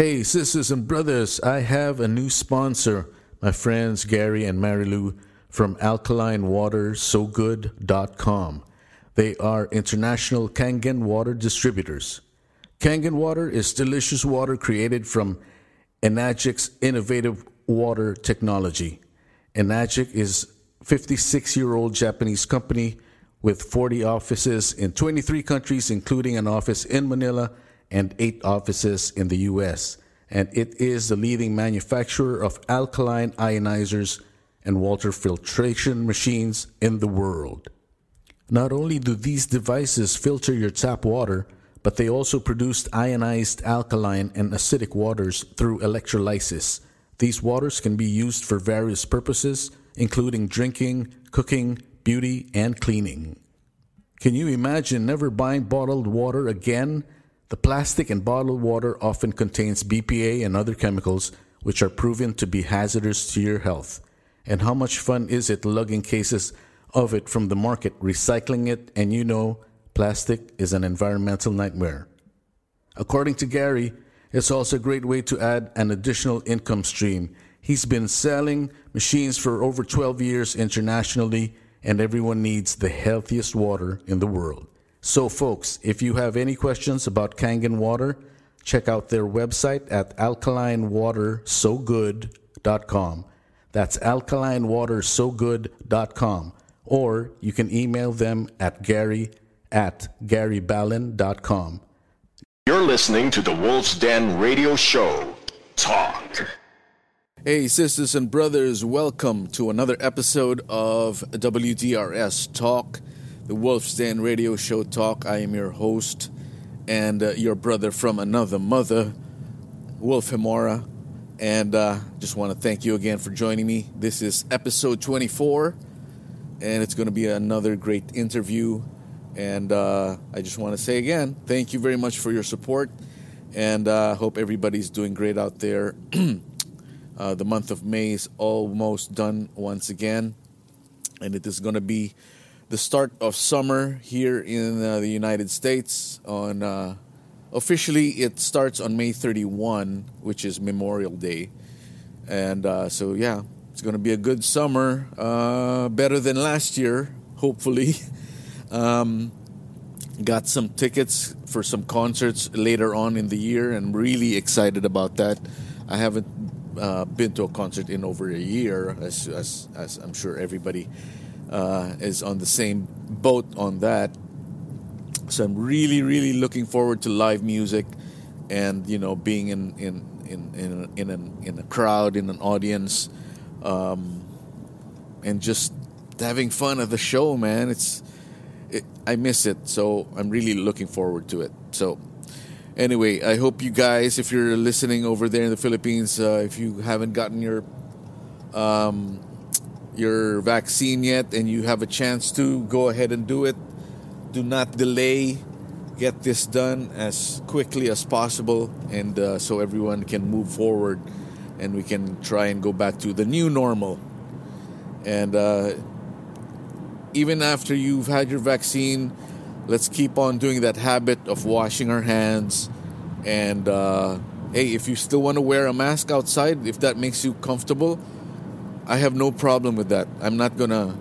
Hey, sisters and brothers, I have a new sponsor, my friends Gary and Marilu from alkalinewatersogood.com. They are international Kangen water distributors. Kangen water is delicious water created from Enagic's innovative water technology. Enagic is 56-year-old Japanese company with 40 offices in 23 countries including an office in Manila and 8 offices in the US and it is the leading manufacturer of alkaline ionizers and water filtration machines in the world. Not only do these devices filter your tap water, but they also produce ionized alkaline and acidic waters through electrolysis. These waters can be used for various purposes, including drinking, cooking, beauty, and cleaning. Can you imagine never buying bottled water again? The plastic in bottled water often contains BPA and other chemicals which are proven to be hazardous to your health. And how much fun is it lugging cases of it from the market, recycling it, and you know plastic is an environmental nightmare. According to Gary, it's also a great way to add an additional income stream. He's been selling machines for over 12 years internationally, and everyone needs the healthiest water in the world. So, folks, if you have any questions about Kangen water, check out their website at alkalinewatersogood.com. That's alkalinewatersogood.com. Or you can email them at gary at garyballin.com. You're listening to the Wolf's Den Radio Show. Talk. Hey, sisters and brothers, welcome to another episode of WDRS Talk, the Wolf's Den Radio Show Talk. I am your host and uh, your brother from another mother, Wolf Himora. And uh, just want to thank you again for joining me. This is episode 24, and it's going to be another great interview. And uh, I just want to say again, thank you very much for your support, and uh, hope everybody's doing great out there. uh, the month of May is almost done once again, and it is going to be the start of summer here in uh, the United States on uh, officially it starts on May 31, which is Memorial Day, and uh, so yeah, it's going to be a good summer, uh, better than last year, hopefully. Um, got some tickets for some concerts later on in the year, and really excited about that. I haven't uh, been to a concert in over a year, as as, as I'm sure everybody uh, is on the same boat on that. So I'm really, really looking forward to live music, and you know, being in in in in in, an, in a crowd, in an audience, um, and just having fun at the show, man. It's it, I miss it, so I'm really looking forward to it. So. Anyway, I hope you guys, if you're listening over there in the Philippines, uh, if you haven't gotten your um, your vaccine yet and you have a chance to, go ahead and do it do not delay. Get this done as quickly as possible, and uh, so everyone can move forward, and we can try and go back to the new normal. And uh, even after you've had your vaccine, let's keep on doing that habit of washing our hands. And uh, hey, if you still want to wear a mask outside, if that makes you comfortable, I have no problem with that. I'm not gonna,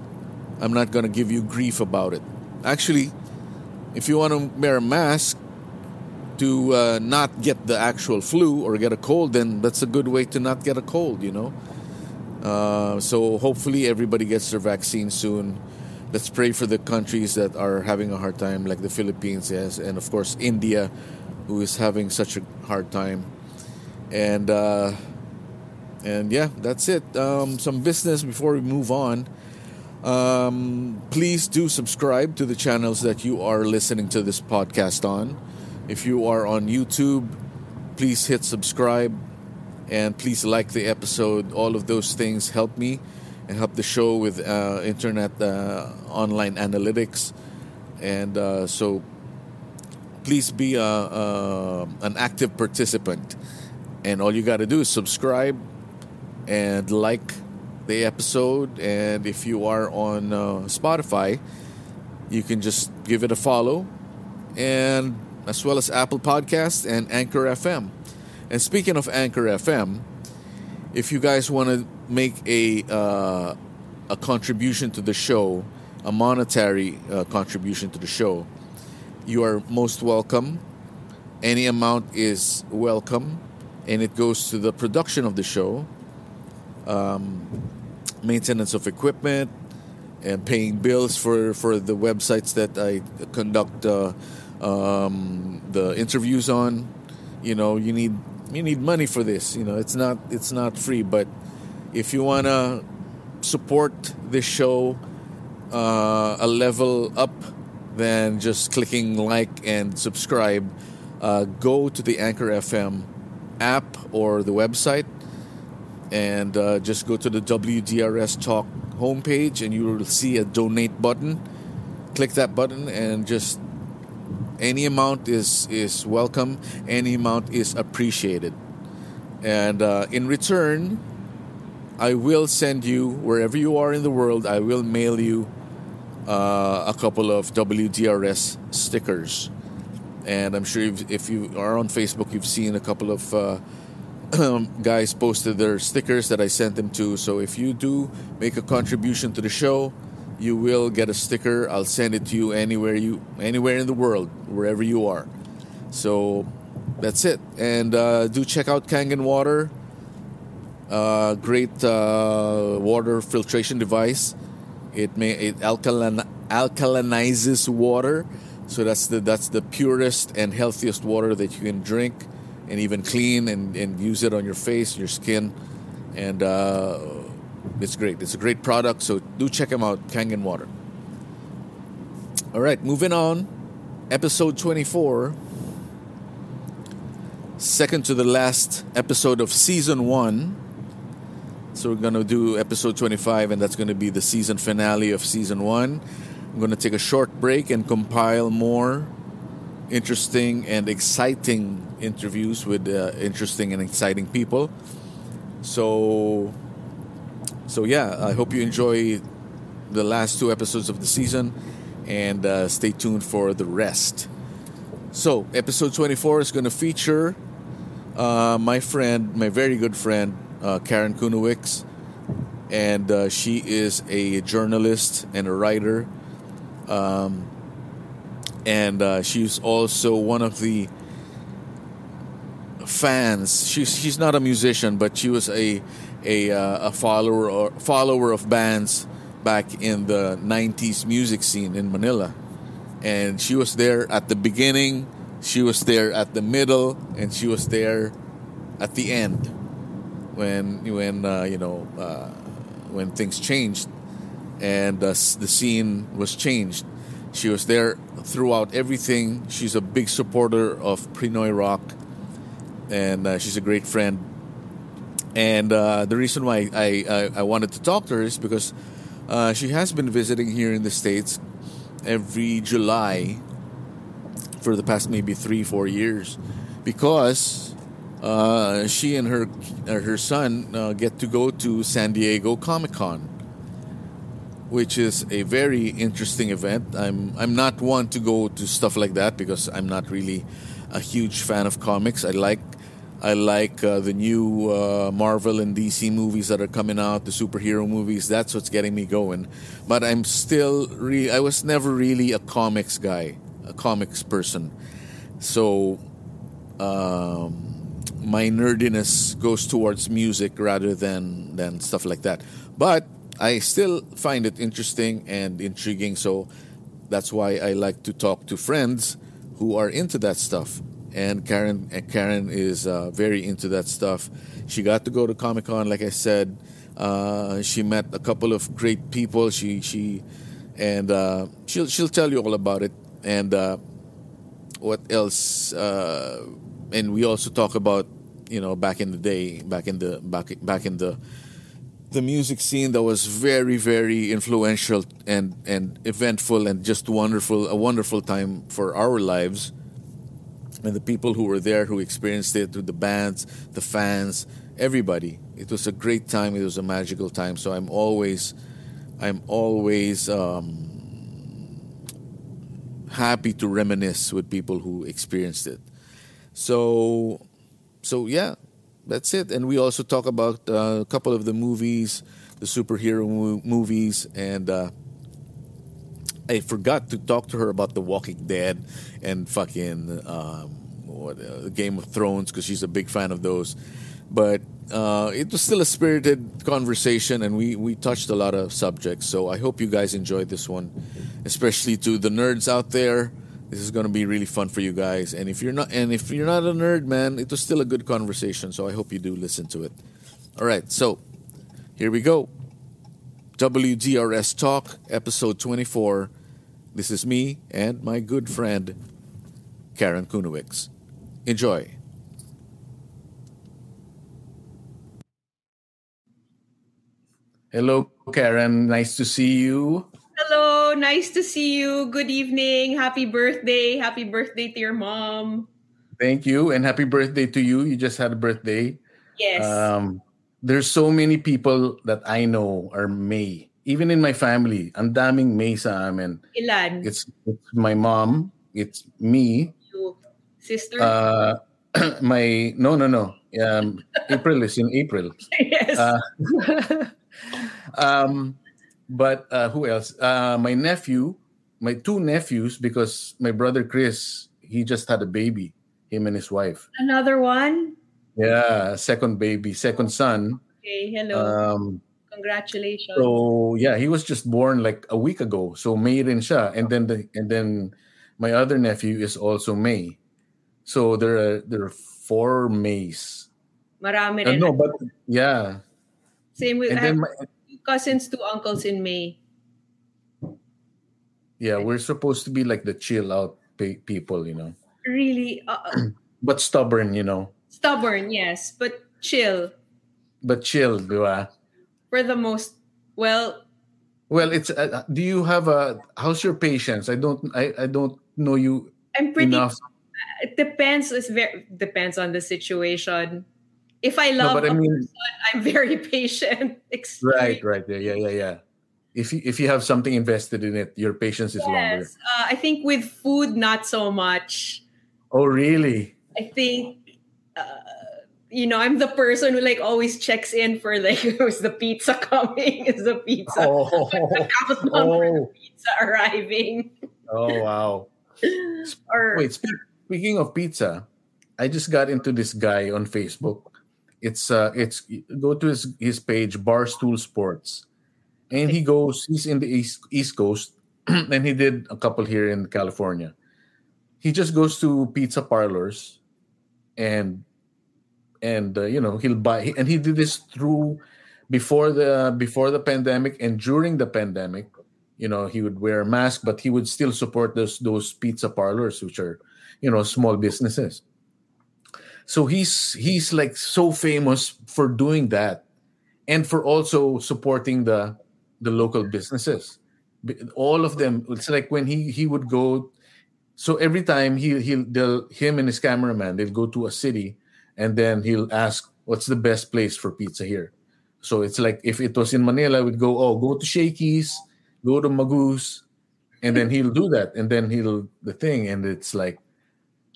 I'm not gonna give you grief about it. Actually, if you want to wear a mask to uh, not get the actual flu or get a cold, then that's a good way to not get a cold, you know. Uh, so hopefully everybody gets their vaccine soon. Let's pray for the countries that are having a hard time, like the Philippines, yes, and of course India, who is having such a hard time. And uh, and yeah, that's it. Um, some business before we move on. Um, please do subscribe to the channels that you are listening to this podcast on. If you are on YouTube, please hit subscribe and please like the episode. All of those things help me and help the show with uh, internet uh, online analytics. And uh, so please be a, a, an active participant. And all you got to do is subscribe and like the episode. And if you are on uh, Spotify, you can just give it a follow, and as well as Apple Podcasts and Anchor FM. And speaking of Anchor FM, if you guys want to make a uh, a contribution to the show, a monetary uh, contribution to the show, you are most welcome. Any amount is welcome, and it goes to the production of the show, um, maintenance of equipment, and paying bills for, for the websites that I conduct uh, um, the interviews on. You know, you need you need money for this. You know, it's not it's not free, but if you wanna support this show uh, a level up than just clicking like and subscribe, uh, go to the Anchor FM app or the website and uh, just go to the WDRS Talk homepage and you will see a donate button. Click that button and just any amount is is welcome. Any amount is appreciated. And uh, in return, I will send you wherever you are in the world. I will mail you uh, a couple of WDRS stickers. And I'm sure if, if you are on Facebook, you've seen a couple of uh, guys posted their stickers that I sent them to. So if you do make a contribution to the show, you will get a sticker. I'll send it to you anywhere you anywhere in the world, wherever you are. So that's it. And uh, do check out Kangen Water. Uh, great uh, water filtration device. It may it alkaline, alkalinizes water, so that's the that's the purest and healthiest water that you can drink and even clean and, and use it on your face, your skin, and uh, it's great. It's a great product, so do check them out, Kangen Water. All right, moving on. Episode 24, second to the last episode of season one. So we're going to do episode 25, and that's going to be the season finale of season one. I'm going to take a short break and compile more interesting and exciting interviews with uh, interesting and exciting people. So, so yeah, I hope you enjoy the last two episodes of the season, and uh, stay tuned for the rest. So, episode 24 is going to feature uh, my friend, my very good friend, uh, Karen Kunawicz, and uh, she is a journalist and a writer. Um, and uh, she's also one of the fans. She's she's not a musician, but she was a a, uh, a follower or follower of bands back in the '90s music scene in Manila, and she was there at the beginning. She was there at the middle, and she was there at the end when when uh, you know uh, when things changed and uh, the scene was changed. She was there throughout everything. She's a big supporter of Pinoy rock, and uh, she's a great friend. And uh, the reason why I, I, I, wanted to talk to her is because uh, she has been visiting here in the States every July for the past maybe three, four years because uh, she and her, her son uh, get to go to San Diego Comic Con which is a very interesting event. I'm I'm not one to go to stuff like that because I'm not really a huge fan of comics. I like I like uh, the new uh, Marvel and DC movies that are coming out, the superhero movies. That's what's getting me going. But I'm still re- I was never really a comics guy, a comics person. So um, my nerdiness goes towards music rather than than stuff like that. But I still find it interesting and intriguing. So that's why I like to talk to friends who are into that stuff. And Karen, Karen is uh, very into that stuff. She got to go to Comic Con, like I said. Uh, she met a couple of great people. She she and uh, she'll she'll tell you all about it. And uh, what else? Uh, and we also talk about you know back in the day, back in the back back in the the music scene that was very very influential and and eventful and just wonderful a wonderful time for our lives. And the people who were there who experienced it through the bands the fans everybody. It was a great time. It was a magical time. So i'm always i'm always um, happy to reminisce with people who experienced it. So so yeah, that's it. And we also talk about uh, a couple of the movies, the superhero mo- movies, and uh, I forgot to talk to her about The Walking Dead and fucking um, what, uh, Game of Thrones because she's a big fan of those. But uh, it was still a spirited conversation, and we, we touched a lot of subjects. So I hope you guys enjoyed this one, especially to the nerds out there. This is going to be really fun for you guys. And if you're not, and if you're not a nerd, man, it was still a good conversation. So I hope you do listen to it. All right, so here we go. WDRS Talk, episode 24. This is me and my good friend, Karen Kunawicz. Enjoy. Hello, Karen. Nice to see you. Hello, nice to see you. Good evening. Happy birthday. Happy birthday to your mom. Thank you, and happy birthday to you. You just had a birthday. Yes. Um, there's so many people that I know are May. Even in my family, ang daming May sa amin. Ilan? It's, it's my mom, it's me, You. Sister? uh, my no no no. Um, April is in April. yes. Uh, um, but uh, who else? Uh, my nephew, my two nephews, because my brother Chris, he just had a baby, him and his wife. Another one? Yeah, second baby, second son. Okay, hello. Um, Congratulations. so yeah, he was just born like a week ago. So May rin siya. And then the, and then my other nephew is also May. So there are there are four Mays. Marami Uh, no, but yeah. Same with And then my, cousins, two uncles in May. yeah, we're supposed to be like the chill out pe- people, you know. Really uh, But stubborn, you know. stubborn, yes, but chill But chill, di ba? for the most. Well, Well, it's uh, do you have a how's your patience? I don't I, I don't know you I'm pretty. enough. It depends. It's very depends on the situation. If I No, love but I mean person, I'm very patient. Right, right. Yeah, yeah, yeah, yeah. If you if you have something invested in it, your patience is longer. Uh, I think with food, not so much. Oh, really? I think, uh, you know, I'm the person who like always checks in for like, is the pizza coming? Is the pizza Oh, the oh, pizza arriving? oh, wow. or Wait, speak, speaking of pizza, I just got into this guy on Facebook. It's uh, it's go to his his page Barstool Sports, and he goes. He's in the east East Coast, and he did a couple here in California. He just goes to pizza parlors, and and uh, you know he'll buy. And he did this through before the before the pandemic and during the pandemic. You know he would wear a mask, but he would still support those those pizza parlors, which are you know small businesses so he's he's like so famous for doing that and for also supporting the the local businesses. All of them it's like when he he would go so every time he he'll they'll, him and his cameraman they'll go to a city and then he'll ask what's the best place for pizza here? So it's like if it was in manila we'd go oh go to shakey's go to Magoo's and then he'll do that and then he'll the thing and it's like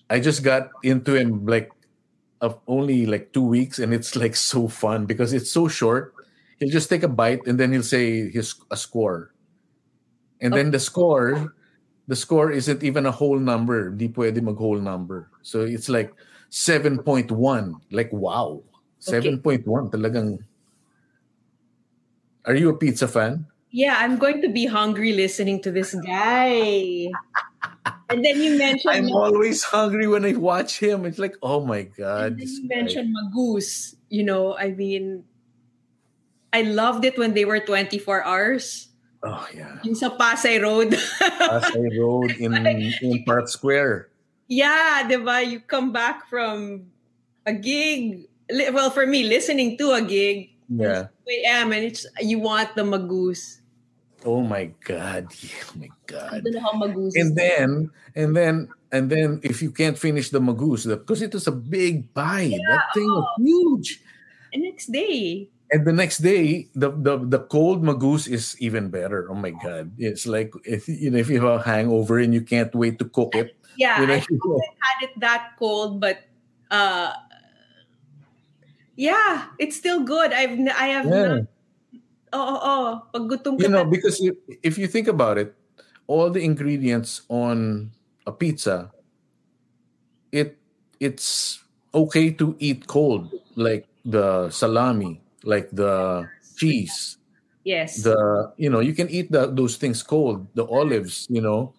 i just got into him like of only like two weeks and it's like so fun because it's so short. He'll just take a bite and then he'll say his a score. And then the score the score isn't even a whole number. Di pwede mag whole number. So it's like 7.1 like wow. Okay. 7.1 talagang. Are you a pizza fan? Yeah, I'm going to be hungry listening to this guy. And then you mentioned i'm always hungry when i watch him it's like oh my god and then this you mentioned Magoo's. You know, I mean, I loved it when they were 24 hours. oh yeah Yung sa Pasay Road. Pasay Road in in Park Square yeah, diba? You come back from a gig. Well, for me, listening to a gig, yeah 2 a.m. and it's you want the Magoo's. Oh my god! Oh my god! don't know how Magoo's And then, and then, and then, if you can't finish the Magoo's, because it was a big bite, that thing was huge. The next day. And the next day, the, the the cold Magoo's is even better. Oh my god! It's like if you know if you have a hangover and you can't wait to cook it. Yeah, You know, I haven't had it that cold, but uh, Yeah, it's still good. I've I have Yeah. not. Oh, oh, oh. Pag gutom ka You know, na- because if, if you think about it, all the ingredients on a pizza, it it's okay to eat cold, like the salami, like the cheese, yes. the you know you can eat the, those things cold, the olives, you know,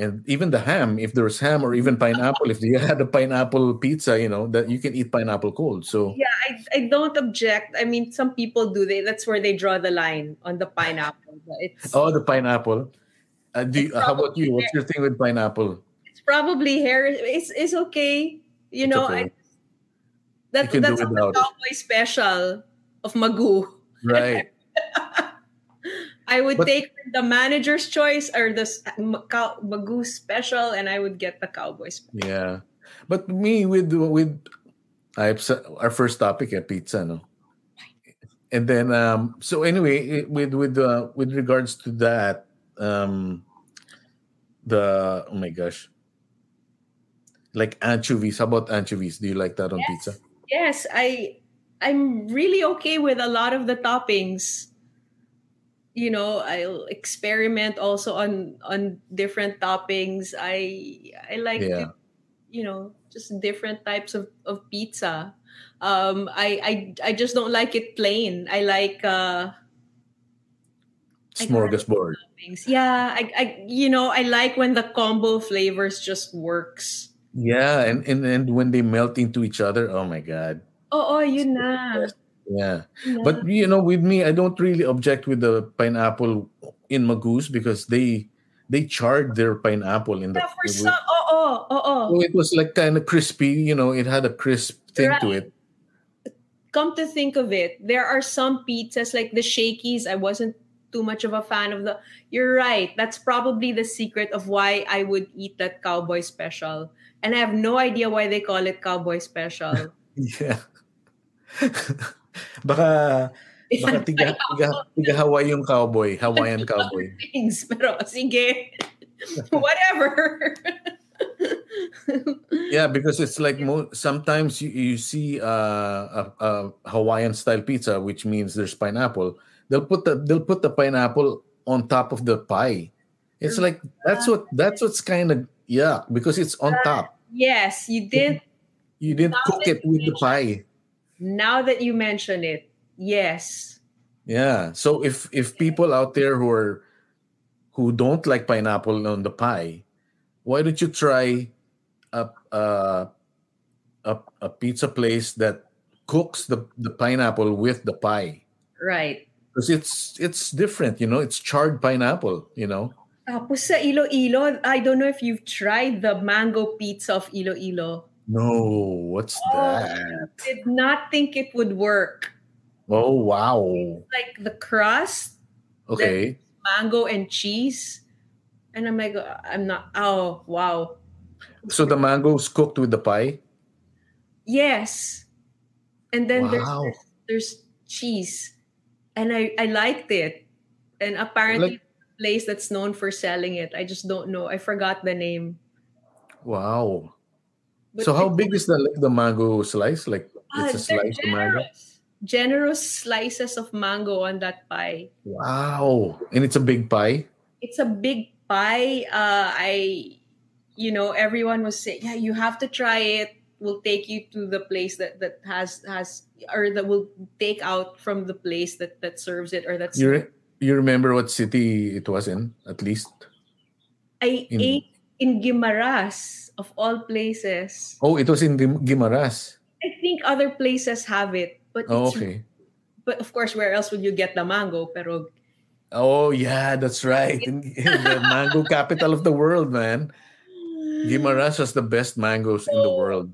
and even the ham. If there's ham or even pineapple, if you had a pineapple pizza, you know that you can eat pineapple cold. So yeah, I, I don't object. I mean, some people do. They that's where they draw the line on the pineapple. It's oh, the pineapple. Uh, do you, how about you? What's your thing with pineapple? it's probably hair. It's it's okay. You It's know, okay. I, that You that's the it. cowboy special of Magoo. Right. I would But- take the manager's choice or the cow- Magoo special, and I would get the Cowboys. special. Yeah, but me with with I our first topic at pizza, no. And then um so anyway with with uh, with regards to that um the oh my gosh like anchovies how about anchovies do you like that on pizza Yes, I I'm really okay with a lot of the toppings. You know, I'll experiment also on on different toppings. I I like Yeah. you know just different types of, of pizza. Um, I, I I just don't like it plain. I like uh, smorgasbord things. Yeah, I, I you know I like when the combo flavors just works. yeah and, and and when they melt into each other oh my god Oh, oh, yun na. Yeah. But you know, with me, I don't really object with the pineapple in Magoo's because they they charred their pineapple in the. yeah, for some, oh, oh, oh, oh. So it was like kind of crispy. You know, it had a crisp thing to it. come to think of it, there are some pizzas like the Shakey's. I wasn't too much of a fan of the. You're right. That's probably the secret of why I would eat that cowboy special. And I have no idea why they call it cowboy special. Yeah. baka baka tiga, tiga, tiga Hawaii yung cowboy, Hawaiian cowboy. things, pero sige. Whatever. Yeah, because it's like mo- sometimes you, you see uh, a, a Hawaiian style pizza, which means there's pineapple. They'll put the they'll put the pineapple on top of the pie. It's like that's what that's what's kind of yeah because it's on top. yes, you did. You didn't cook it with the pie. Now that you mention it, yes. Yeah. So if if people out there who are who don't like pineapple on the pie, why don't you try a a a, a pizza place that cooks the, the pineapple with the pie? Right. Because it's it's different, you know. It's charred pineapple, you know. Tapos sa Iloilo, I don't know if you've tried the mango pizza of Iloilo. No, what's that? Did not think it would work. Oh wow. Like the crust, Okay. mango and cheese. And I'm like, uh, I'm not, oh, wow. So the mango's cooked with the pie? Yes. And then there's, Wow. there's there's cheese. And I, I liked it. And apparently Like- the place that's known for selling it. I just don't know. I forgot the name. Wow. But so how big is the like the mango slice? Like Ah, it's a slice of mango? generous. Generous slices of mango on that pie. Wow. And it's a big pie? It's a big pie. Uh, I, you know, everyone was saying, yeah, you have to try it. We'll take you to the place that that has has or that will take out from the place that that serves it or that's You re- you remember what city it was in at least? I in- ate in Guimaras of all places. Oh, it was in Guimaras. I think other places have it, but Oh, it's, okay. but of course, where else would you get the mango? Pero Oh, yeah, that's right. In, in the mango capital of the world, man. Guimaras has the best mangoes in the world.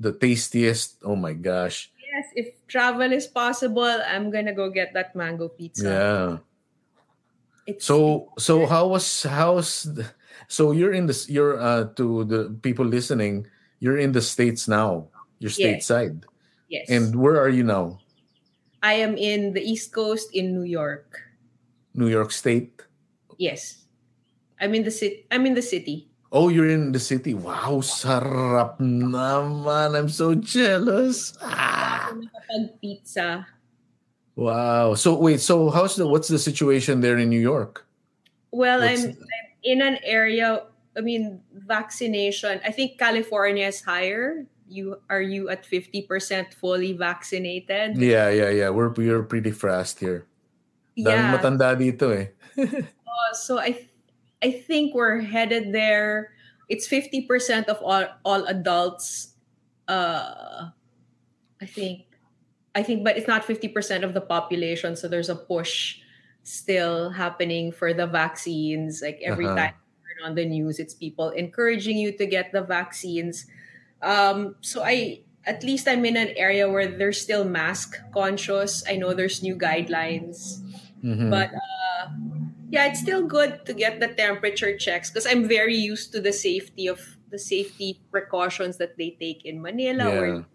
The tastiest. Oh my gosh. yes, if travel is possible, I'm gonna go get that mango pizza. Yeah. It's, So so how was how's the- so you're in this you're uh to the people listening, you're in the States now. You're Yes. stateside. yes, And where are you now? I am in the East Coast in New York. New York State? Yes, I'm in the city. I'm in the city. Oh, you're in the city. Wow, sarap naman. I'm so jealous. Ah. pizza. Wow. So wait, so how's the what's the situation there in New York? Well, What's- I'm, I'm in an area. I mean, vaccination. I think California is higher. You are you at fifty percent fully vaccinated? Yeah, yeah, yeah. We're we're pretty fast here. Daming Yeah. matanda dito eh. Uh, so I, th- I think we're headed there. It's fifty percent of all all adults. Uh, I think, I think, but it's not fifty percent of the population. So there's a push still happening for the vaccines. Like every Uh-huh. time you turn on the news, it's people encouraging you to get the vaccines. Um, so I. At least I'm in an area where they're still mask conscious. I know there's new guidelines Mhm. but uh, yeah it's still good to get the temperature checks because i'm very used to the safety of the safety precautions that they take in manila yeah. or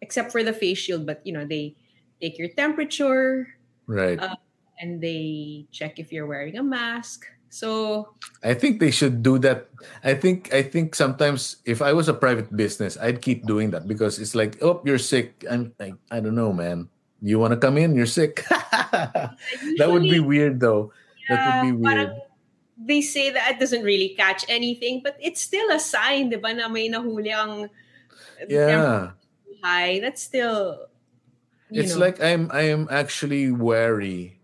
except for the face shield but you know they take your temperature Right. uh, and they check if you're wearing a mask so I think they should do that. I think I think sometimes if I was a private business, I'd keep doing that because it's like, oh, you're sick. I'm like, I don't know, man. You want to come in? You're sick. that would be weird, though. That would be weird. they say that it doesn't really catch anything but it's still a sign di ba na may nahuli ang Yeah. high that's still it's know, like I'm I am actually wary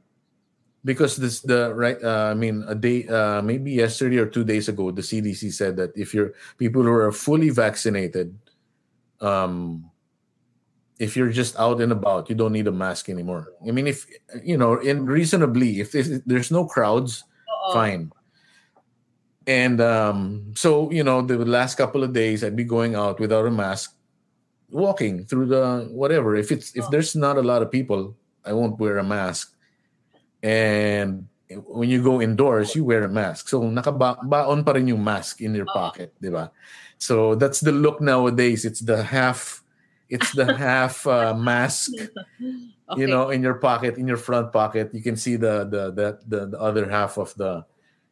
because this the right uh, I mean a day uh, maybe yesterday or two days ago the CDC said that if you're people who are fully vaccinated um if you're just out and about you don't need a mask anymore I mean if you know in reasonably if there's, there's no crowds oo. fine and um so you know the last couple of days i'd be going out without a mask walking through the whatever if it's if Oh. there's not a lot of people i won't wear a mask and when you go indoors you wear a mask. So nakabaon pa rin yung mask in your pocket di ba? So that's the look nowadays. It's the half it's the half uh, mask Okay. you know in your pocket in your front pocket. You can see the the the the, the other half of the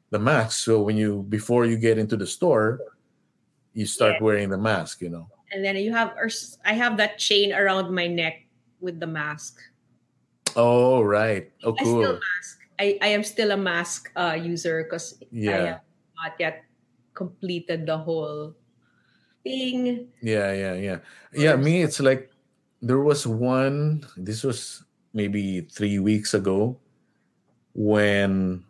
the mask. So when you before you get into the store you start Yeah. wearing the mask you know? And then you have I have that chain around my neck with the mask. Oh right. Oh I still cool. mask. I, I am still a mask uh, user because I yeah. have not yet completed the whole thing. yeah yeah yeah. Yeah me it's like there was one this was maybe three weeks ago when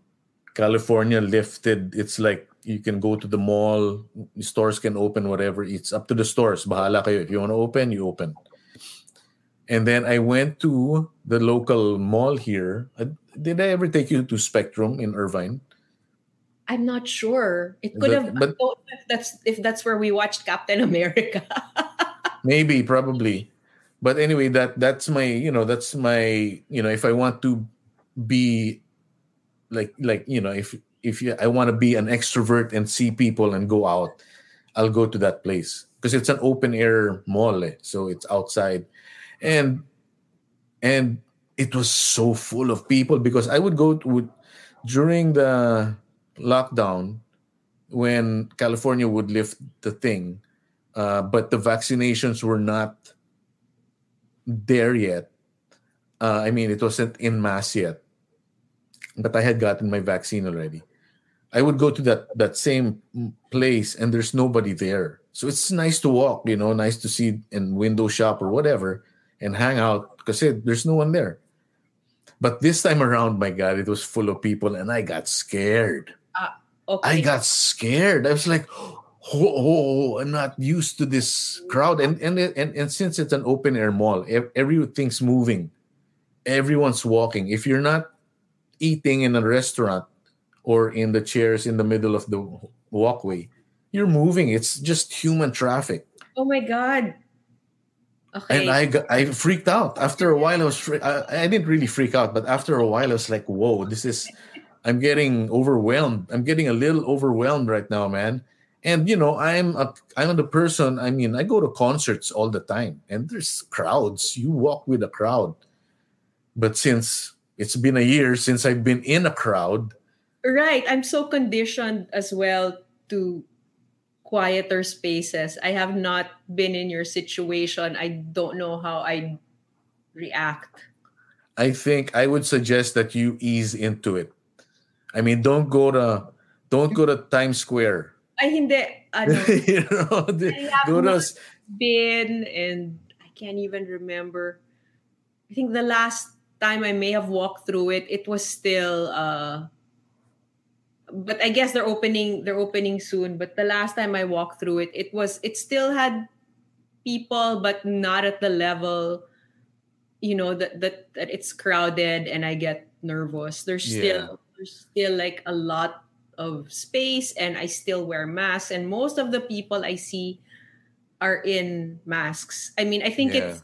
california lifted it's like you can go to the mall stores can open whatever it's up to the stores. Bahala kayo. If you want to open you open and then i went to the local mall here. Did i ever take you to spectrum in irvine? I'm not sure. It could But- have but- oh, if that's if that's where we watched Captain America. maybe probably. But anyway that that's my you know that's my you know if i want to be like like you know if if you, i want to be an extrovert and see people and go out i'll go to that place. Because it's an open air mall eh, so it's outside and and it was so full of people because i would go to during the lockdown when california would lift the thing uh, but the vaccinations were not there yet. Uh, I mean, it wasn't in mass yet, but I had gotten my vaccine already. I would go to that that same place, and there's nobody there. So it's nice to walk, you know, nice to see and window shop or whatever, and hang out because there's no one there. But this time around, my God, it was full of people, and I got scared. Ah, okay. I got scared. I was like, oh, oh, I'm not used to this crowd. And and and, and since it's an open air mall, everything's moving. Everyone's walking. If you're not eating in a restaurant or in the chairs in the middle of the walkway, you're moving. It's just human traffic. oh my god. Okay. And I got, I freaked out. After a while, I was fre- I, I didn't really freak out, but after a while, I was like, "Whoa, this is." I'm getting overwhelmed. I'm getting a little overwhelmed right now, man. And you know, I'm a I'm the person. I mean, I go to concerts all the time, and there's crowds. You walk with a crowd, but since it's been a year since I've been in a crowd, Right. I'm so conditioned as well to quieter spaces. I have not been in your situation. I don't know how I react. I think I would suggest that you ease into it. I mean, don't go to don't go to Times Square. Ay, hindi. Ano, you know, I go to been and I can't even remember. I think the last time I may have walked through it, it was still uh but I guess they're opening they're opening soon. But the last time I walked through it, it was it still had people, but not at the level, you know, that that, that it's crowded and I get nervous. There's still there's still like a lot of space and I still wear masks. And most of the people I see are in masks. I mean, I think Yeah. it's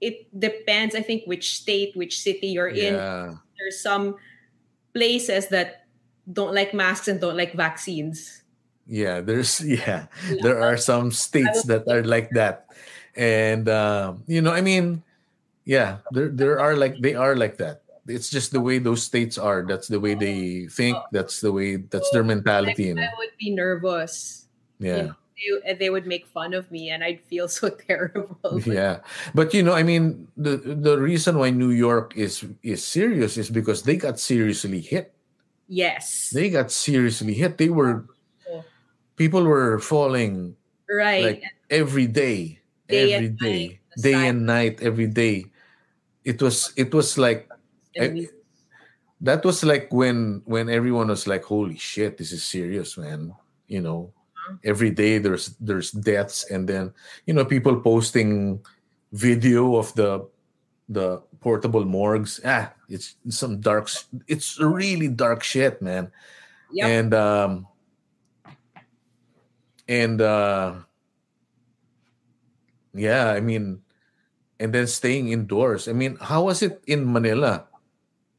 it depends, I think, which state, which city you're in there's some places that don't like masks and don't like vaccines. Yeah, there's yeah, there are some states that are like that, and um, you know, I mean, yeah, there there are like they are like that. It's just the way those states are. That's the way they think. That's the way. That's their mentality. You? I would be nervous. Yeah, They, they would make fun of me and I'd feel so terrible. yeah. But you know, I mean, the the reason why New York is is serious is because they got seriously hit. Yes. They got seriously hit. They were people were falling right. like every day, Day every day, night, day and night, every day. It was it was like I- that was like when when everyone was like, "Holy shit, this is serious, man!" You know, Uh-huh. every day there's there's deaths, and then you know people posting video of the the portable morgues. Ah, it's some dark. It's really dark shit, man. Yep. And um, and uh, yeah, I mean, and then staying indoors. I mean, how was it in Manila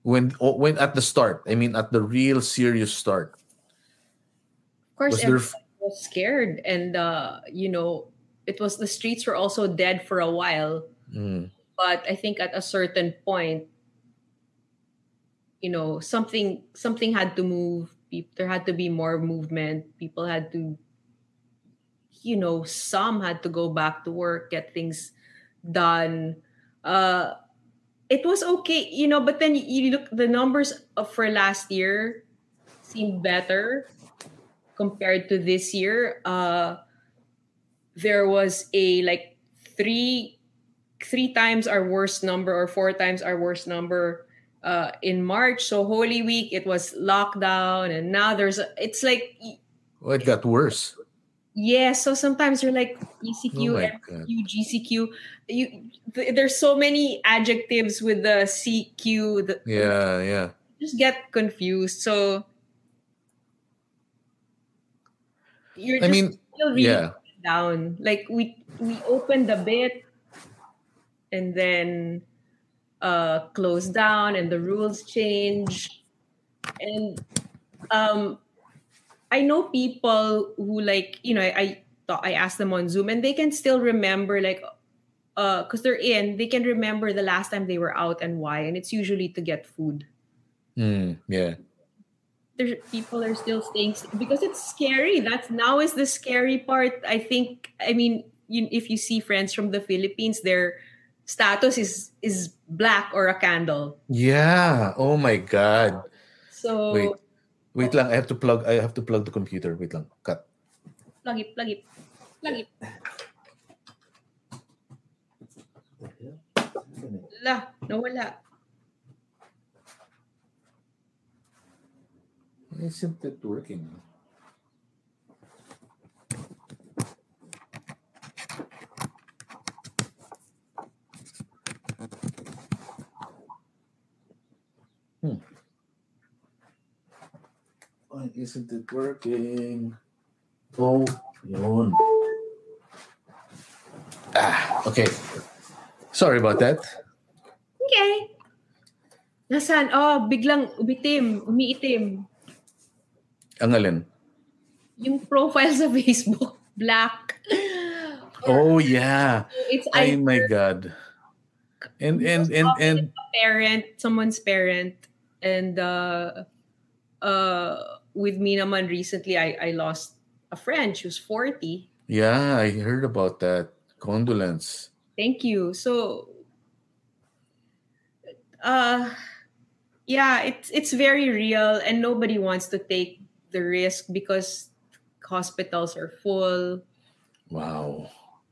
when oh, when at the start? I mean, at the real serious start. of course, Was there everyone was scared. And, uh, you know, it was the streets were also dead for a while. Mm, but I think at a certain point, you know, something something had to move. There had to be more movement. People had to, you know, some had to go back to work, get things done. Uh, it was okay, you know. But then you look the numbers for last year seemed better compared to this year. Uh, there was a like three three times our worst number or four times our worst number uh, in March. So Holy Week, it was lockdown, and now there's a, it's like oh, it got worse. yeah. So sometimes you're like ECQ, Oh MCQ, GCQ. You th- there's so many adjectives with the CQ. The, Yeah, yeah. just get confused. So you're I just mean, yeah. down. Like we we opened a bit and then uh closed down and the rules change. And um I know people who like, you know, I, I thought I asked them on Zoom and they can still remember like uh because they're in, they can remember the last time they were out and why. And it's usually to get food. Mm, yeah. There's people are still staying because it's scary. That's now is the scary part. I think. I mean, you, if you see friends from the Philippines, their status is is black or a candle. Yeah. Oh my god. So Wait. Wait lang, I have to plug I have to plug the computer. Wait lang. Cut. plug it, plug it, plug it. La, nawala. Why isn't it working? Isn't it working? Oh, yun. Ah, okay. Sorry about that. Okay. Nasaan? Oh, biglang umitim, umiitim. Ang alin? Yung profile sa Facebook, black. Oh yeah. It's Oh my god. And and and and parent, someone's parent, and uh, uh, with me naman recently, I I lost a friend. She was 40. Yeah, I heard about that. Condolence. Thank you. So, uh, yeah, it's it's very real, and nobody wants to take the risk because hospitals are full. Wow.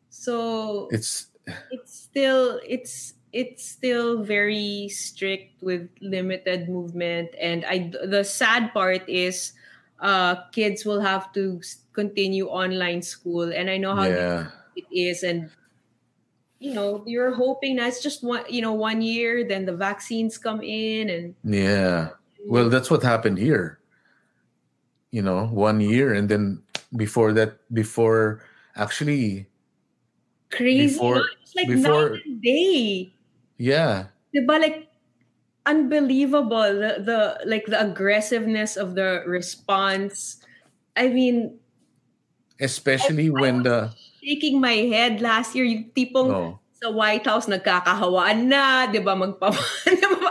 So It's it's still it's it's still very strict with limited movement and i the sad part is uh kids will have to continue online school and i know how yeah. it is and you know you're hoping that it's just one you know one year then the vaccines come in and Yeah. Well, that's what happened here. You know, one year and then before that before actually crazy before- no? it's like before- night day yeah. Diba, like unbelievable the, the like the aggressiveness of the response i mean Especially when the shaking my head last year yung tipong oh. sa White House nagkakahawaan na, 'di ba? Magpa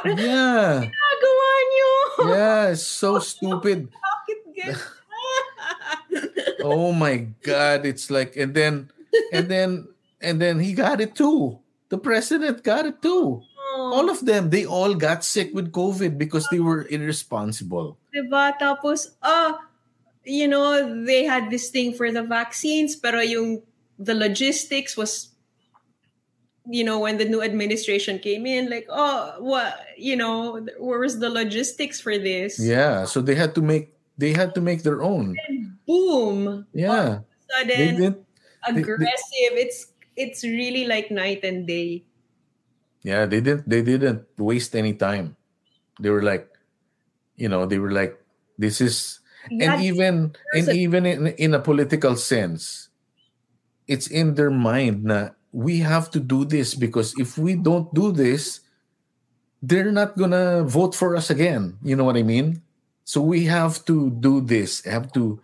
Yeah. Nagawa niyo. Yeah, it's so stupid. Oh my god, it's like and then and then and then he got it too. The president got it too. All of them, they all got sick with COVID because they were irresponsible. 'Di ba? Tapos ah you know, they had this thing for the vaccines pero yung the logistics was you know when the new administration came in like oh what you know where was the logistics for this Yeah, so they had to make they had to make their own. boom Yeah. They sudden they- aggressive it's it's really like night and day Yeah, they didn't they didn't waste any time. They were like, you know, they were like, this is and even and a- even in, in a political sense, it's in their mind na we have to do this because if we don't do this, they're not gonna vote for us again. You know what I mean? So we have to do this, have to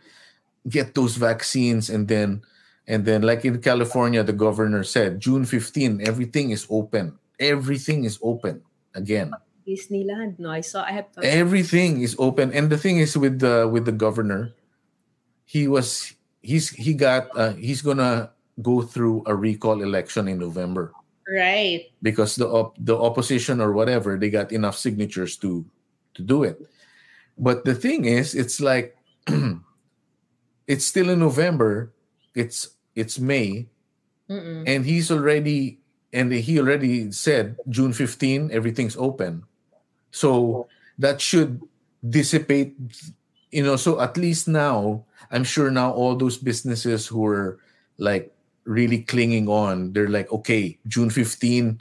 get those vaccines and then and then like in California, the governor said June 15, everything is open. Everything is open again. Disneyland no I saw I have Everything is open. And the thing is with the with the governor, he was he's he got uh, he's gonna go through a recall election in November right because the op- the opposition or whatever they got enough signatures to to do it. But the thing is, it's like it's still in November. It's it's May, Mm-mm. and he's already and he already said June 15 everything's open. So that should dissipate you know so at least now I'm sure now all those businesses who are like really clinging on they're like okay June 15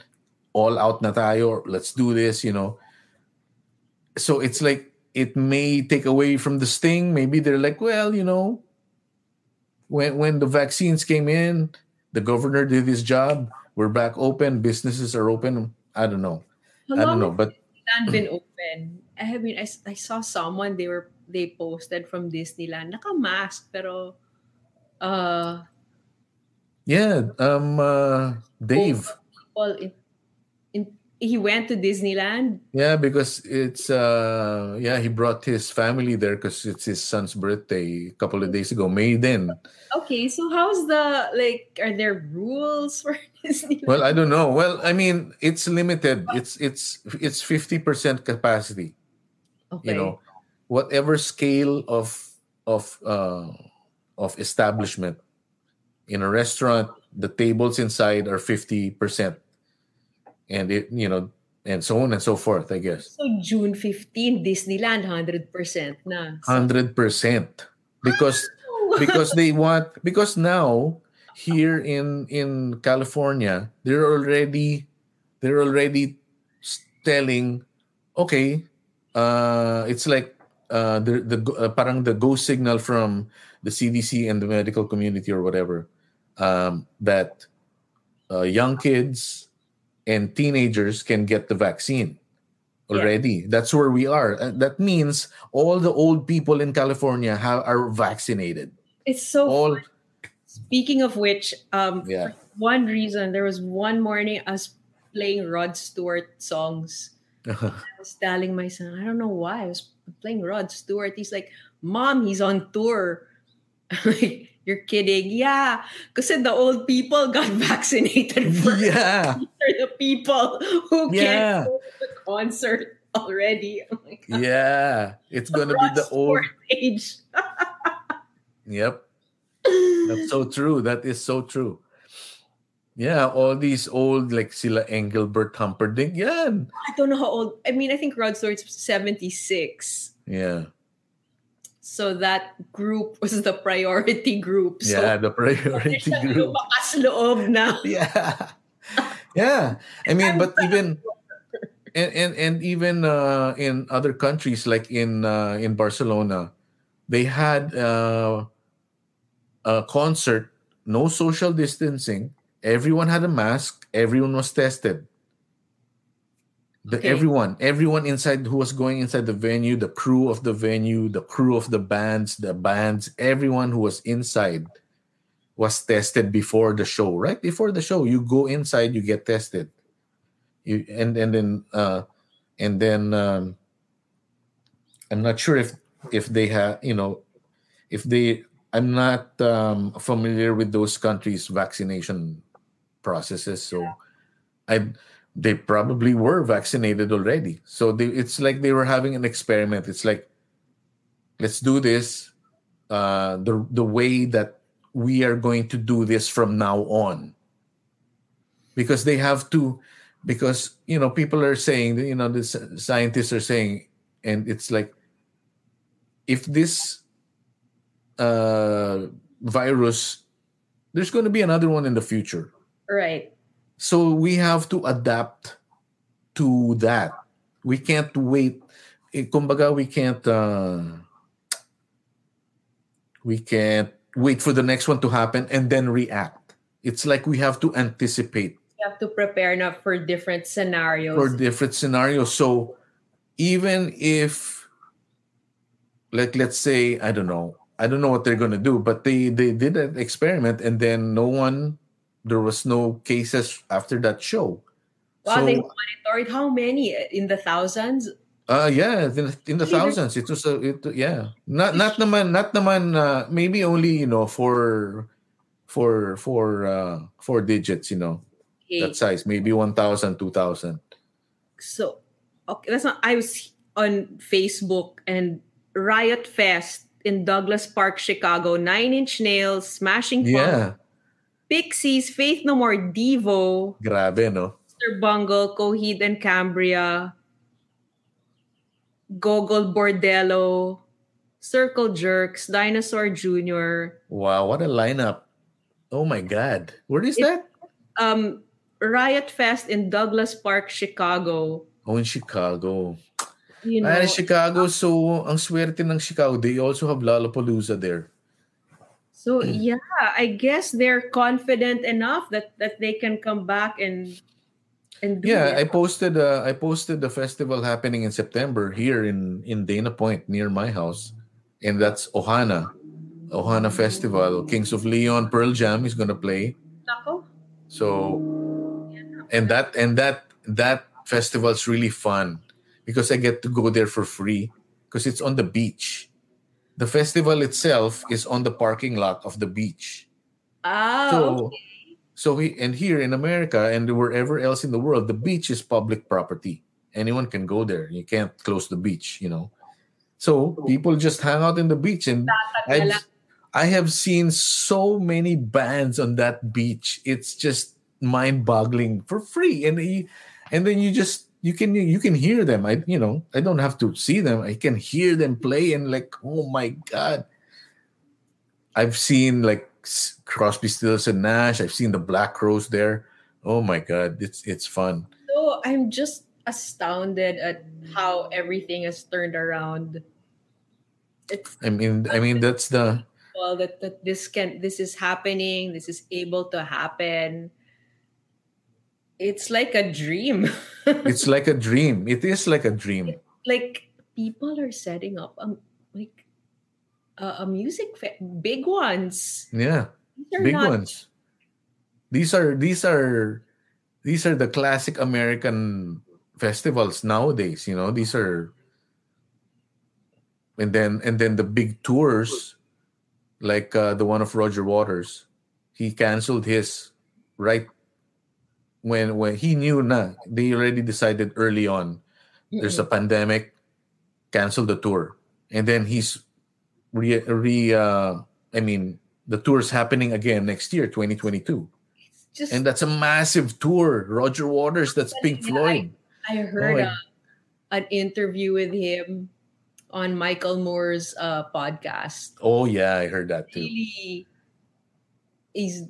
all out na tayo let's do this you know so it's like it may take away from the sting maybe they're like well you know when when the vaccines came in the governor did his job. We're back open. Businesses are open. I don't know. How i don't know but Disneyland been open? I mean I, I saw someone they were they posted from Disneyland. Naka-mask pero uh yeah um uh dave. Well in, in he went to Disneyland. Yeah because it's uh yeah he brought his family there because it's his son's birthday a couple of days ago may then. Okay so how's the like are there rules for Disneyland well i don't know. Well i mean it's limited. It's it's it's 50% capacity. Okay. you know whatever scale of of uh of establishment. In a restaurant the tables inside are 50% and it you know and so on and so forth i guess. So June 15 Disneyland 100% na. So, 100% because because they want because now here in in California they're already they're already telling okay uh it's like uh the the uh, parang the go signal from the CDC and the medical community or whatever um that uh, young kids and teenagers can get the vaccine already that's where we are Uh, that means all the old people in California have, are vaccinated it's so all Speaking of which, um, Yeah. one reason, there was one morning I was playing Rod Stewart songs. I was telling my son, I don't know why I was playing Rod Stewart. He's like, "Mom, he's on tour." like, you're kidding. Yeah. Because the old people got vaccinated first. Yeah. These are the people who Yeah. can't go to the concert already. Oh my God. Yeah. It's gonna be the old age. Yep. That's so true. That is so true. Yeah, all these old like sila Engelbert Humperdinck. Yeah. I don't know how old. I mean, I think Rod Stewart's 76. Yeah. So that group was the priority group. So Yeah, the priority group. loob na. Yeah. Yeah. I mean, but even and and, and even uh, in other countries like in uh, in Barcelona, they had uh, a concert, no social distancing. Everyone had a mask. Everyone was tested. The, Okay. Everyone, everyone inside who was going inside the venue, the crew of the venue, the crew of the bands, the bands, everyone who was inside was tested before the show. Right before the show, you go inside, you get tested. You and and then uh, and then um, I'm not sure if if they have you know if they I'm not um, familiar with those countries' vaccination processes, so I they probably were vaccinated already. So they, it's like they were having an experiment. It's like let's do this uh, the the way that we are going to do this from now on, because they have to because you know people are saying you know the scientists are saying and it's like if this uh virus there's going to be another one in the future Right. So we have to adapt to that. We can't wait. Eh, kumbaga we can't uh we can't wait for the next one to happen and then react. It's like we have to anticipate. You have to prepare now for different scenarios. for different scenarios. So even if like let's say, I don't know, I don't know what they're gonna do, but they they did an experiment and then no one there was no cases after that show. wow, they monitored how many? In the thousands? uh yeah, in, in the thousands. It was a it, yeah. Not not naman not naman uh, maybe only, you know, for for for uh four digits, you know, Okay. that size, maybe 1,000, 2,000. So, okay, that's not. I was on Facebook and Riot Fest in Douglas Park, Chicago. Nine Inch Nails, Smashing Pumpkins, Yeah, Pixies, Faith No More, Devo, grabe, no? Mr. Bungle, Coheed and Cambria, Gogol Bordello, Circle Jerks, Dinosaur Jr., Wow, what a lineup. Oh my god. Where is It- that? um, Riot Fest in Douglas Park, Chicago. Oh, in Chicago. You know, in Chicago, so ang swerte ng Chicago, they also have Lollapalooza there. So yeah, I guess they're confident enough that that they can come back and and do Yeah, I posted uh, I posted the festival happening in September here in in Dana Point near my house. And that's Ohana. Ohana Festival. Kings of Leon, Pearl Jam is gonna play. Nako. So and that and that that festival's really fun because I get to go there for free because it's on the beach. The festival itself is on the parking lot of the beach. Ah, So okay. so he, and here in America and wherever else in the world, the beach is public property. Anyone can go there. You can't close the beach, you know. So people just hang out in the beach and I've, I have seen so many bands on that beach. It's just mind-boggling for free, and you, and then you just you can you can hear them. I you know I don't have to see them. I can hear them play, and like oh my god, I've seen like Crosby, Stills, and Nash. I've seen the Black Crowes there. Oh my god, it's it's fun. So I'm just astounded at how everything has turned around. It's I mean I mean that's the well that, that this can this is happening, this is able to happen. It's like a dream. it's like a dream. It is like a dream. like people are setting up um like a, a music fe- big ones. Yeah. Big not ones. These are these are these are the classic American festivals nowadays. You know, these are, and then and then the big tours, like uh, the one of Roger Waters. He canceled his right when when he knew na they already decided early on there's a pandemic cancel the tour. And then he's re, re uh, i mean the tour's happening again next year 2022 Just and that's a massive tour. Roger waters that's pink floyd. I heard Oh, uh, an interview with him on Michael Moore's uh, podcast. oh yeah i heard that too. Really, his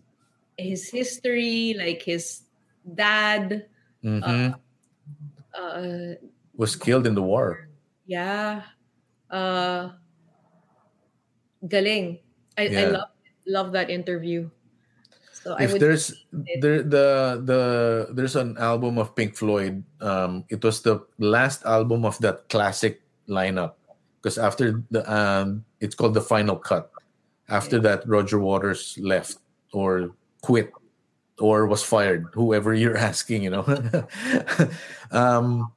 his history, like his dad, Mhm. uh, was killed in the war yeah, uh, galing. I, I love love that interview. So I if there's there the the there's an album of Pink Floyd. Um, it was the last album of that classic lineup because after the um, it's called the Final Cut. After that, Roger Waters left or quit or was fired. Whoever you're asking, you know. um,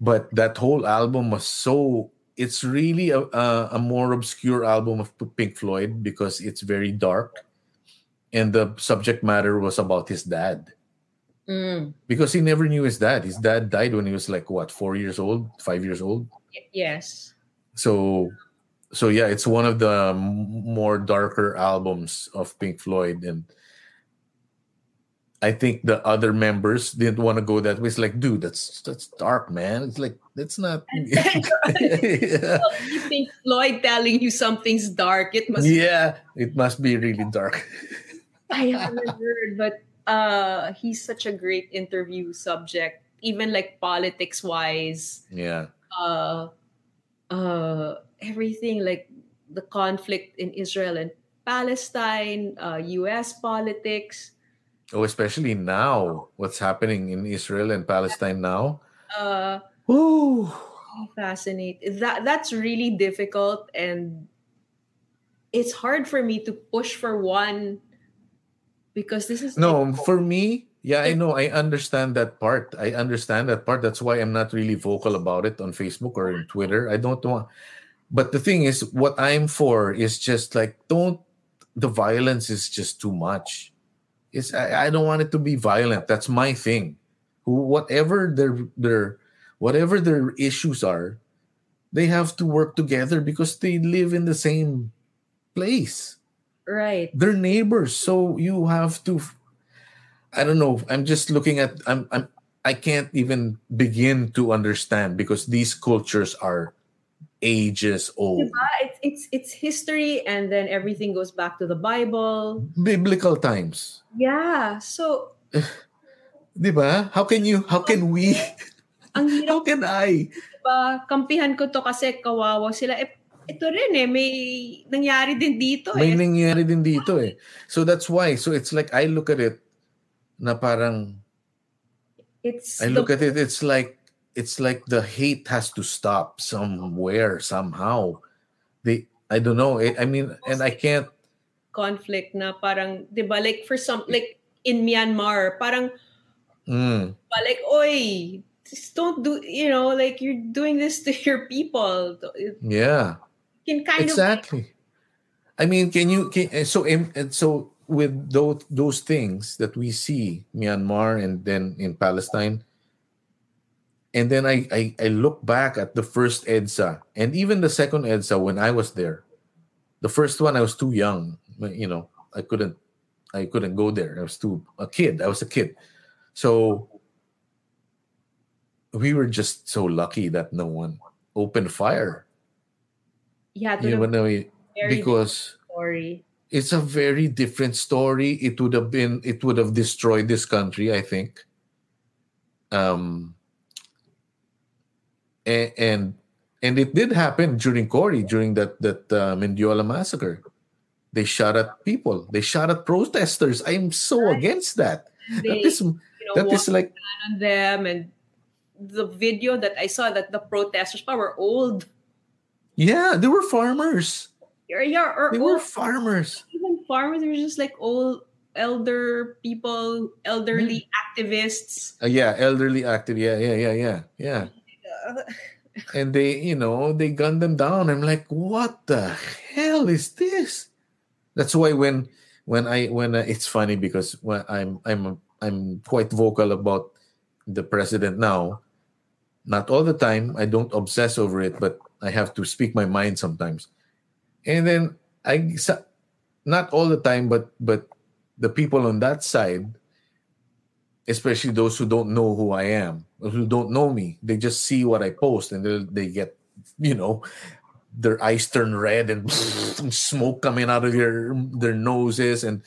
but that whole album was so. It's really a, a, a more obscure album of Pink Floyd because it's very dark and the subject matter was about his dad Mm, because he never knew his dad. His dad died when he was like what four years old, five years old. yes. So, so yeah, it's one of the more darker albums of Pink Floyd, and I think the other members didn't want to go that way. It's like, dude, that's that's dark, man. It's like that's not. yeah. Well, you think Floyd telling you something's dark? It must. yeah, it must be really dark. I haven't heard, but uh, he's such a great interview subject. Even like politics wise, Yeah, uh, uh, everything like the conflict in Israel and Palestine, uh, U.S. politics. Oh, especially now, what's happening in Israel and Palestine now. Uh, Ooh. fascinating. That that's really difficult, and it's hard for me to push for one because this is No, like- for me, yeah, I know. I understand that part. I understand that part. That's why I'm not really vocal about it on Facebook or in Twitter. I don't want. But the thing is, what I'm for is just like don't. The violence is just too much. It's I, I don't want it to be violent. That's my thing. Whatever their their whatever their issues are, they have to work together because they live in the same place right. they're neighbors so you have to i don't know i'm just looking at i'm i'm i can't even begin to understand because these cultures are ages old It's, it's it's history, and then everything goes back to the Bible. biblical times Yeah. So diba how can you how can we ang hirap how can i pa kampihan ko to kasi kawawa sila. Eh, ito rin eh, may nangyari din dito may eh. nangyari din dito eh so that's why so it's like i look at it na parang It's i the look at it it's like it's like the hate has to stop somewhere somehow they i don't know i I mean and i can't conflict na parang, di ba, like for some, like in Myanmar, parang, mm, ba, like, oy, just don't do, you know, like you're doing this to your people. Yeah can kind of. exactly i mean can you can eh, so and so with those those things that we see myanmar and then in palestine and then I, I i look back at the first edsa and even the second edsa when i was there. The first one i was too young you know i couldn't i couldn't go there. I was too a kid. I was a kid. So we were just so lucky that no one opened fire. Yeah, you know very because story. it's a very different story. It would have been it would have destroyed this country i think. Um and and, and it did happen during Cory during that that uh, Mendiola massacre. They shot at people. They shot at protesters. I'm so against that. They, that is you know, that is like on them and the video that I saw that the protesters were old. yeah they were farmers. Yeah, yeah, they were farmers. Even farmers. They were just like old, elder people, elderly activists. Uh, yeah elderly active yeah yeah yeah yeah yeah And they you know they gunned them down i'm like what the hell is this That's why when when I when uh, it's funny because when I'm I'm I'm quite vocal about the president now. Not all the time. I don't obsess over it, but I have to speak my mind sometimes. And then I not all the time, but but the people on that side, especially those who don't know who I am, who don't know me, they just see what I post and they they get, you know, their eyes turn red and smoke coming out of their their noses. And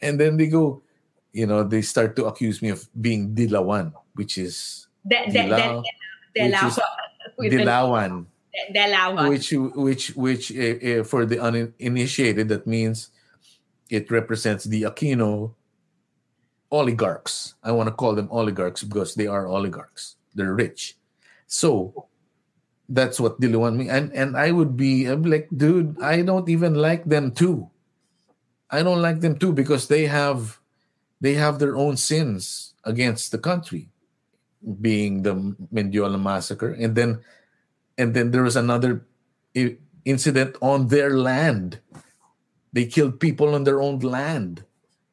and then they go, you know, they start to accuse me of being dilawan, which is De, Dilaw, de, which is dilawan. which which which uh, uh, for the uninitiated that means it represents the Aquino oligarchs. I want to call them oligarchs because they are oligarchs. They're rich. So that's what Dilawan mean. And and I would be I'm like, dude, I don't even like them too. I don't like them too because they have they have their own sins against the country, being the Mendiola massacre, and then and then there was another incident on their land. They killed people on their own land.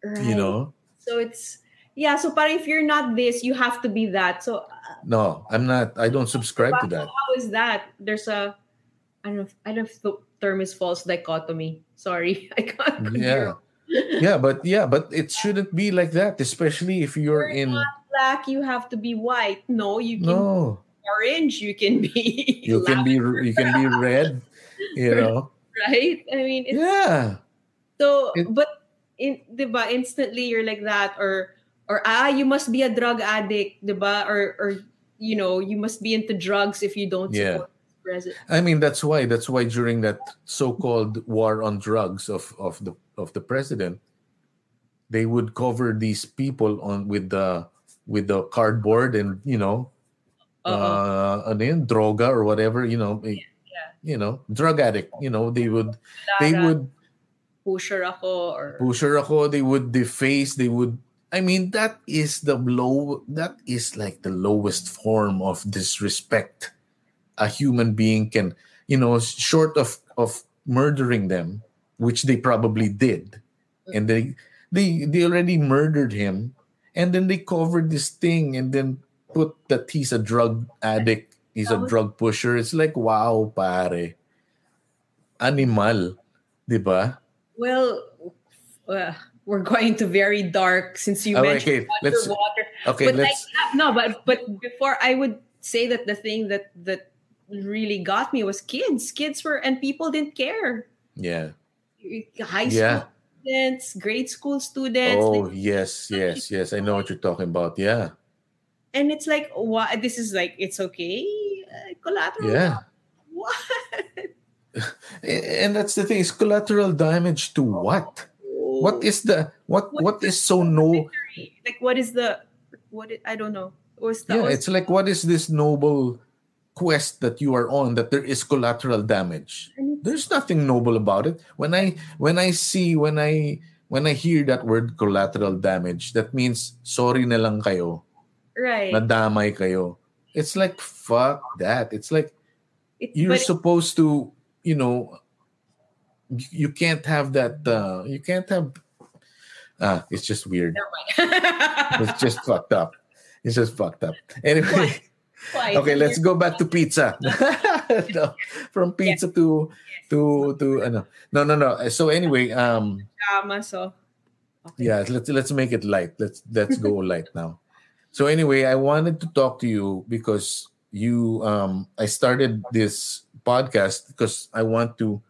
You know, So it's yeah. So, but if you're not this, you have to be that. So, uh, no, I'm not. I don't subscribe to that. how is that? There's a I don't know. If, I don't know if the term is false dichotomy. Sorry, I can't. Yeah, yeah, but yeah, but it shouldn't be like that, especially if you're You're in. black. You have to be white. No, you can No, be orange. You can be. you can be you can be red. You know, right. I mean, it's, yeah, So, It- but in, 'di ba, instantly you're like that or or ah, you must be a drug addict, ba? Or or you know, you must be into drugs if you don't Yeah. support the president. I mean that's why that's why during that so-called war on drugs of of the of the president, they would cover these people on with the with the cardboard and you know Uh-oh. uh ano yun, droga or whatever you know eh, you know drug addict you know they would they would pusher ako or pusher ako they would deface they would i mean that is the low that is like the lowest form of disrespect a human being can you know short of of murdering them which they probably did. And they they they already murdered him and then they covered this thing and then put that he's a drug addict he's a drug pusher. It's like wow pare. Animal di ba well, uh, we're going to very dark since you Oh, mentioned okay, let's- underwater. okay but let's like no, but but before I would say that the thing that that really got me was kids. Kids were and people didn't care. yeah High school Yeah. students, grade school students, Oh like, yes, yes, yes. I know what you're talking about. Yeah, and it's like what this is like it's okay uh, collateral yeah. what And that's the thing. Is collateral damage to what? What is the what? What is so no? like what is the what i- i don't know what's the Yeah, what's- it's like what is this noble quest that you are on that there is collateral damage? There's nothing noble about it. When I when I see when I when I hear that word collateral damage, that means sorry na lang kayo. right Nadamay kayo. It's like fuck that. It's like It- you're supposed to you know you can't have that uh you can't have ah it's just weird. It's just fucked up. It's just fucked up. Anyway. Why? okay let's go back to pizza. No, from pizza to to to ano no. No no so anyway um so yeah let's let's make it light. Let's let's go light now. So anyway i wanted to talk to you because you um i started this podcast because i want to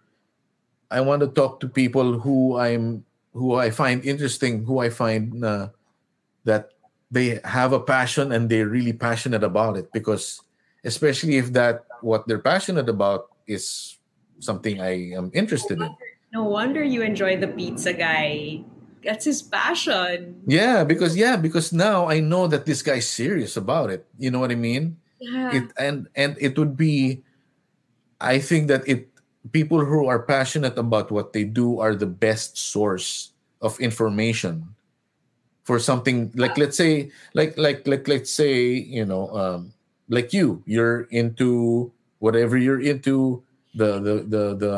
i want to talk to people who i'm who i find interesting who i find uh, that they have a passion and they're really passionate about it because especially if that what they're passionate about is something i am interested in no wonder you enjoy the pizza guy that's his passion Yeah, because yeah, because now I know that this guy's serious about it. You know what I mean? yeah It and and it would be I think that it people who are passionate about what they do are the best source of information for something like let's say like like like let's say, you know, um like you, you're into whatever you're into the the the the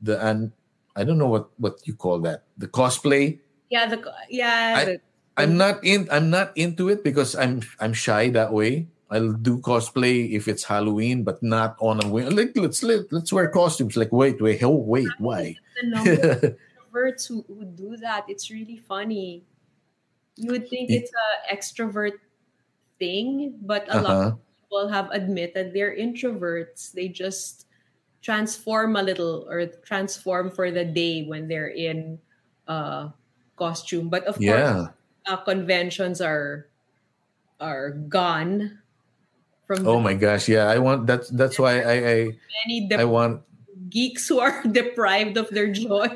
the an I don't know what what you call that. The cosplay. Yeah, the yeah. I- the, I'm not in. I'm not into it because I'm I'm shy that way. I'll do cosplay if it's Halloween, but not on a win. Like let's let, let's wear costumes. Like wait, wait, oh wait, why? the number of who, who do that. It's really funny. You would think Y- it's a extrovert thing, but a lot uh-huh. of people have admitted they're introverts. They just transform a little or transform for the day when they're in uh costume. But of course, Yeah. uh, conventions are are gone from Oh my gosh. Yeah. I want that's that's why I I, many I want geeks who are deprived of their joy.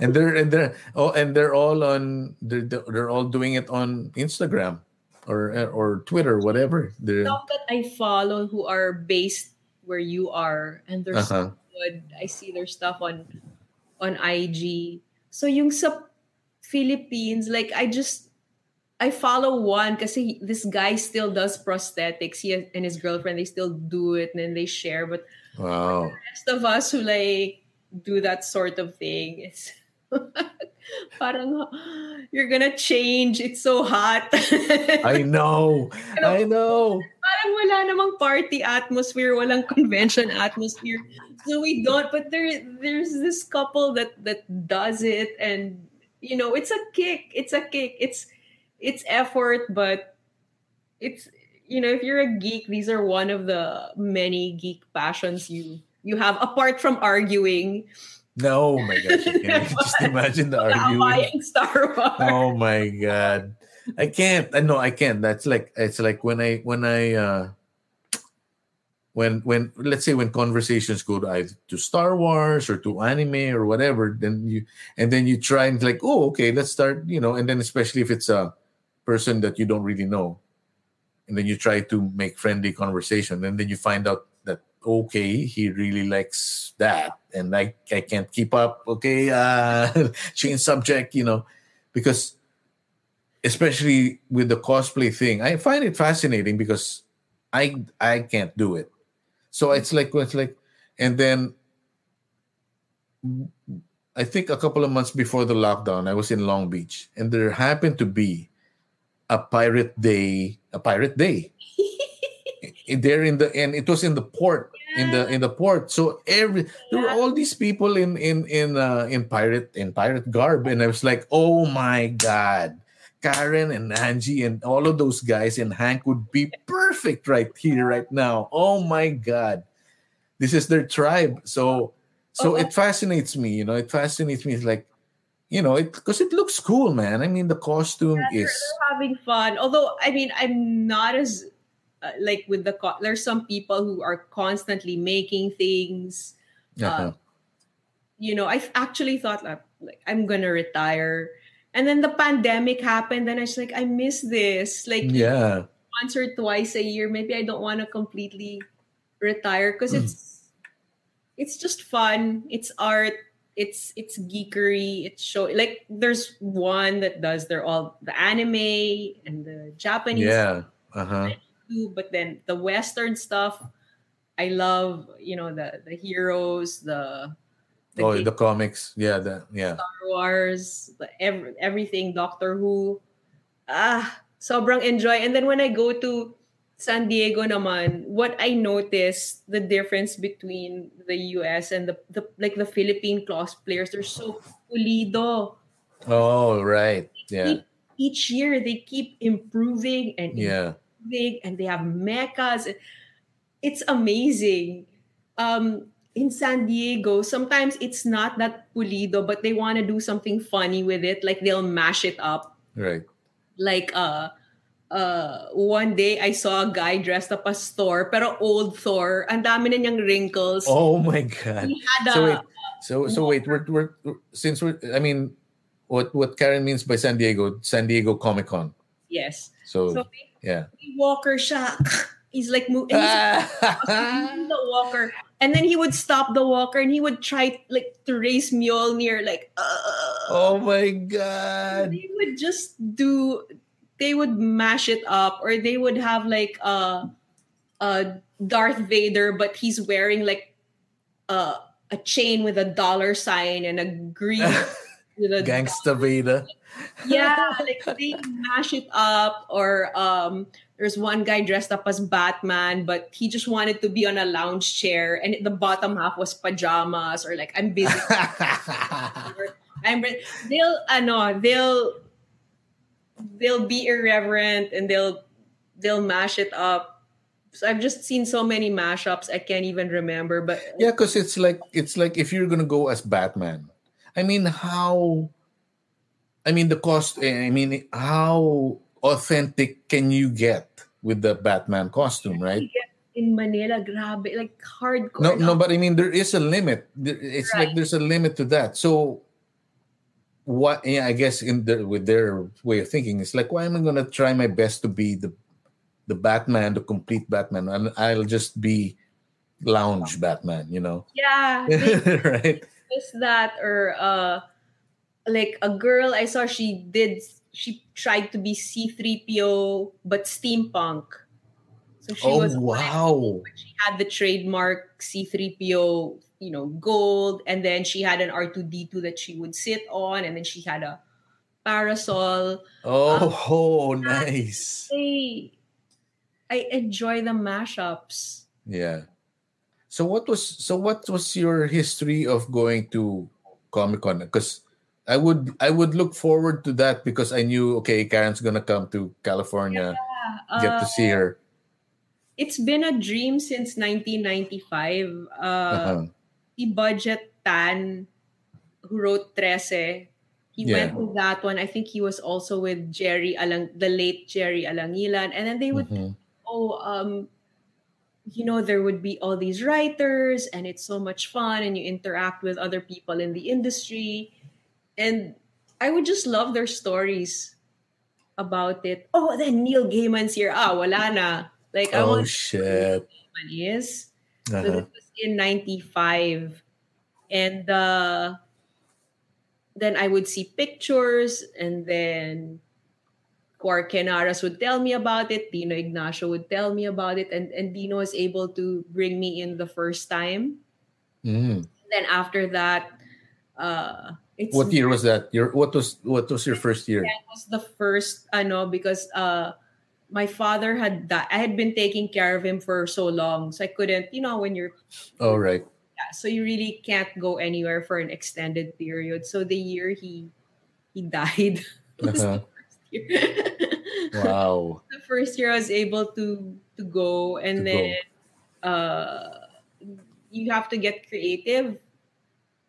and they're and they're oh and they're all on they're, they're all doing it on Instagram or or Twitter whatever. They're some that I follow who are based where you are, and they're so uh-huh. good. I see their stuff on on IG. So yung sa Philippines, like I just I follow one because this guy still does prosthetics. He and his girlfriend they still do it, and then they share. But Wow. rest of us who like do that sort of thing, it's parang you're gonna change. It's so hot. I know. I know. parang wala namang party atmosphere, walang convention atmosphere. So we don't, but there there's this couple that that does it and you know, it's a kick. It's a kick. It's it's effort, but it's you know, if you're a geek, these are one of the many geek passions you you have apart from arguing. No, oh my gosh. I can just imagine the arguing. Buying Star Wars. Oh my god. I can't. I know I can't. That's like it's like when I when I uh when when let's say when conversations go to either to Star Wars or to anime or whatever, then you and then you try and like, oh okay, let's start, you know, and then especially if it's a person that you don't really know. And then you try to make friendly conversation, and then you find out that okay, he really likes that, and I I can't keep up. Okay, uh, change subject, you know, because especially with the cosplay thing, I find it fascinating because I I can't do it. So it's like it's like, and then I think a couple of months before the lockdown, I was in Long Beach, and there happened to be a pirate day, a pirate day. There in the and it was in the port in the in the port. So every there were all these people in in in uh, in pirate in pirate garb. And i was like oh my god karen and angie and all of those guys and hank would be perfect right here right now. Oh my god. This is their tribe. So so Oh. it fascinates me you know it fascinates me. It's like you know it because it looks cool man i mean the costume they're, is they're having fun. Although, I mean, I'm not as uh, like with the co- there's some people who are constantly making things. uh-huh. You know, I've actually thought like, like I'm gonna retire, and then the pandemic happened, and I was like, I miss this. Like yeah once or twice a year. Maybe I don't want to completely retire because Mm. it's it's just fun. It's art. It's it's geekery. It's show like there's one that does they're all the anime and the Japanese yeah uh-huh but then the Western stuff. I love you know the the heroes the the oh the comics yeah the yeah Star Wars, the ev- everything, Doctor Who. Ah, sobrang enjoy. And then when I go to San Diego naman, what I noticed the difference between the US and the, the like the Philippine cosplayers, they're so pulido. oh right yeah Each year they keep improving and yeah improving and they have mechas. It's amazing. Um in San Diego, sometimes it's not that pulido, but they want to do something funny with it. Like they'll mash it up. right Like uh uh one day I saw a guy dressed up as Thor, pero old Thor. Ang dami na niyang wrinkles. oh my god He had a so wait so so wait we're, we're since we're i mean what what karen means by san diego san diego comic con yes. so, So yeah may walker siya. He's like mo- and he's using the walker and then he would stop the walker and he would try like to race Mjolnir like uh, oh my god they would just do they would mash it up or they would have like a uh Darth Vader but he's wearing like uh a chain with a dollar sign and a green with a Gangsta Vader. yeah, like they mash it up or um there's one guy dressed up as Batman, but he just wanted to be on a lounge chair and the bottom half was pajamas or like I'm busy. I'm re- they'll ano, they'll they'll be irreverent and they'll they'll mash it up. So I've just seen so many mashups I can't even remember. But yeah, because it's like it's like if you're gonna go as Batman. I mean, how? I mean, the cost. Eh, I mean, how authentic can you get with the Batman costume, right? in Manila, grabe, like hardcore. No, no, but I mean, there is a limit. It's like there's a limit to that. So, what? Yeah, I guess in the, with their way of thinking, it's like, why am I gonna try my best to be the the Batman, the complete Batman, and I'll just be lounge Batman, you know? Yeah, right? is that or uh like a girl I saw she did she tried to be C3PO but steampunk. So she Oh was wow! she had the trademark C3PO, you know, gold and then she had an R2D2 that she would sit on and then she had a parasol. Oh, oh, nice. Hey, I enjoy the mashups. Yeah. So what was so what was your history of going to Comic Con? Because I would I would look forward to that because I knew okay Karen's gonna come to California yeah, get to Uh, see her. it's been a dream since 1995. Uh, Uh-huh. The Budjette Tan, who wrote Trese, he Yeah. went to that one. I think he was also with Gerry Alang, the late Gerry Alanguilan, and then they would, Mhm. oh, um, you know, there would be all these writers, and it's so much fun, and you interact with other people in the industry, and I would just love their stories about it. Oh, then Neil Gaiman's here. Ah, wala na. Like I Oh want shit! Gaiman is. So Uh-huh. was in 95. And uh, then I would see pictures and then Cor Kenaras would tell me about it. Dino Ignacio would tell me about it. And, and Dino was able to bring me in the first time. Mm. Then after that, uh, it's What year was that? Your what was what was your first year? that was the first I know, because uh my father had that I had been taking care of him for so long so I couldn't you know when you're All right. yeah, so you really can't go anywhere for an extended period so the year he he died was Uh-huh. the first year Wow. the first year I was able to to go and To go. then uh you have to get creative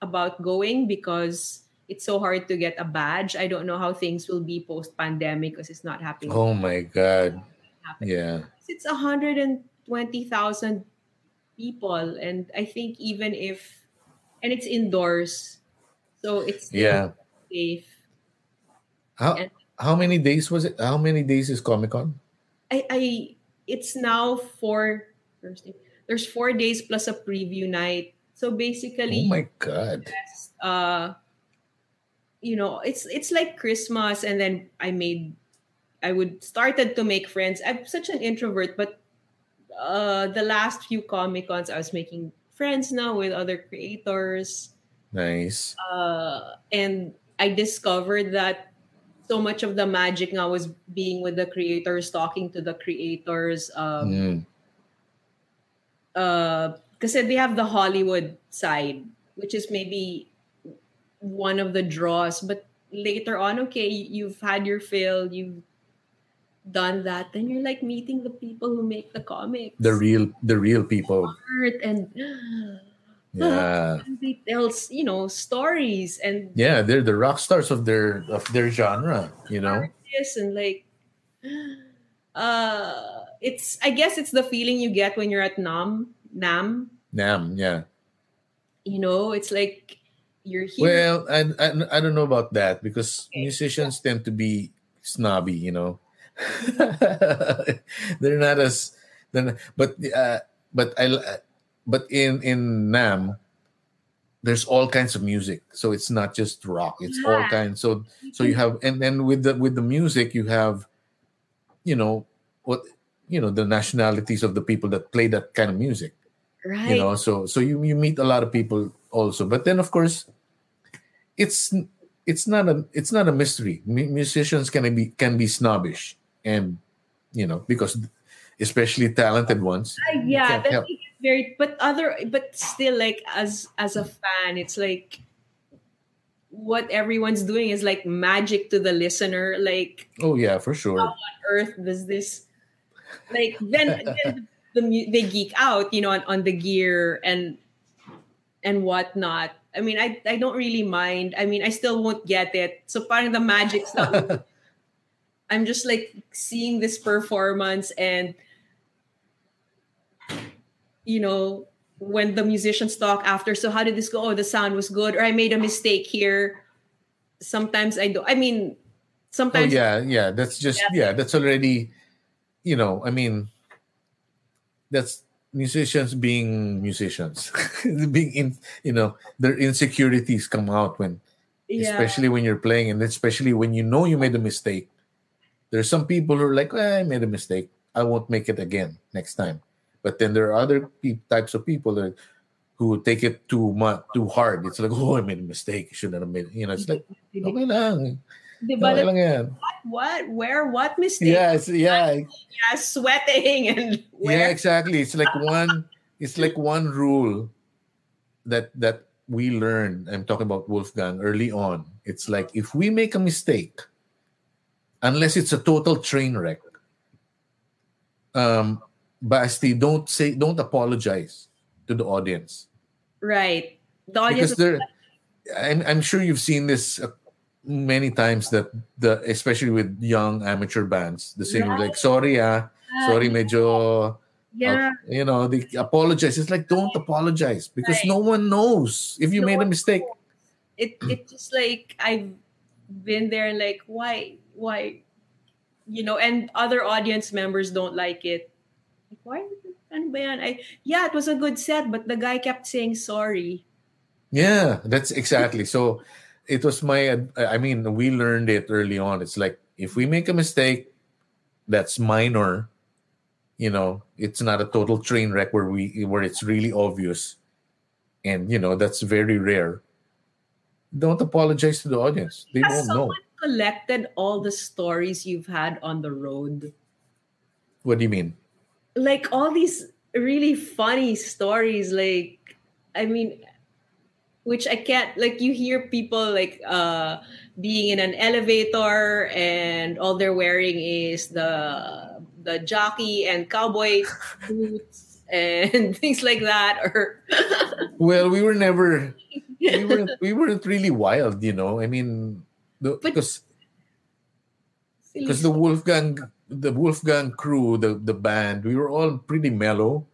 about going because it's so hard to get a badge. I don't know how things will be post pandemic because it's not happening. Oh my god. Yeah. It's 120,000 people and I think even if and it's indoors. So it's Yeah. safe. How And- how many days was it? How many days is Comic Con? I, I it's now four Thursday. There's four days plus a preview night. So basically, Oh my god. uh, you know, it's it's like Christmas, and then I made, I would started to make friends. I'm such an introvert, but uh, the last few comic cons, I was making friends now with other creators, Nice. uh, and I discovered that so much of the magic now was being with the creators, talking to the creators. Um, Mm. uh because they have the Hollywood side, which is maybe one of the draws. But later on, okay, you've had your fill, you've done that, then you're like meeting the people who make the comics, The real the real people. art, and Yeah. they tell you know stories and Yeah, they're the rock stars of their of their genre, you know. artists and like. Uh, it's I guess it's the feeling you get when you're at NAMM NAMM. NAMM, yeah. You know, it's like you're here. Well, I, I I don't know about that because Okay. musicians tend to be snobby, you know. they're not as they're not, but uh, but I but in in NAMM there's all kinds of music. So it's not just rock. It's all kinds. So so you have and then with the with the music you have you know what you know the nationalities of the people that play that kind of music right. you know so so you, you meet a lot of people also but then of course it's it's not a it's not a mystery Mu- musicians can be can be snobbish and you know because especially talented ones uh, you yeah, can't that help. is very. But other, but still, like as as a fan, it's like what everyone's doing is like magic to the listener. Like oh yeah for sure How on Earth does this, like then, then the mu- they geek out, you know, on, on the gear and and whatnot. I mean, I I don't really mind. I mean, I still won't get it. So part of the magic stuff. I'm just like seeing this performance and you know when the musicians talk after so how did this go oh the sound was good or i made a mistake here sometimes i do i mean sometimes oh sometimes yeah yeah that's just yeah that's already you know i mean that's musicians being musicians being in you know their insecurities come out when yeah, especially when you're playing and especially when you know you made a mistake. There's some people who are like "Eh, i made a mistake. I won't make it again next time. But then there are other pe- types of people that who take it too much too hard. It's like oh i made a mistake. Shouldn't have made it. You know it's like okay lang Diba, lang yan. what where what mistake? Yes, yeah. Yeah sweating and yeah exactly. It's like one it's like one rule that that we learned. I'm talking about wolfgang early on. It's like if we make a mistake unless it's a total train wreck um basti don't say don't apologize to the audience. Right. The audience because there I'm, I'm sure you've seen this uh, many times that the especially with young amateur bands the singer like sorry ah sorry medyo yeah. uh, you know they apologize. It's like don't apologize because Right. no one knows. If you No made a mistake. it it just like I've been there and like why why? You know and other audience members don't like it. Like, why ano ba yan? I, yeah, it was a good set, but the guy kept saying sorry. yeah that's exactly. So it was my i mean we learned it early on. It's like if we make a mistake that's minor you know it's not a total train wreck where we where it's really obvious and you know that's very rare. Don't apologize to the audience. They Has won't know. someone collected all the stories you've had on the road? what do you mean? Like all these really funny stories, like I mean which I can't like you hear people like uh being in an elevator and all they're wearing is the the jockey and cowboy boots and things like that or well we were never we weren't we weren't really wild you know i mean the, because because the Wolfgang the Wolfgang crew, the the band, we were all pretty mellow.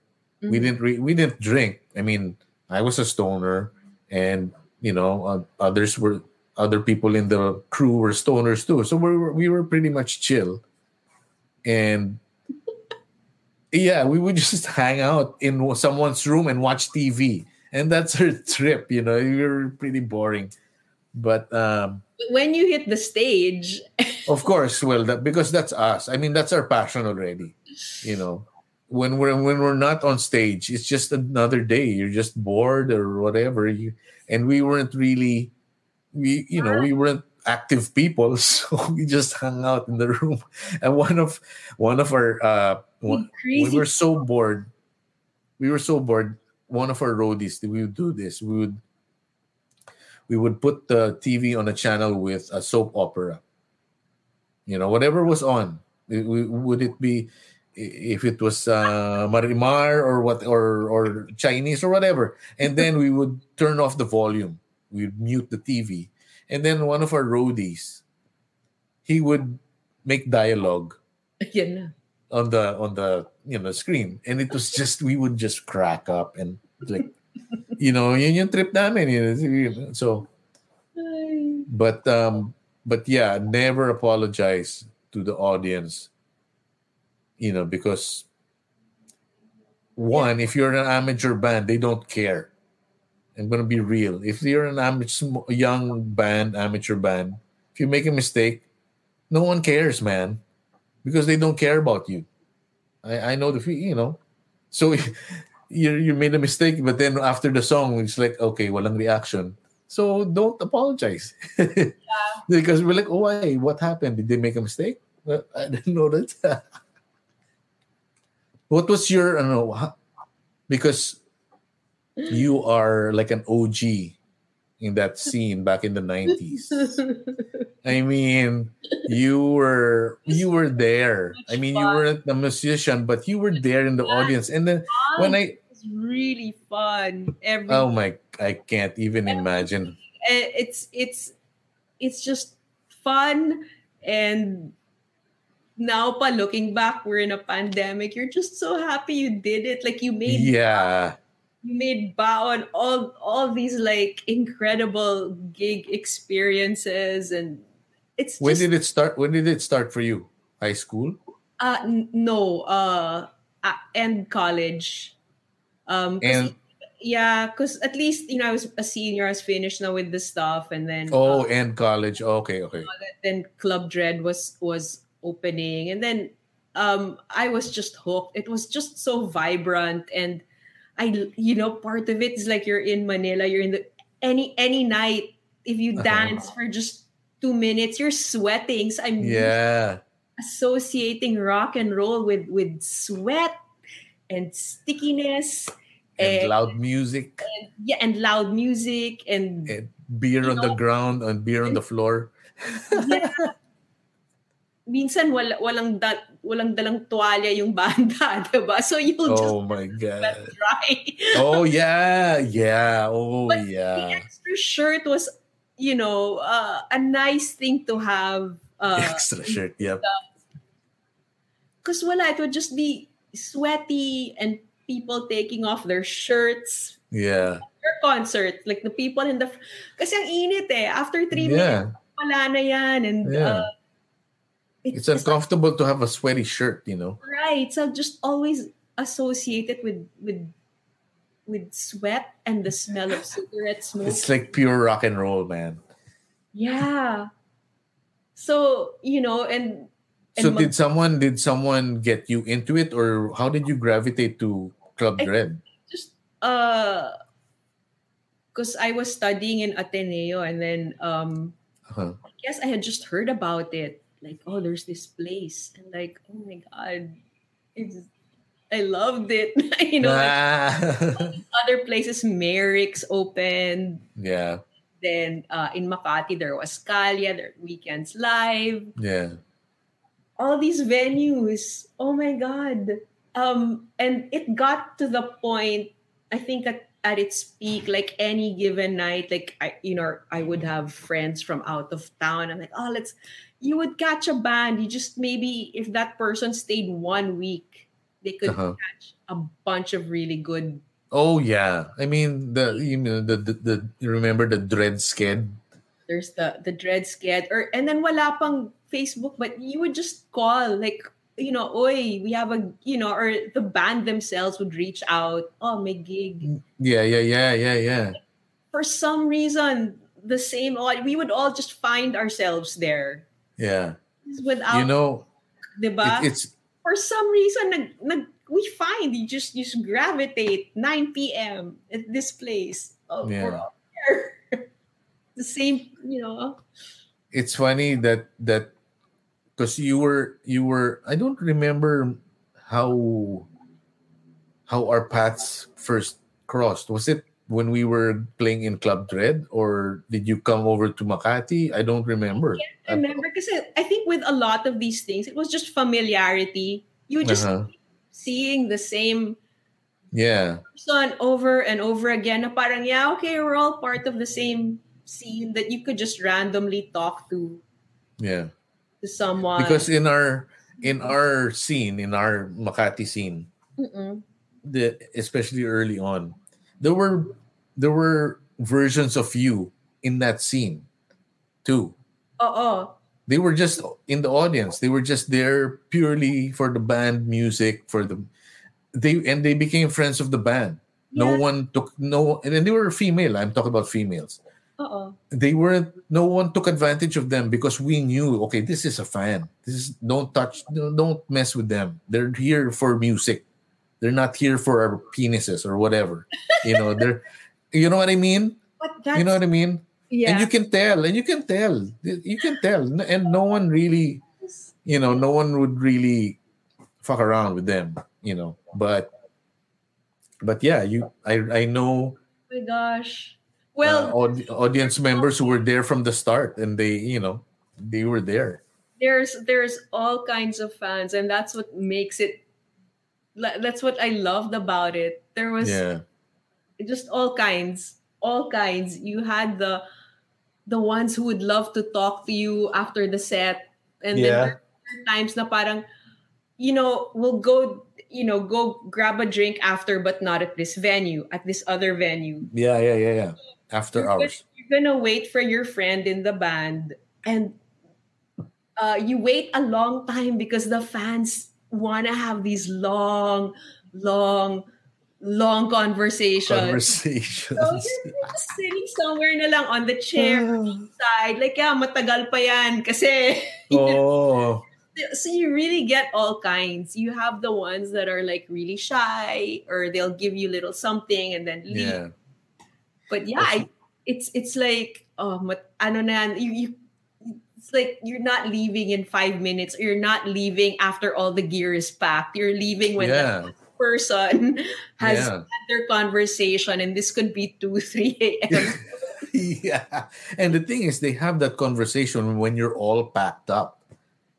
We Mhm. didn't re- we didn't drink. I mean, I was a stoner, and you know, uh, others were other people in the crew were stoners too. So we were we were pretty much chill, and yeah, we would just hang out in someone's room and watch TV, and that's our trip. You know, we were pretty boring, but. um when you hit the stage of course, well, that, because that's us. I mean, that's our passion already. You know, when we're when we're not on stage, it's just another day. You're just bored or whatever. You and we weren't really, we you know, we weren't active people, so we just hung out in the room. And one of one of our uh, one, we were so bored. We were so bored. One of our roadies, we would do this. We would we would put the TV on a channel with a soap opera. You know, whatever was on. It- we- would it be if it was uh, Marimar or what or or Chinese or whatever, and then we would turn off the volume. We'd mute the TV, and then one of our roadies, he would make dialogue na. on the on the you know screen and it was just we would just crack up and like you know yun yung trip namin yun. so but um but yeah never apologize to the audience you know because one if you're an amateur band they don't care i'm gonna be real if you're an amateur young band amateur band if you make a mistake no one cares man because they don't care about you i i know the you know so you you made a mistake, but then after the song, it's like okay, walang reaction. So don't apologize. because we're like, oh, why? What happened? Did they make a mistake? Well, I didn't know that. What was your, I don't know, ha- because you are like an OG in that scene back in the 90s. I mean, you were you were there. I mean, you weren't a musician, but you were there in the audience. And then when I It's really fun. Every oh my I can't even imagine. eh, it's it's it's just fun and now pa looking back we're in a pandemic you're just so happy you did it like you made Yeah. you made baon all all these like incredible gig experiences and it's When just did it start? When did it start for you? High school? uh n- no uh and college um And yeah because at least you know i was a senior i was finished now with the stuff and then oh, uh, and college. Okay, okay. then club dread was was opening and then um i was just hooked it was just so vibrant and i you know part of it is like you're in manila you're in the any any night if you Uh-huh. dance for just two minutes you're sweating so i'm Yeah. associating rock and roll with with sweat and stickiness And and, loud music, yeah and loud music and and beer on the ground, and beer on the floor. yeah. Minsan wala, walang da, walang dalang tuwalya yung banda, 'di ba? So you'll just Oh my god. dry. Oh yeah, yeah. Oh But The yeah. extra shirt was, you know, uh, a nice thing to have. Uh, Extra shirt. Yep. Because wala, it would just be sweaty and people taking off their shirts. Yeah. Your concert, like the people in the... Kasi ang init eh. After three minutes, Yeah. wala na yan. And Yeah. uh, It's uncomfortable to have a sweaty shirt, you know. Right. So just always associate it with with with sweat and the smell of cigarette smoke. It's like pure rock and roll, man. yeah. So, you know, and and So did someone did someone get you into it or how did you gravitate to Club I- Dread? just uh because I was studying in Ateneo and then um Uh-huh. I guess I had just heard about it. Like, oh, there's this place. And like, oh my god, it's I loved it. you know, like, Ah. other places, Mayric's opened. yeah. Then uh, in Makati, there was Kalia, there Weekends Live. Yeah. All these venues. Oh my God. Um, and it got to the point, I think at, at its peak, like any given night, like I, you know, I would have friends from out of town. I'm like, oh, let's you would catch a band. You just maybe if that person stayed one week, they could Uh-huh. catch a bunch of really good Oh yeah. I mean the you know the the, the you remember the Dread Sked? there's the the dread sked or and then wala pang Facebook but you would just call like you know oi we have a you know or the band themselves would reach out oh my gig Yeah, yeah, yeah, yeah, yeah. for some reason the same we would all just find ourselves there Yeah. without You know, diba? it, it's for some reason nag, nag, we find you just you just gravitate 9 p.m. at this place oh Yeah. we're all there the same you know it's funny that that because you were you were I don't remember how how our paths first crossed. Was it when we were playing in Club Dread or did you come over to Makati? I don't remember. I remember because I think with a lot of these things, it was just familiarity. You just Uh-huh. seeing the same Yeah. person over and over again. Na parang, yeah, okay, we're all part of the same scene that you could just randomly talk to Yeah. to someone. Because in our in our scene, in our Makati scene, Mm-mm. the especially early on, there were there were versions of you in that scene too. Oo. they were just in the audience they were just there purely for the band music for the they and they became friends of the band no one took no and they were female i'm talking about females Oo. they weren't no one took advantage of them because we knew okay this is a fan this is don't touch don't mess with them they're here for music they're not here for our penises or whatever. You know, they're you know what I mean? You know what I mean? yeah. And you can tell, and you can tell. You can tell. And no one really, you know, no one would really fuck around with them, you know. But but yeah, you I I know oh my gosh. uh, Well, aud- audience members who were there from the start and they, you know, they were there. there's there's all kinds of fans and that's what makes it that's what I loved about it. There was Yeah. Just all kinds, all kinds. You had the the ones who would love to talk to you after the set, and then Yeah. are times na parang, you know, we'll go, you know, go grab a drink after, but not at this venue, at this other venue. Yeah, yeah, yeah, yeah. After You're gonna- hours. You're gonna wait for your friend in the band, and uh, you wait a long time because the fans want to have these long, long, long conversations. Conversations. So you're just sitting somewhere na lang on the chair ah. side. Like, yeah, matagal pa yan kasi. oh, so you really get all kinds. You have the ones that are like really shy or they'll give you little something and then leave. yeah. But yeah, I, it's it's like oh, mat, ano na yan, you, you it's like you're not leaving in five minutes. Or you're not leaving after all the gear is packed. You're leaving when Yeah. the person has Yeah. had their conversation, and this could be two, three a.m. yeah. And the thing is, they have that conversation when you're all packed up.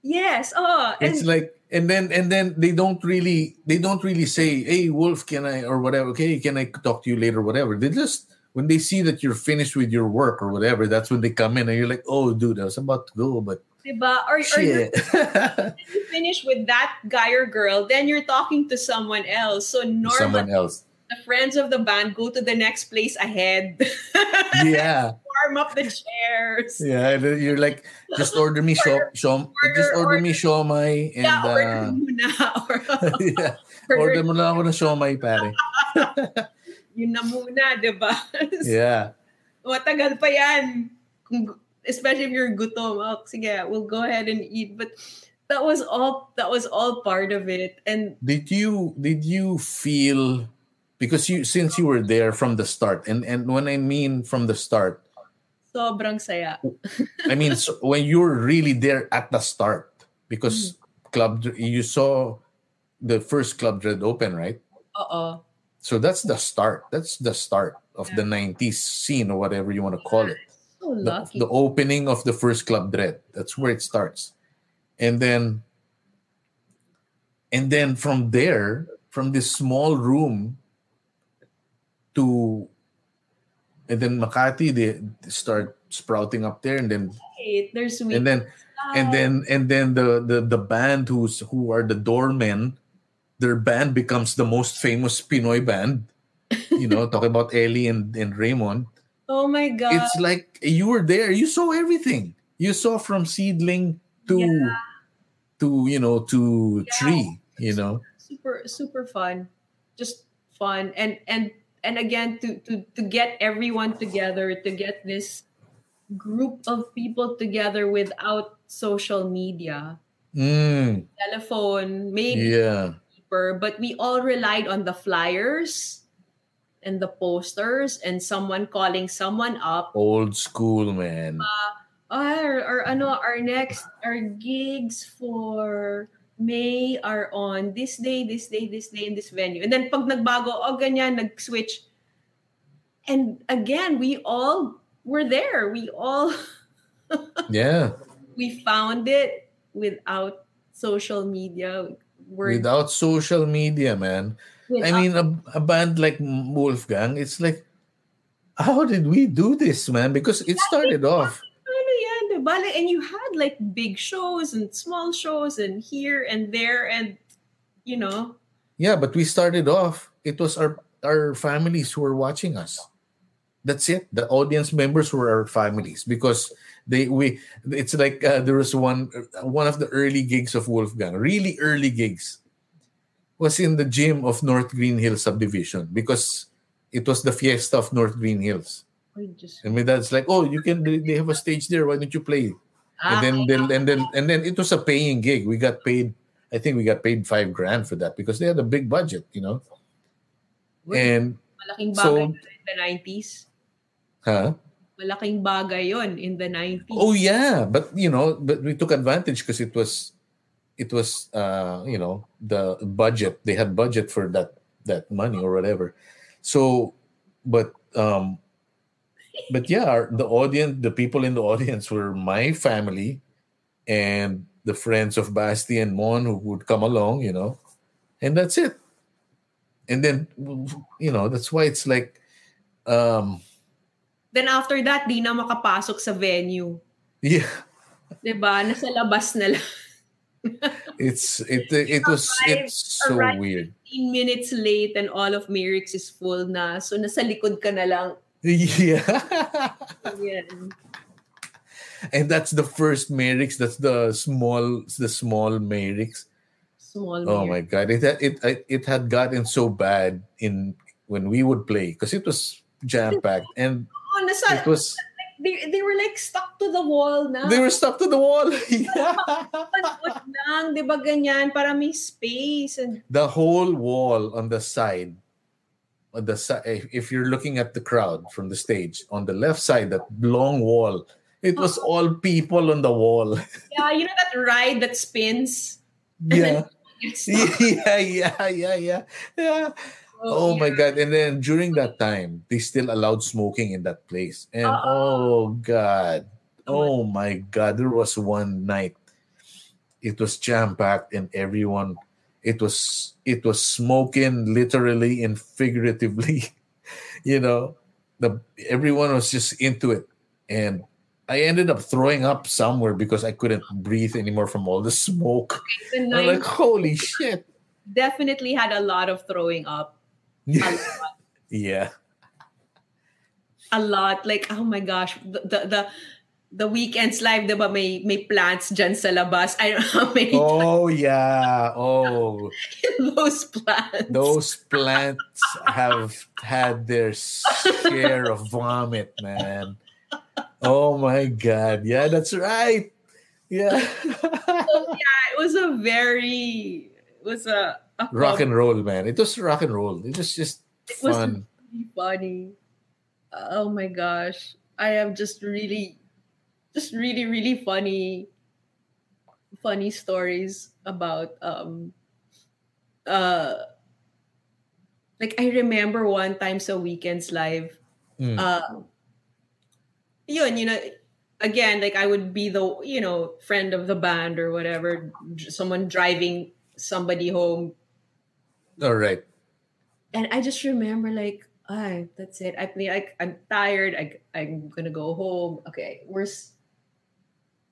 yes. Oh, and It's like, and then and then they don't really they don't really say, "Hey, Wolf, can I or whatever? Okay, can I talk to you later? Whatever." They just when they see that you're finished with your work or whatever, that's when they come in and you're like, "Oh, dude, I was about to go, but diba? Or, or you finish with that guy or girl, then you're talking to someone else. So normally, Someone else. the friends of the band go to the next place ahead, Yeah, warm up the chairs. yeah. You're like, just order me show, show just order me shomai and yeah, order uh, muna. Or, yeah, order, order mo lang ako ng siomay, pare. yun na muna, di ba? Yeah. Matagal pa yan. Kung, especially if you're gutom. Oh, sige, we'll go ahead and eat. But that was all that was all part of it. And Did you did you feel because you since you were there from the start and and when I mean from the start, sobrang saya. I mean so when you were really there at the start because mm-hmm. club you saw the first club dread open right Oo. so that's the start that's the start of the 90s scene or whatever you want to call it So the, the opening of the first club dread. That's where it starts. And then and then from there from this small room to and then makati they, they start sprouting up there and then Wait, there's and then and then and then the the the band who's who are the doormen their band becomes the most famous pinoy band. You know talking about Ely and, and Raymund oh my god. it's like you were there. You saw everything. You saw from seedling to Yeah. to you know to Yeah. tree you know? super super fun. Just fun. And and and again to to to get everyone together to get this group of people together without social media. Mm, telephone maybe yeah. paper but we all relied on the flyers and the posters and someone calling someone up old school man Ah, our, our ano our next our gigs for May are on this day, this day, this day, in this venue. And then pag nagbago, oh ganyan, nag-switch. And again, we all were there. We all yeah we found it without social media. We're without social media man I mean, a, a band like Wolfgang, it's like, how did we do this, man? Because it started off. ano yan, diba? Like, And you had like big shows and small shows and here and there and you know, Yeah, but we started off. It was our our families who were watching us. That's it. The audience members were our families because they we. It's like uh, there was one one of the early gigs of Wolfgang, really early gigs, was in the gym of North Green Hills subdivision because it was the fiesta of North Green Hills. I just And my dad's like, "Oh, you can. They have a stage there. Why don't you play?" Ah, and then, then and then and then it was a paying gig. We got paid I think we got paid five grand for that because they had a big budget, you know. And Malaking bagay so, in the 90s. huh? Malaking bagay yon in the 90s. Oh yeah, but you know, but we took advantage because it was, it was, uh, you know, the budget. They had budget for that that money or whatever. So, but um, but yeah, our, the audience, the people in the audience were my family, and the friends of Basti and Mon who would come along, you know, and that's it. And then, you know, that's why it's like, um, Then after that, di na makapasok sa venue. yeah. 'Di ba? Nasa labas na lang. It's it it was it's so weird 15 minutes late and all of Mayric's is full na. So nasa likod ka na lang. yeah Yan. and that's the first Mayric's that's the small the small Mayric's Small oh my god it had it it, it had gotten so bad in when we would play because it was jam packed and Oh, nasa, it was they, they were like stuck to the wall na. they were stuck to the wall yeah. Panikot lang, di ba ganyan? Para may space. And, the whole wall on the side on the side if you're looking at the crowd from the stage on the left side that long wall it was uh-huh. all people on the wall yeah, you know that ride that spins? yeah yeah yeah yeah yeah yeah oh, oh my yeah. god and then during that time they still allowed smoking in that place and Uh-uh. oh god oh, oh my god there was one night it was jam packed and everyone it was it was smoking literally and figuratively you know the everyone was just into it and I ended up throwing up somewhere because I couldn't breathe anymore from all the smoke. The I'm like, holy shit. definitely had a lot of throwing up. A lot. yeah. a lot. Like, oh my gosh, the the the, the weekends live, di ba, may, may plants dyan sa labas. I don't know how many Oh yeah. Oh, those plants. those plants have had their share of vomit, man. Oh my god. Yeah, that's right. Yeah. Yeah, it was a very, it was a rock and roll, man. It was rock and roll. It was just It fun. really funny. Oh my gosh. I am just really, just really, really funny, funny stories about, um, uh, like I remember one time so weekends live, Mm. uh, yun, you know, again, like I would be the, you know, friend of the band or whatever, someone driving somebody home All right. and I just remember like, ah, that's it. I play like I'm tired. I I'm gonna go home. Okay, where's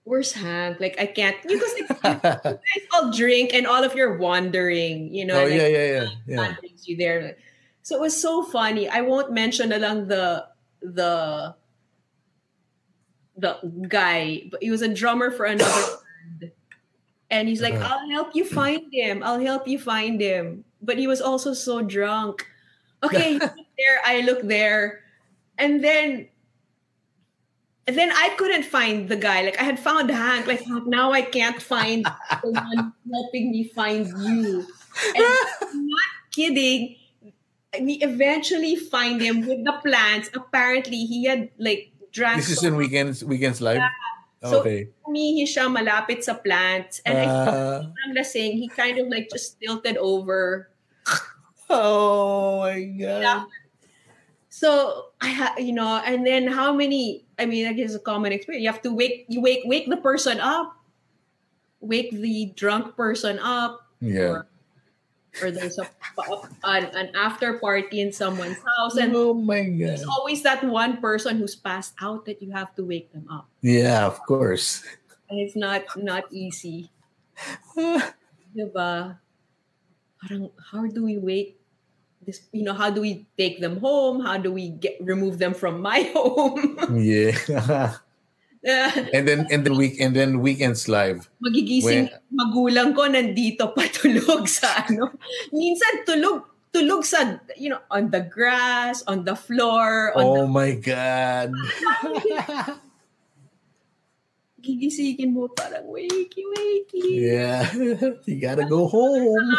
where's Hank? Like I can't because like, you guys all drink and all of you're wandering, you know. oh like, yeah, yeah, yeah. Yeah. You there. So it was so funny. I won't mention along the the the guy, but he was a drummer for another band. And he's like, Uh-huh. I'll help you find him. I'll help you find him. But he was also so drunk. Okay, you look there, I look there. And then and then I couldn't find the guy. Like I had found Hank. Like now I can't find the one helping me find you. And I'm not kidding. We eventually find him with the plants. Apparently, he had like drank. This is in weekends weekends live. So- Okay. umihi siya malapit sa plants. And I Uh, sobrang lasing. He kind of like just tilted over. oh my god. Yeah. So I ha- you know, and then how many? I mean, I guess a common experience. You have to wake, you wake, wake the person up, wake the drunk person up, Yeah. or there's a an, an after party in someone's house, and oh my god. there's always that one person who's passed out that you have to wake them up, Yeah, of course. and it's not not easy. Diba? Parang, how do we wake this? You know, how do we take them home? How do we get remove them from my home? yeah. And then and then week and then weekends live. magigising magulang ko nandito pa tulog sa ano. Minsan tulog tulog sa you know on the grass, on the floor, on Oh my god. the, gigisingin mo parang wakey, wakey. Yeah, you gotta go home.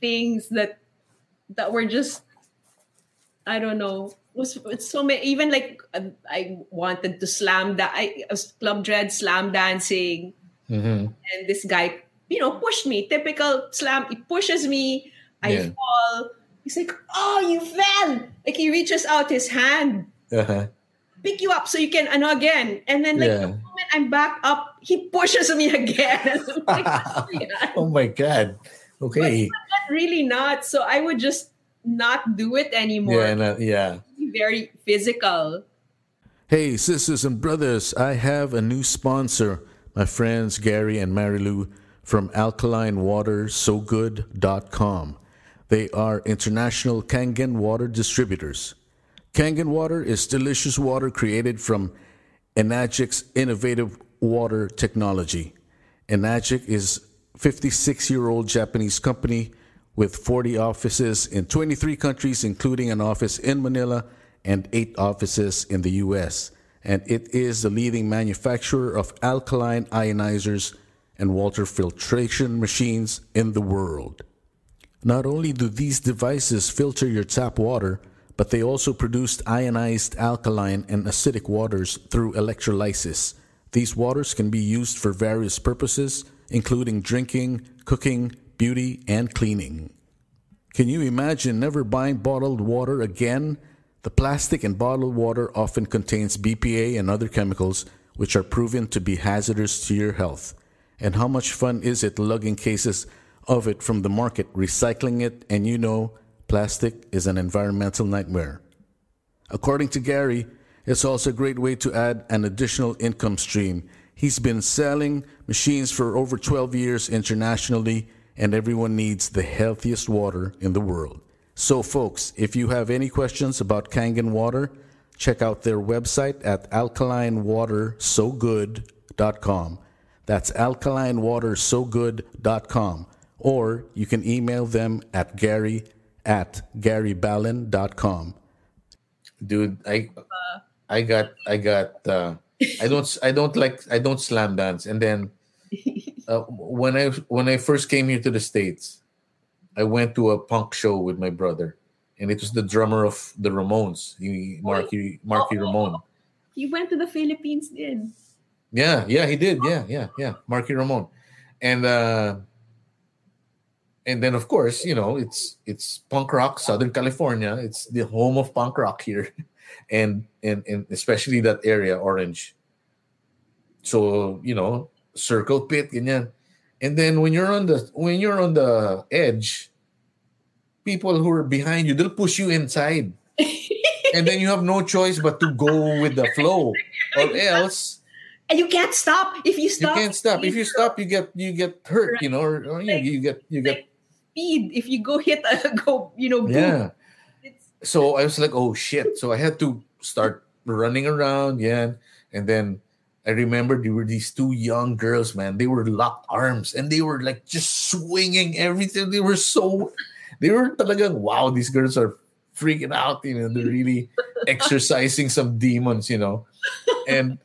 things that that were just I don't know. Was it's so many even like uh, I wanted to slam that I was club dread slam dancing Mhm. and this guy you know pushed me typical slam he pushes me I Yeah. fall he's like oh you fell like he reaches out his hand Uh-huh. pick you up so you can ano again and then like Yeah. the moment I'm back up he pushes me again like. Oh my god. Okay. not really not. So I would just not do it anymore. Yeah, no, uh, yeah. Very physical. Hey, sisters and brothers, I have a new sponsor, my friends Gary and Marilu from alkalinewatersogood.com. They are international Kangen water distributors. Kangen water is delicious water created from Enagic's innovative water technology. Enagic is 56-year-old Japanese company with 40 offices in 23 countries including an office in Manila and 8 offices in the US. And it is the leading manufacturer of alkaline ionizers and water filtration machines in the world. Not only do these devices filter your tap water, but they also produce ionized alkaline and acidic waters through electrolysis. These waters can be used for various purposes, including drinking, cooking, beauty, and cleaning. Can you imagine never buying bottled water again? The plastic in bottled water often contains BPA and other chemicals which are proven to be hazardous to your health. And how much fun is it lugging cases of it from the market, recycling it, and you know plastic is an environmental nightmare? According to Gary, it's also a great way to add an additional income stream. He's been selling machines for over 12 years internationally, and everyone needs the healthiest water in the world. So, folks, if you have any questions about Kangen water, check out their website at alkalinewatersogood.com. That's alkalinewatersogood.com. Or you can email them at gary at garyballin.com. Dude, I I got I got uh I don't I don't like I don't slam dance and then uh, when I when I first came here to the states I went to a punk show with my brother and it was the drummer of the Ramones Marky Marky Oh. Ramone He went to the Philippines din. Yeah, yeah, he did. Yeah, yeah, yeah. Marky Ramone. And uh and then of course, you know, it's it's punk rock, Southern California. It's the home of punk rock here. And and, and especially that area, Orange. So, you know, circle pit, ganyan. And then when you're on the when you're on the edge, people who are behind you, they'll push you inside. and then you have no choice but to go with the flow. Or else And you can't stop. If you stop, you can't stop. If you stop, you get you get hurt. You know, or, or you, you get you get speed. If you go hit, uh, go, you know, boom. yeah. It's, So I was like, oh shit. So I had to start running around. Yeah, and then I remember there were these two young girls, man. They were locked arms and they were like just swinging everything. They were so, they were talagang wow. These girls are freaking out. You know, they're really exercising some demons. You know, and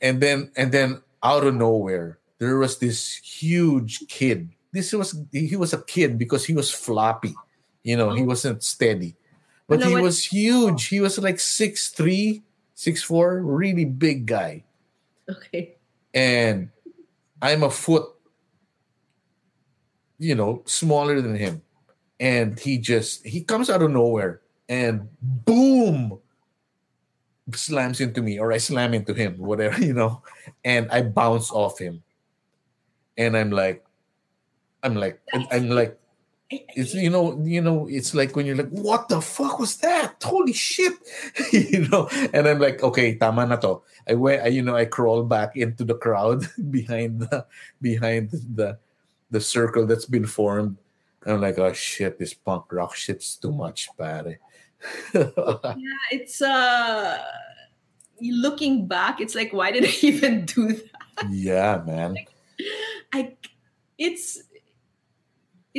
and then and then out of nowhere there was this huge kid this was he was a kid because he was floppy you know he oh. wasn't steady but Ano, he was huge he was like six three, six four, really big guy okay. and i'm a foot you know smaller than him and he just he comes out of nowhere and boom slams into me or i slam into him whatever you know and i bounce off him and i'm like i'm like i'm like it's you know you know it's like when you're like what the fuck was that? Holy shit. You know and i'm like okay tama na to. I went I, you know i crawl back into the crowd behind the behind the the circle that's been formed. I'm like oh shit this punk rock shit's too much pare. Yeah, it's uh looking back, it's like why did I even do that? yeah man. I it's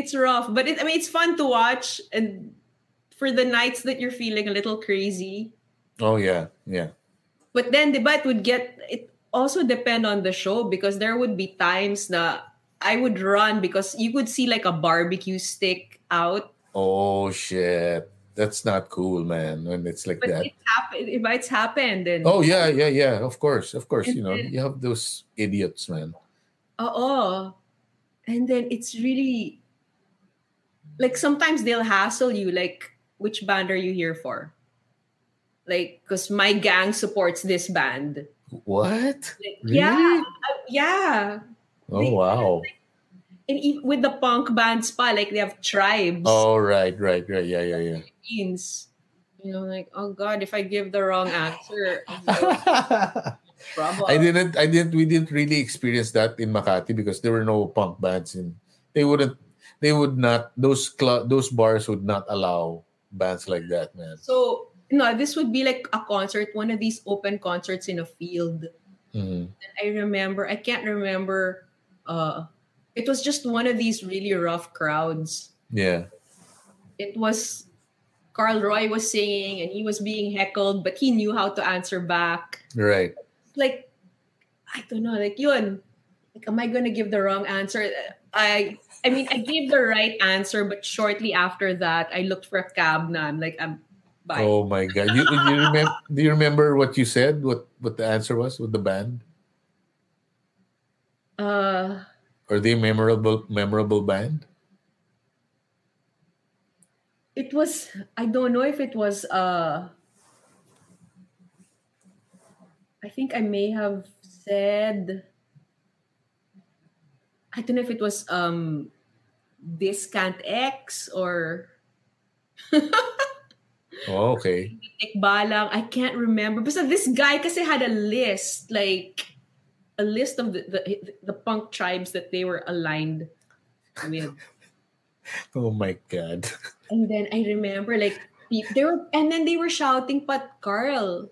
it's rough, but it, I mean it's fun to watch and for the nights that you're feeling a little crazy. oh yeah yeah But then the but would get it also depend on the show because there would be times that I would run because you could see like a barbecue stick out. Oh shit. That's not cool, man. When it's like But that. it happened. If it's happened, then Oh yeah, yeah, yeah. Of course, of course. And You know, then- you have those idiots, man. Uh oh, and then it's really like sometimes they'll hassle you. Like, which band are you here for? Like, because my gang supports this band. What? Like, Really? Yeah, uh, yeah. Oh wow. And even with the punk bands, pa, like they have tribes. Oh right, right, right. Yeah, yeah, yeah. means You know, like, oh God, if I give the wrong answer, I'm in trouble. I didn't I didn't we didn't really experience that in Makati because there were no punk bands in they wouldn't they would not those cl- those bars would not allow bands like that, man. So, no, this would be like a concert, one of these open concerts in a field. Mhm. And I remember, I can't remember, uh, it was just one of these really rough crowds. Yeah. It was, Karl Roy was singing and he was being heckled, but he knew how to answer back. Right. like I don't know, like yun. Like, am I gonna give the wrong answer? I I mean, I gave the right answer, but shortly after that, I looked for a cab. Now I'm like, I'm bye. Oh my god. You, you remember do you remember what you said? What what the answer was with the band? Uh, Are they memorable memorable band? it was. I don't know if it was. Uh, I think I may have said. I don't know if it was um, Discount X or. Oh, okay. Balang. I can't remember. But this guy kasi had a list, like a list of the, the the punk tribes that they were aligned with. Oh my god. And then I remember like they were and then they were shouting but Karl.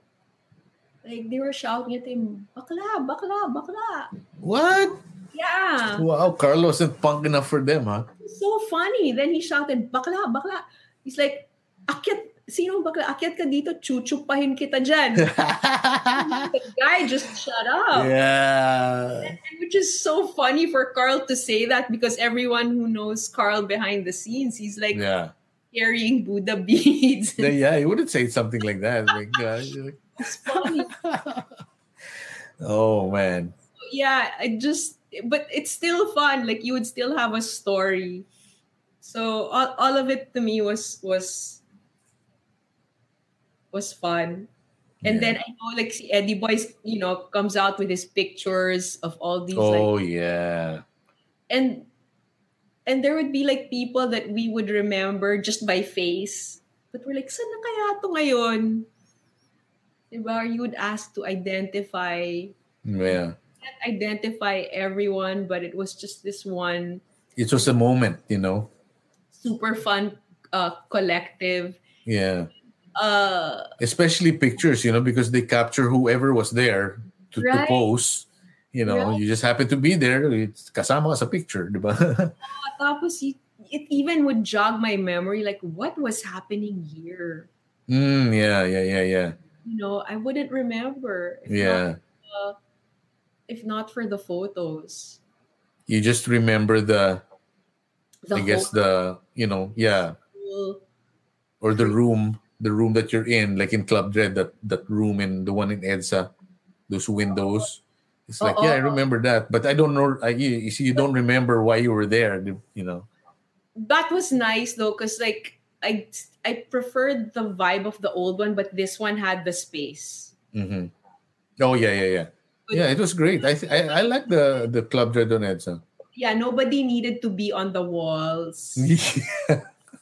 Like they were shouting at him, bakla, bakla, bakla. What? Yeah. Wow, Karl wasn't punk enough for them, huh? So funny. Then he shouted, bakla, bakla. He's like, akyat, sino bakla? Akyat ka dito, chuchupahin kita dyan. the guy just shut up. yeah. Which is so funny for Karl to say that because everyone who knows Karl behind the scenes, he's like Yeah. carrying Buddha beads. Yeah, yeah, he wouldn't say something like that. Like, uh, like, it's funny. oh man. yeah, I just but it's still fun. Like you would still have a story. So all, all of it to me was was was fun. And Yeah. then I know like Eddie Boys, you know, comes out with his pictures of all these like Oh yeah. and and there would be like people that we would remember just by face. But we're like, saan na kaya to ngayon? Diba? You would ask to identify, Yeah. Not identify everyone, but it was just this one It was a moment, you know. super fun uh, collective. Yeah. Uh, Especially pictures, you know, because they capture whoever was there to, to pose. You know, Right. you just happen to be there. It's kasama ka sa picture, ba? tapos y- it even would jog my memory, like what was happening here? mm, yeah, yeah, yeah, yeah. You know, I wouldn't remember. Yeah. Not, if not for the photos. You just remember the, The I guess the, you know, yeah, school. or the room, the room that you're in, like in Club Dread, that that room in the one in EDSA, those windows. It's like, yeah, I remember that, but I don't know. I, you, you see, you don't remember why you were there. You know. that was nice though because like i i preferred the vibe of the old one but this one had the space Mm-hmm. Oh yeah, yeah, yeah. Yeah, it was great. I th- I, I like the the Club Dread on yeah nobody needed to be on the walls.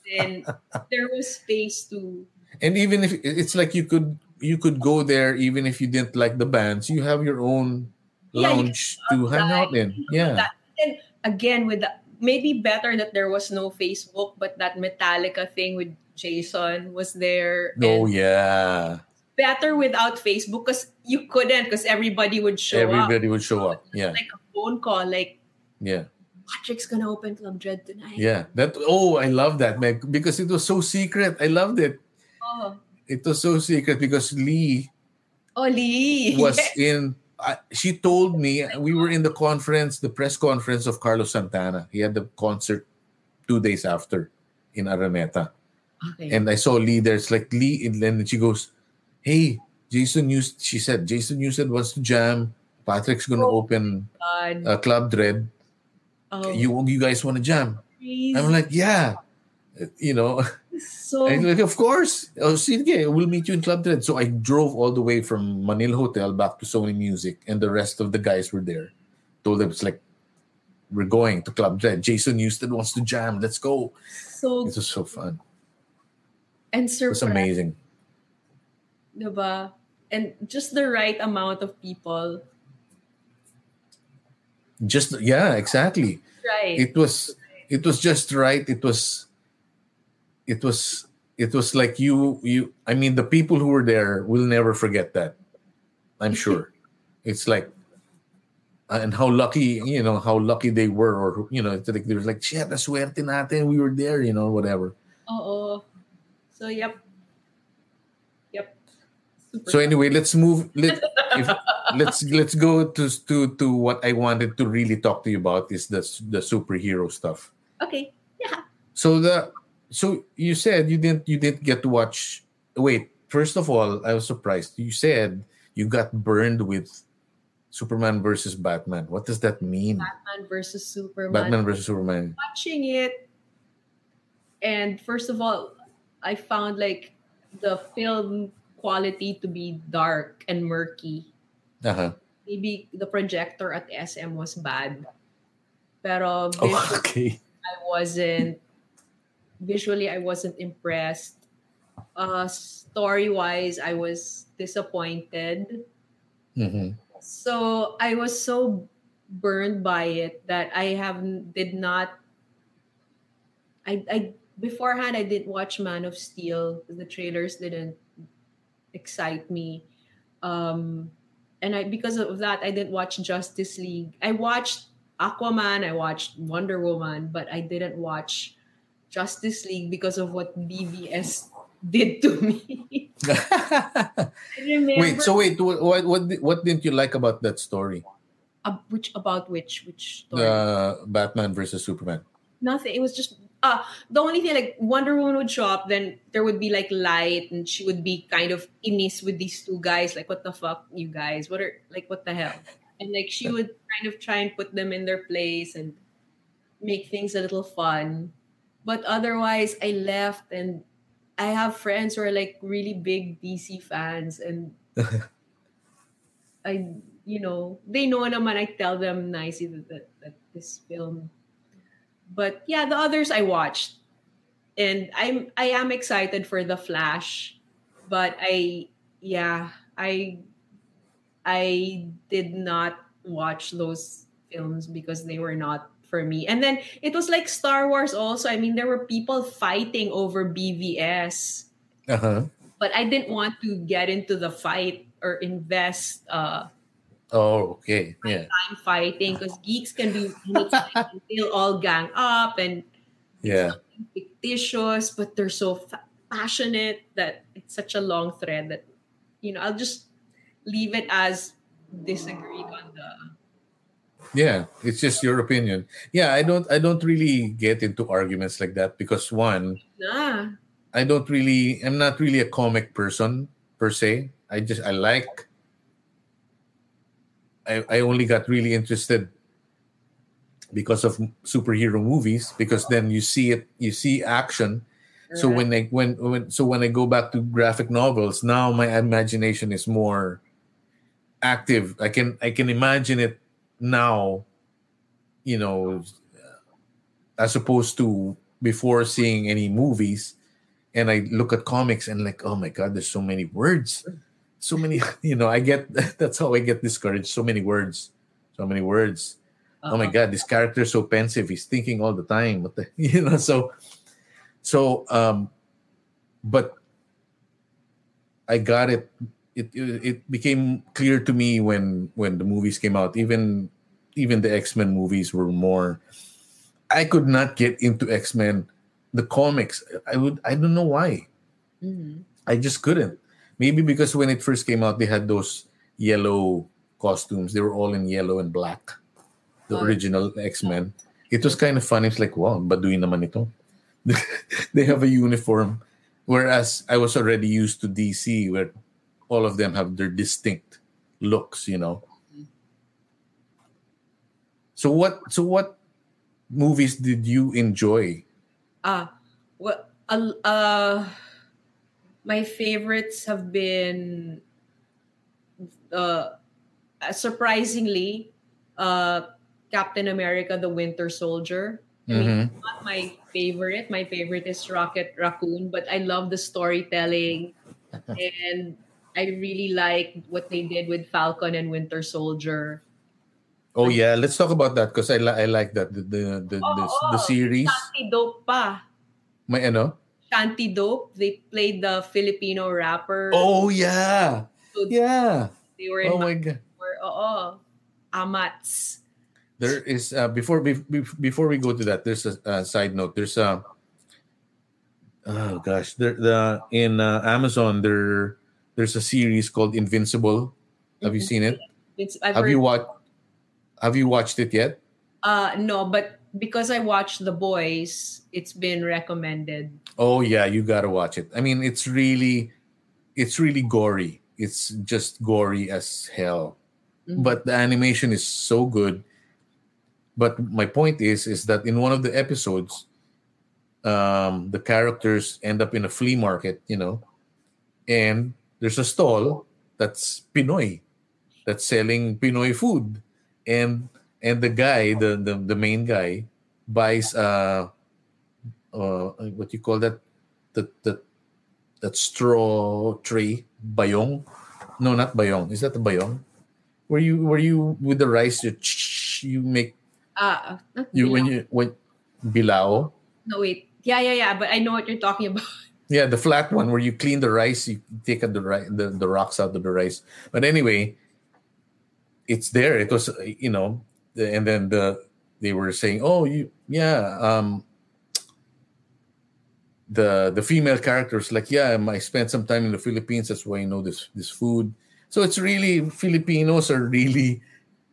And there was space to and even if it's like you could you could go there even if you didn't like the bands. You have your own Yeah, you lounge to hang out in. Yeah. and again with the maybe better that there was no facebook but that metallica thing with jason was there oh and yeah better without facebook because you couldn't because everybody would show up everybody would show up yeah like a phone call like yeah patrick's gonna open club dread tonight yeah that oh i love that man because it was so secret i loved it oh, it was so secret because lee oh lee was in I, she told me we were in the conference, the press conference of Carlos Santana. He had the concert two days after in Araneta. Okay. And I saw Lee. leaders like Lee, and then she goes, Hey, Jason News, she said, Jason Newsted wants to jam. Patrick's going to Oh. open uh, Club Dread. Oh, You, you guys want to jam? crazy. I'm like, Yeah. You know, so I'm like, of course. Oh, sige, we'll meet you in Club Dread. So I drove all the way from Manila Hotel back to Sony Music, and the rest of the guys were there. Told them it's like, we're going to Club Dread. Jason Newsted wants to jam. Let's go. so It was so fun. and It was surprised, amazing. Diba? And just the right amount of people. Just yeah, exactly. Right. It was it was just right. It was it was it was like you you I mean the people who were there will never forget that. I'm sure. it's like and how lucky, you know, how lucky they were or you know, it's like they were like, shit, the suerte natin, we were there, you know, whatever. Oo. So. Yep. Super So anyway, let's move. Let if, let's let's go to to to what I wanted to really talk to you about is the the superhero stuff. okay. Yeah. So the so you said you didn't you didn't get to watch. Wait, first of all, I was surprised. You said you got burned with Superman versus Batman. What does that mean? Batman versus Superman. Batman versus Superman. watching it and first of all i found like the film quality to be dark and murky Uh-huh. maybe the projector at sm was bad pero Oh, okay. i wasn't visually i wasn't impressed uh story wise i was disappointed hmm so I was so burned by it that I have did not. I I beforehand I didn't watch Man of Steel. The trailers didn't excite me, um, and I because of that I didn't watch Justice League. I watched Aquaman. I watched Wonder Woman, but I didn't watch Justice League because of what BVS did to me. Wait, so wait, what what what, didn't you like about that story? Ab- which about which which story? The Batman versus Superman. Nothing. It was just uh the only thing like Wonder Woman would show up, then there would be like light, and she would be kind of inis with these two guys. Like, what the fuck, you guys? What are like what the hell? And like she would kind of try and put them in their place and make things a little fun. But otherwise, I left and I have friends who are like really big DC fans and I you know, they know naman I tell them nicely that, that, that this film. But yeah, the others I watched. And I'm I am excited for the Flash. But I yeah, I I did not watch those films because they were not for me. And then it was like Star Wars also. I mean, there were people fighting over BVS Uh-huh. but I didn't want to get into the fight or invest uh Oh, okay. Yeah. time fighting because geeks can be. They'll all gang up and Yeah. fictitious, but they're so fa- passionate that it's such a long thread that you know I'll just leave it as disagreed on the Yeah, it's just your opinion. Yeah, I don't I don't really get into arguments like that because one, nah I don't really I'm not really a comic person per se. I just I like I, I only got really interested because of superhero movies because then you see it you see action. So when I when when so when I go back to graphic novels now my imagination is more active. I can I can imagine it now you know as opposed to before seeing any movies. And I look at comics and like oh my god there's so many words so many you know I get that's how I get discouraged. So many words so many words. Oh my Uh-uh. god this character is so pensive. He's thinking all the time. What the you know so so um but i got it. It it became clear to me when when the movies came out. Even even the x-men movies were more. I could not get into x-men the comics. I would i don't know why. Mhm. I just couldn't. Maybe because when it first came out, they had those yellow costumes. They were all in yellow and black. The original X Men. It was kind of funny. It's like, wow, baduy naman ito. they have a uniform, whereas I was already used to DC, where all of them have their distinct looks. You know. So what? So what movies did you enjoy? Ah, well, uh, uh, my favorites have been, uh, surprisingly, uh, Captain America: The Winter Soldier. I mean, Mhm. not my favorite. My favorite is Rocket Raccoon, but I love the storytelling, and I really like what they did with Falcon and Winter Soldier. Oh yeah, let's talk about that because I, li- I like that the the the, the, Oh, the oh, series. Shanti Dope pa. May ano? Shanti Dope. They played the Filipino rapper. Oh yeah, So yeah. They were in Oh my god. Or, oo, amats. There is uh, before be, be- before we go to that. There's a, uh side note. There's a oh gosh. There the in uh, Amazon there there's a series called Invincible. Have you seen it? It's, I've Have you watched? Have you watched it yet? Uh, no, but because I watched The Boys, it's been recommended. Oh yeah, you gotta watch it. I mean, it's really, it's really gory. It's just gory as hell. Mhm. But the animation is so good. But my point is, is that in one of the episodes, um, the characters end up in a flea market, you know, and there's a stall that's Pinoy, that's selling Pinoy food, and and the guy, the the, the main guy, buys uh uh, what you call that that that that straw tray bayong no not bayong is that the bayong where you where you with the rice you you make Ah, not you when bilao. you when bilao No, wait. Yeah, yeah, yeah. But I know what you're talking about. yeah the flat one where you clean the rice you take out the the, the rocks out of the rice but anyway it's there it was uh, you know and then the they were saying oh you yeah um the the female characters like yeah um, i spent some time in the philippines that's why i know this this food so it's really filipinos are really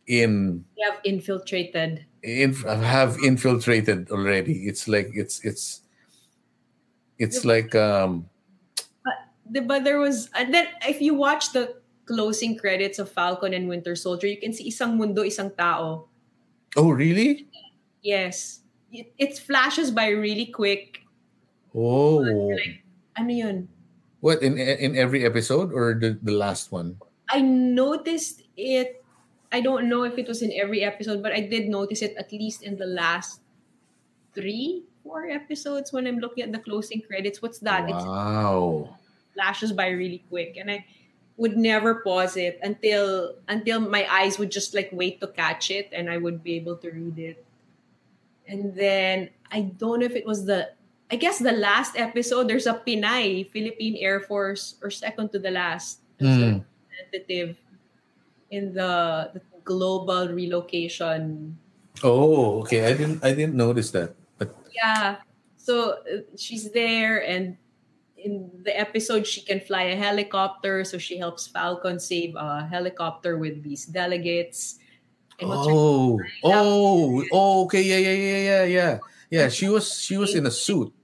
in have infiltrated. in, have infiltrated already it's like it's it's it's like um The, but there was, and then if you watch the closing credits of Falcon and Winter Soldier, you can see isang mundo, isang tao. Oh really Yes. It, it flashes by really quick. oh Like, ano yun? what in in every episode or the, the last one I noticed it. I don't know if it was in every episode, but I did notice it at least in the last three, four episodes when I'm looking at the closing credits. What's that? Wow flashes by really quick, and I would never pause it until until my eyes would just like wait to catch it, and I would be able to read it. And then I don't know if it was the. I guess the last episode, there's a Pinay, Philippine Air Force, or second to the last. Representative in the, the global relocation. oh okay i didn't i didn't notice that but Yeah. So uh, she's there, and in the episode, she can fly a helicopter. So she helps Falcon save a helicopter with these delegates. And oh oh oh okay yeah yeah yeah yeah yeah yeah she was she was in a suit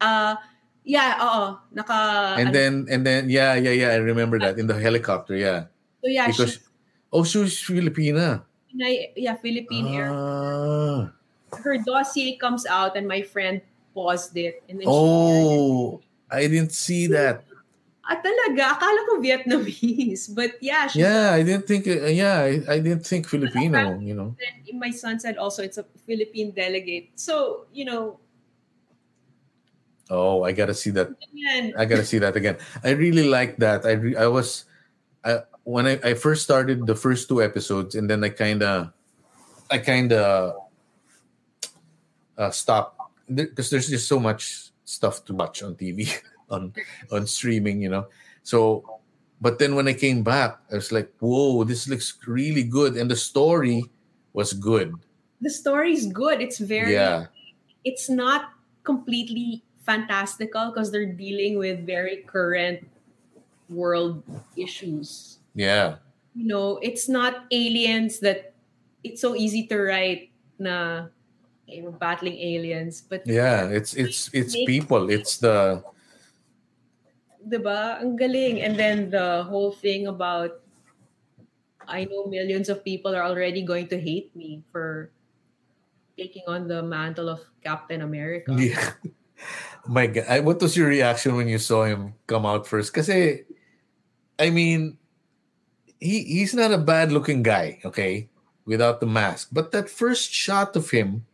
uh, yeah, oh, Naka, and then and then yeah yeah yeah i remember that in the helicopter yeah so yeah, because she's oh she was filipina yeah, Philippine Air. ah. Her dossier comes out, and my friend paused it. And then she oh i didn't see that Ah, talaga? Akala ko Vietnamese. But yeah, she yeah i didn't think uh, yeah I, I didn't think filipino you know then my son said also it's a Philippine delegate. So, you know, oh i gotta see that yan. I gotta see that again. I really like that. I re- I was I, when I, I first started the first two episodes, and then I kind of I kind of uh, stopped because there's just so much stuff to watch on TV on on streaming, you know. So, but then when I came back, I was like, "Whoa, this looks really good," and the story was good. the story's good. It's very Yeah, it's not completely fantastical because they're dealing with very current world issues. yeah. you know, it's not aliens that it's so easy to write na hey, we're battling aliens, but Yeah, it's it's it's people. It's the diba? Ang galing. And then the whole thing about I know millions of people are already going to hate me for taking on the mantle of Captain America. Yeah. My God, what was your reaction when you saw him come out first? Because eh, I mean, he he's not a bad looking guy, okay, without the mask. But that first shot of him,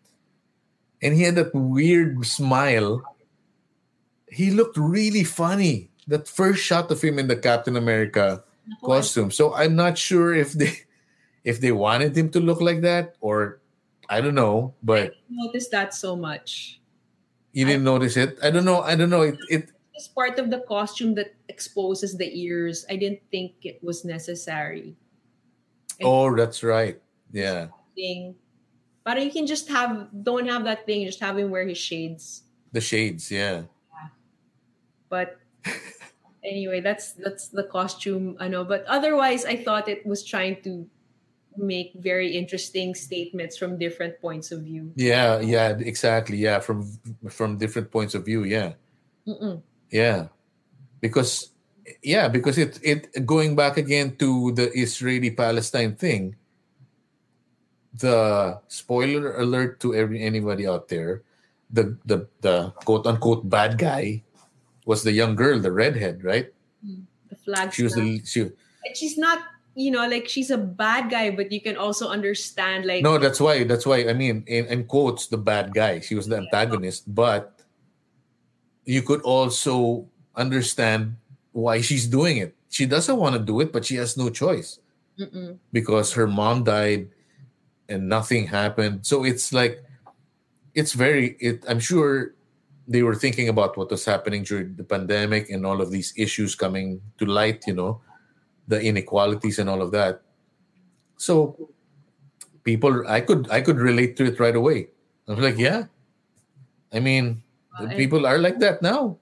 and he had that weird smile. He looked really funny. That first shot of him in the Captain America costume. So I'm not sure if they if they wanted him to look like that or I don't know, but I noticed that so much. you didn't notice it. I don't know. I don't know. It it It's part of the costume that exposes the ears. I didn't think it was necessary. Oh, that's right. Yeah. Thing. But you can just have don't have that thing, just have him wear his shades. The shades, yeah. But anyway, that's that's the costume I know. But otherwise I thought it was trying to make very interesting statements from different points of view. Yeah, yeah, exactly. Yeah, from from different points of view, yeah. Mm-mm. Yeah. Because yeah, because it it going back again to the Israeli Palestine thing. The spoiler alert to every anybody out there, the the the quote unquote bad guy was the young girl, the redhead, right? Mm, the flag. She was the she she's not, you know, like she's a bad guy, but you can also understand like No, that's why. That's why. I mean, in, in quotes, the bad guy. She was the antagonist, but you could also understand why she's doing it. She doesn't want to do it, but she has no choice Mm-mm. because her mom died and nothing happened. So it's like, it's very. It. I'm sure they were thinking about what was happening during the pandemic and all of these issues coming to light. You know, the inequalities and all of that. So people i could i could relate to it right away i was like yeah i mean Uh, people are like that now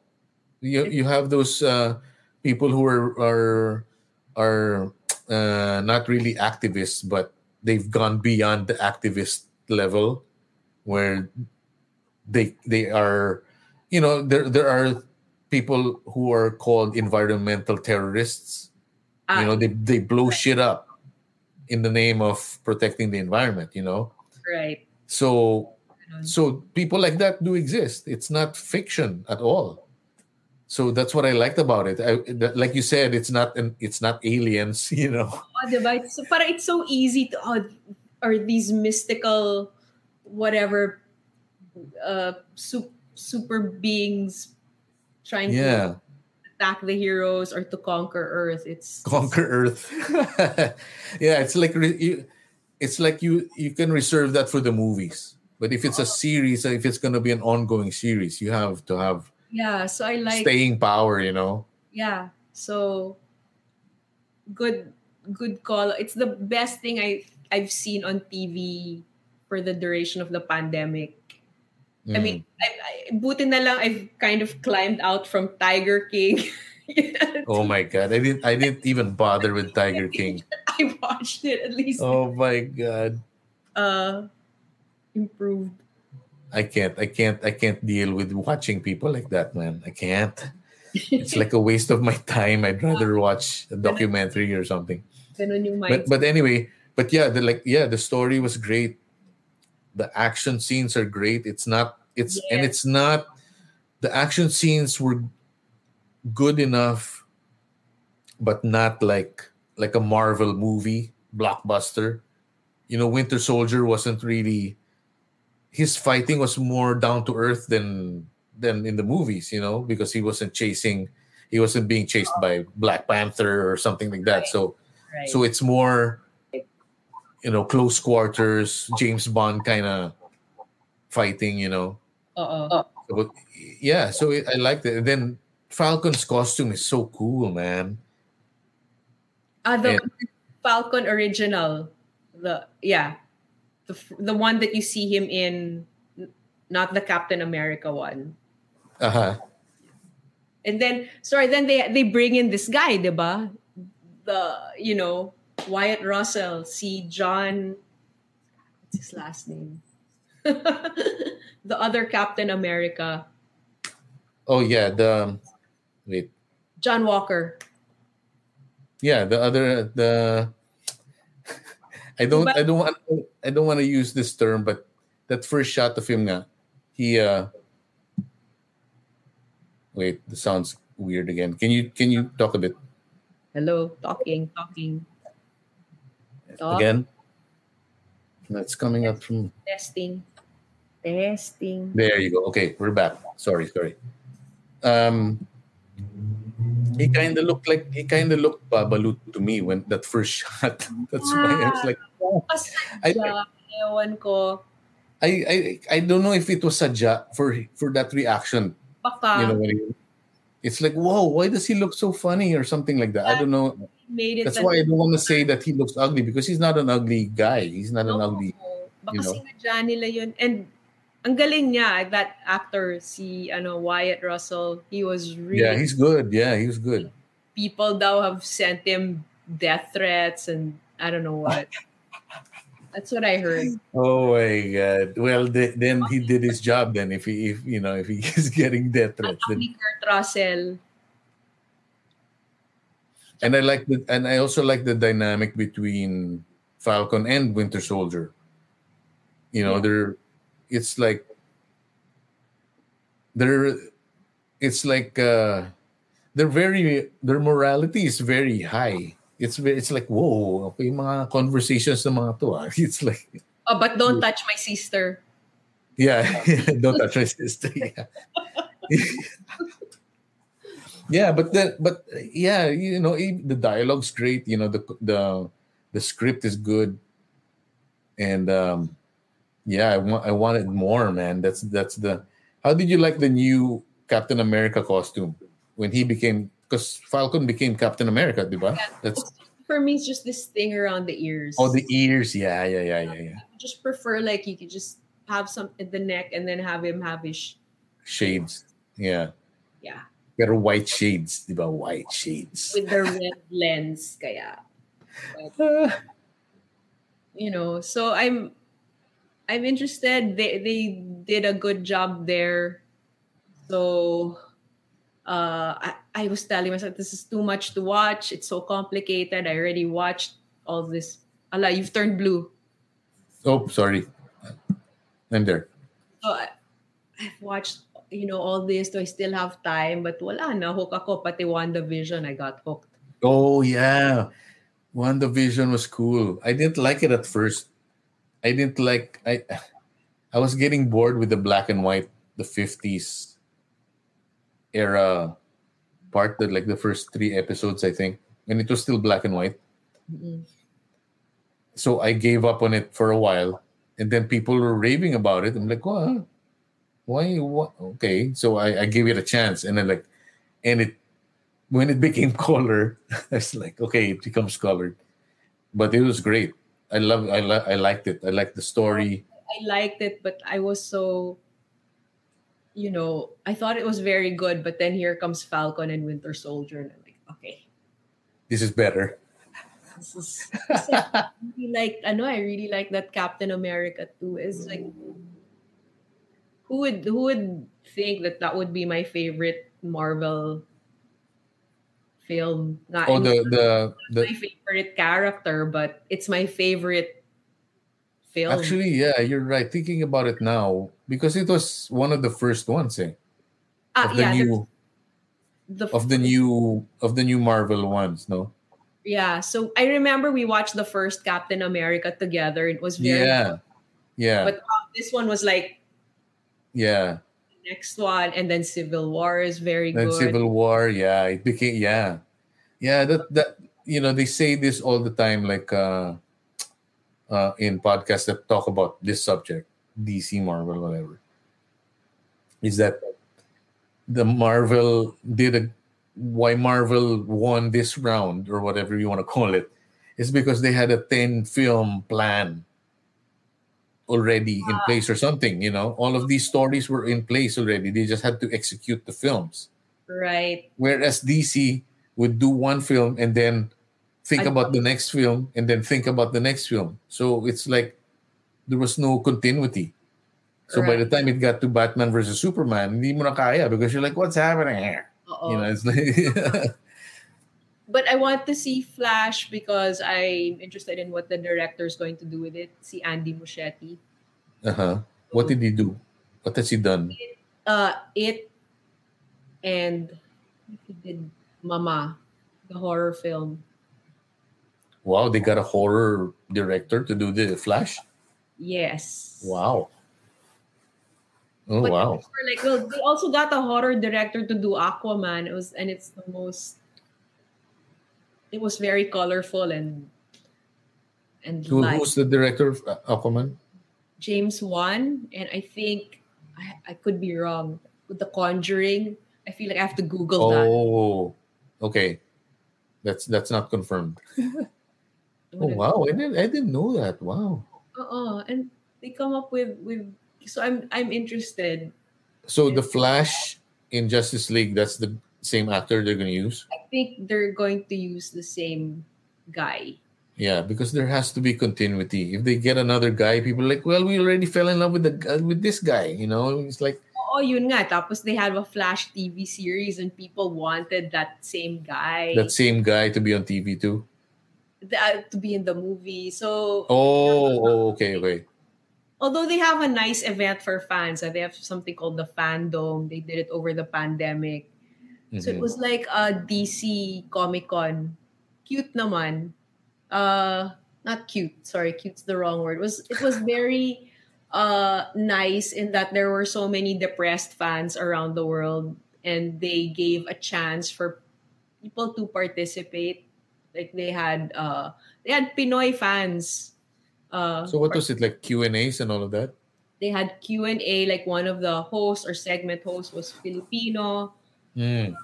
you you have those uh people who are are are uh not really activists but they've gone beyond the activist level where they they are you know there there are people who are called environmental terrorists. Ah, you know they they blow shit up in the name of protecting the environment you know? Right. so so people like that do exist. It's not fiction at all so that's what i liked about it. I, that- like you said it's not an, it's not aliens you know? Oh, diba? It's, para it's so easy to, oh, are these mystical, whatever, uh, su- super beings trying yeah. to attack the heroes or to conquer Earth? It's conquer earth. Yeah it's like re- you, it's like you you can reserve that for the movies. But if it's a series if it's going to be an ongoing series you have to have Yeah, so I like staying power you know yeah. So good good call. It's the best thing I I've seen on TV for the duration of the pandemic. I mean, Mm. I, I, buti na lang I've kind of climbed out from Tiger King. Oh my god, I didn't I didn't even bother with Tiger King. I watched it at least Oh my god. uh improved. I can't I can't I can't deal with watching people like that, man. I can't. It's like a waste of my time. I'd rather watch a documentary or something. But but anyway, but yeah, the like yeah, the story was great. The action scenes are great. It's not it's and it's not the action scenes were good enough but not like like a Marvel movie blockbuster. You know, Winter Soldier wasn't really his fighting was more down to earth than than in the movies, you know, because he wasn't chasing he wasn't being chased by Black Panther or something like that. Right. So right. so it's more, you know, close quarters, James Bond kind of fighting, you know. Oo. So, yeah, so it, I liked it. And then Falcon's costume is so cool, man. Ah, the And- Falcon original. The yeah. The the one that you see him in not the Captain America one. Uh-huh. And then sorry, then they they bring in this guy, diba? The you know, Wyatt Russell, see John what's his last name? the other Captain America, Oh yeah, the wait. John Walker. Yeah, the other the I don't I don't want I don't want to use this term, but that first shot of him nga, he uh wait, the sounds weird again. Can you can you talk a bit Hello, talking, talking, Talk. again? That's coming up from testing, testing. there you go. Okay, we're back. Sorry, sorry. Um he kind of looked like he kind of looked babalut to me when that first shot. That's why I was ah, like, I- Pasadya, ewan ko. I, I I don't know if it was sadya for for that reaction. Baka You know, when he, it's like, whoa, why does he look so funny or something like that? I don't know. That's why I don't want to say that he looks ugly because he's not an ugly guy. He's not an ugly. Baka you know. sinadya nila yun. And ang galing niya, that actor, si ano, Wyatt Russell, he was really, Yeah, he's good. Yeah, he was good. people daw have sent him death threats and I don't know what. That's what I heard. Oh my god. Well, th- then he did his job. Then if he, if you know, if he is getting death threats, then Kurt Russell, and I like the and I also like the dynamic between Falcon and Winter Soldier. You know, Yeah. they're it's like they're it's like uh they're very their morality is very high. It's it's like whoa, okay, mga conversations ng mga to. ah. It's like oh, but don't touch my sister. yeah, don't touch my sister. Yeah. yeah, but the but yeah, you know, the dialogue's great. You know, the the the script is good, and um, yeah, I want I wanted more, man. That's that's the. How did you like the new Captain America costume when he became? Because Falcon became Captain America, diba? That's For me, it's just this thing around the ears. oh the ears. Yeah, yeah, yeah, yeah, yeah. I just prefer like you could just have some at the neck and then have him have his sh- Shades. Yeah. yeah Pero white shades, diba? White shades. with the red lens kaya Ah. you know so i'm i'm interested. They they did a good job there. So uh I, I was telling myself this is too much to watch. It's so complicated. I already watched all this. Allah, you've turned blue. Oh, sorry. I'm there. so I, i've watched you know all this do i still have time but wala na. Hook ako pati WandaVision i got hooked. Oh yeah, WandaVision was cool. I didn't like it at first. I didn't like I. I was getting bored with the black and white, the fifties era part. That like the first three episodes, I think, and it was still black and white. Mm-mm. So I gave up on it for a while, and then people were raving about it. I'm like, what? Why? What? Okay, so I, I gave it a chance, and then like, and it when it became color, I was like, okay, it becomes colored, but it was great. I love, I li- I liked it. I liked the story. I liked it, but I was so, you know, I thought it was very good, but then here comes Falcon and Winter Soldier, and I'm like, okay, This is better. this is. kasi I really like, I know, I really like that Captain America too. Is like, who would who would think that that would be my favorite Marvel film? Not Oh, the the the my favorite character, but it's my favorite film. actually, yeah, you're right. Thinking about it now, because it was one of the first ones, eh, Ah, of the yeah, new the of the new of the new Marvel ones, no? Yeah, so I remember we watched the first Captain America together. It was very Yeah, yeah, But um, this one was like yeah. Next one, and then Civil War is very Then good. Civil War, yeah, it became yeah, yeah. That that you know they say this all the time, like uh, uh, in podcasts that talk about this subject, DC, Marvel, whatever. Is that the Marvel did a why Marvel won this round or whatever you want to call it is because they had a 10 film plan already in place or something you know all of these stories were in place already they just had to execute the films right. whereas DC would do one film and then think about the next film, and then think about the next film. So it's like there was no continuity. So by the time it got to Batman versus Superman, hindi mo na kaya because you're like, what's happening here? Oo. You know, it's like But I want to see Flash because I'm interested in what the director is going to do with it. See Andy Muschietti. uh-huh. What did he do? What has he done? Uh, it and he did Mama, the horror film. Wow, they got a horror director to do the Flash. Yes. Wow. Oh But wow. like, well, they also got a horror director to do Aquaman. It was, and it's the most. It was very colorful and and Who, light. who's the director of uh, Aquaman? James Wan, and I think I, I could be wrong with The Conjuring. I feel like I have to Google that. Oh, okay. That's that's not confirmed. Oh wow, I didn't I didn't know that. Wow. Uh-uh. And they come up with with. So I'm I'm interested. So the Flash in Justice League, that's the same actor they're gonna use. I think they're going to use the same guy. Yeah, because there has to be continuity. If they get another guy, people are like, well, we already fell in love with the gu- with this guy. You know, it's like, Oh, yun nga. Tapos they have a Flash TV series and people wanted that same guy that same guy to be on TV too. th- uh, to be in the movie. So Oh, oh okay, okay. although they have a nice event for fans, uh, they have something called the Fandom. They did it over the pandemic. So it Mhm. was like a DC Comic Con. Cute naman. Uh not cute. Sorry, cute's the wrong word. It was it was very uh nice in that there were so many depressed fans around the world and they gave a chance for people to participate. Like they had uh they had Pinoy fans. Uh So what was it like Q and A's and all of that? they had Q&A like one of the hosts or segment hosts was Filipino Mm.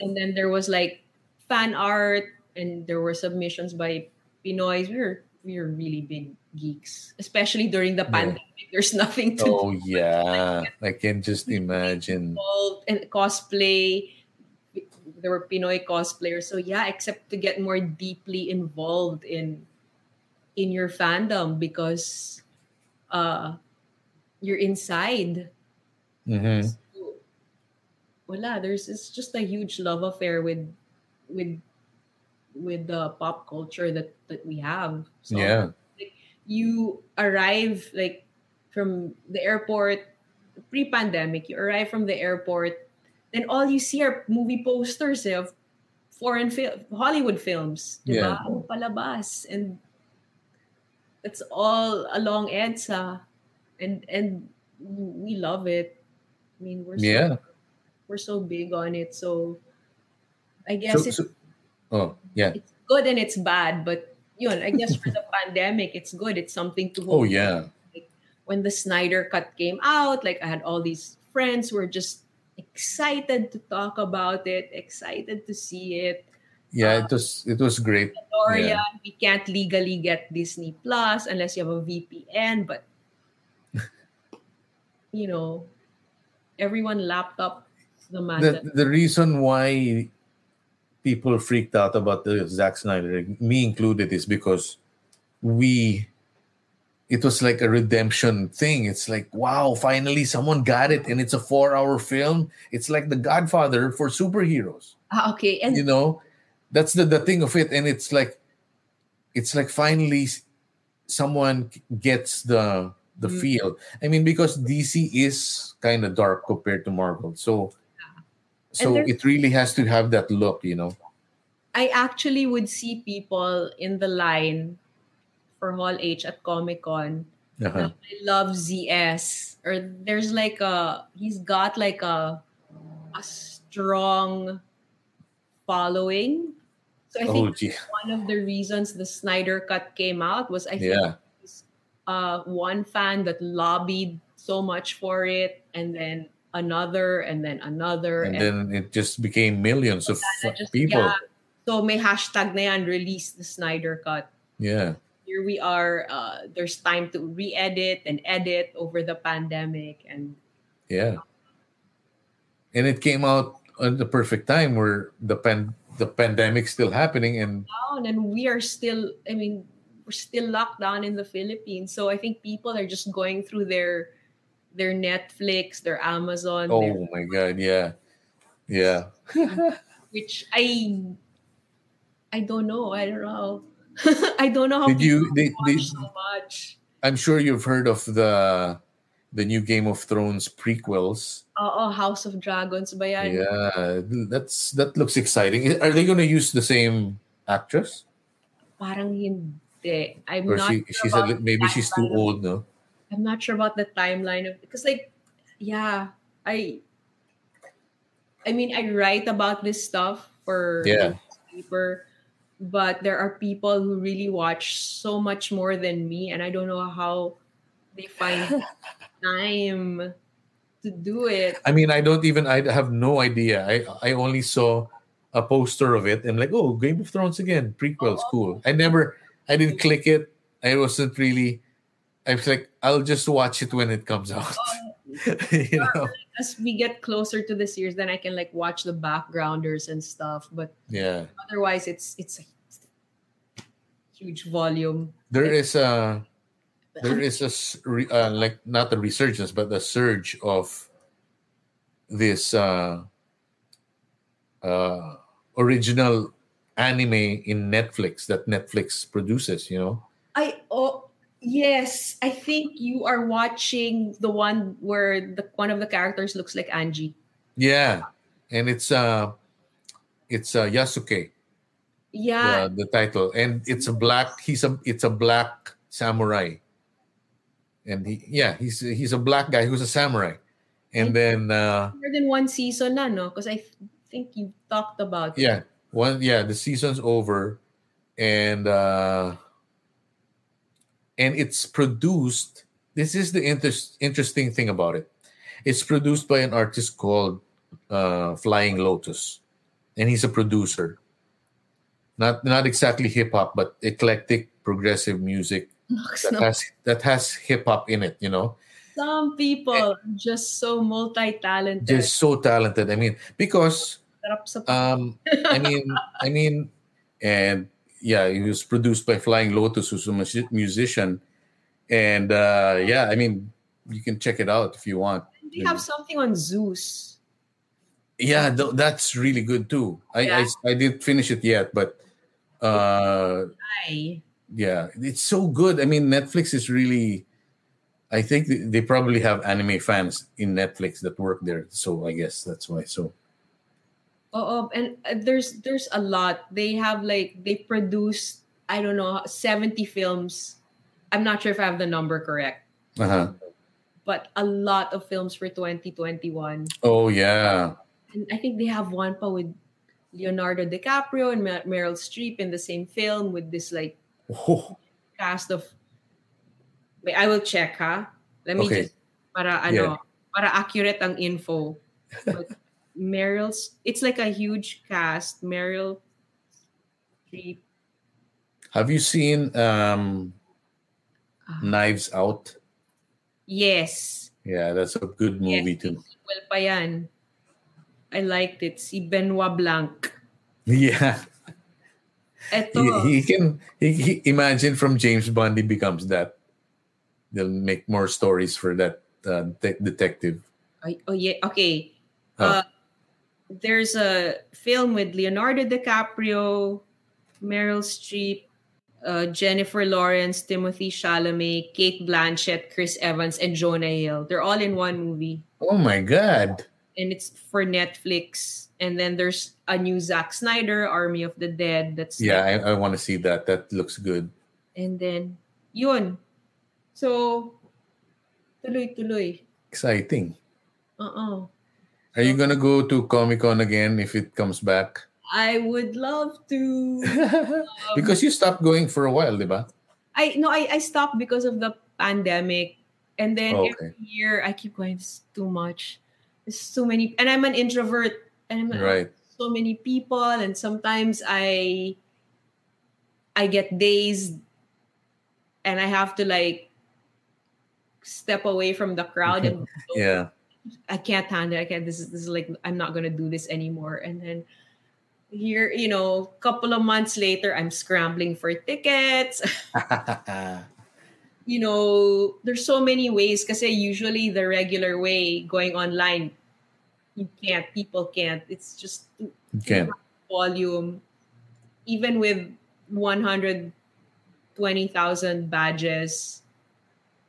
and then there was like fan art and there were submissions by Pinoys. We were we were really big geeks, especially during the pandemic. There's nothing to Oh yeah, I can just imagine. involved and cosplay. There were Pinoy cosplayers, so yeah, except to get more deeply involved in in your fandom because uh you're inside. Mhm. Wala, there's it's just a huge love affair with with with the pop culture that that we have. So Yeah, you arrive like from the airport pre-pandemic, you arrive from the airport, then all you see are movie posters eh, of foreign film Hollywood films. Yeah. Diba? Palabas. And it's all along EDSA. And and we love it. I mean we're so, yeah. We're so big on it. So I guess So, it's so, oh yeah. it's good and it's bad, but yun, I guess for the pandemic, it's good. It's something to hold. Oh hold. yeah. When the Snyder Cut came out, like I had all these friends who were just excited to talk about it, excited to see it. Yeah, uh, it was it was great. Dorian, Yeah. we can't legally get Disney Plus unless you have a VPN, but you know, everyone lapped up the The, the reason why people freaked out about the Zack Snyder, me included, is because we it was like a redemption thing. It's like, wow, finally someone got it, and it's a four-hour film. It's like The Godfather for superheroes. Ah, okay, and you know that's the, the thing of it and it's like it's like finally someone gets the the Mm. feel i mean because dc is kind of dark compared to marvel so so it really has to have that look you know I actually would see people in the line for Hall H at Comic Con. uh-huh. I love ZS. Or there's like a he's got like a a strong following. So I oh think gee one of the reasons the Snyder Cut came out was I think yeah uh, one fan that lobbied so much for it, and then another, and then another, and then it just became millions of just- people yeah. So may hashtag na yan, release the Snyder Cut. yeah Here we are. Uh, there's time to re-edit and edit over the pandemic, and yeah and it came out at the perfect time where the pan the pandemic's still happening and down and we are still i mean we're still locked down in the philippines so i think people are just going through their their netflix their amazon oh their- my god, yeah. Yeah. which i i don't know i don't know i don't know how Did you did, so much I'm sure you've heard of the the new Game of Thrones prequels. Uh, oh house of dragons ba yan? Yeah, that's that looks exciting. Are they going to use the same actress, parang hindi i'm or not she, sure she's a, maybe she's too old, no? I'm not sure about the timeline of because like yeah, I I mean I write about this stuff for Yeah. paper, but there are people who really watch so much more than me and I don't know how they find time to do it. I mean, I don't even. I have no idea. I I only saw a poster of it and like, oh, Game of Thrones again, prequels, oh. cool. I never, I didn't click it. I wasn't really. I was like, I'll just watch it when it comes out. you know? As we get closer to the series, then I can like watch the backgrounders and stuff. But Yeah. otherwise it's it's a huge volume. There is a there is a uh, like not a resurgence but a surge of this uh uh original anime in Netflix that Netflix produces, you know. I oh yes, I think you are watching the one where the one of the characters looks like Angie. Yeah. And it's uh it's uh Yasuke, Yeah, the, the title. And it's a black he's a it's a black samurai. And he yeah, he's he's a black guy who's a samurai. And then uh more than one season na no because I th- think you talked about it. yeah one yeah the season's over and uh and it's produced this is the inter- interesting thing about it it's produced by an artist called uh flying lotus and he's a producer not not exactly hip hop but eclectic progressive music that no. has that has hip hop in it you know Some people are just so multi-talented. just so talented i mean because Um, I mean, I mean, and yeah, it was produced by Flying Lotus, who's a musi- musician, and uh, yeah, I mean, you can check it out if you want. We have something on Zeus. Yeah, th- that's really good too. I, I I didn't finish it yet, but uh, Ay. yeah, it's so good. I mean, Netflix is really. I think they probably have anime fans in Netflix that work there, so I guess that's why. So Oh, and uh, there's there's a lot. They have like they produce I don't know 70 films. I'm not sure if I have the number correct, uh-huh. but a lot of films for 2021. oh yeah, And I think they have one pa with Leonardo DiCaprio and Mer- Meryl Streep in the same film with this like oh, cast of Wait, I will check ha. Let me Okay. just para ano, para accurate ang info. Meryl's it's like a huge cast. Meryl Streep. Have you seen um, Ah. Knives Out? Yes. Yeah, that's a good movie yes, too. Well pa yan. I liked it. Si Benoit Blanc. Yeah, he, he can. He, he imagine from James Bond he becomes that. They'll make more stories for that uh, de- detective. Ay, oh yeah, okay. Oh. Uh, there's a film with Leonardo DiCaprio, Meryl Streep, uh, Jennifer Lawrence, Timothy Chalamet, Cate Blanchett, Chris Evans, and Jonah Hill. They're all in one movie, Oh my God! and it's for Netflix. And then there's a new Zack Snyder, Army of the Dead. That's Yeah, I, I want to see that. That looks good. and then yun. So tuloy tuloy. Exciting. Uh-uh. Are you gonna go to Comic Con again if it comes back? I would love to. because you stopped going for a while, diba? I no, I, I stopped because of the pandemic. And then oh, Okay. every year I keep going, is too much. It's so many and I'm an introvert and I'm Right. so many people and sometimes I I get dazed and I have to like step away from the crowd and Yeah. I can't handle it. I can't this is this is like I'm not gonna do this anymore. And then here, you know, couple of months later, I'm scrambling for tickets. you know, there's so many ways because usually the regular way going online, you can't, people can't. It's just can. volume. Even with 120,000 badges,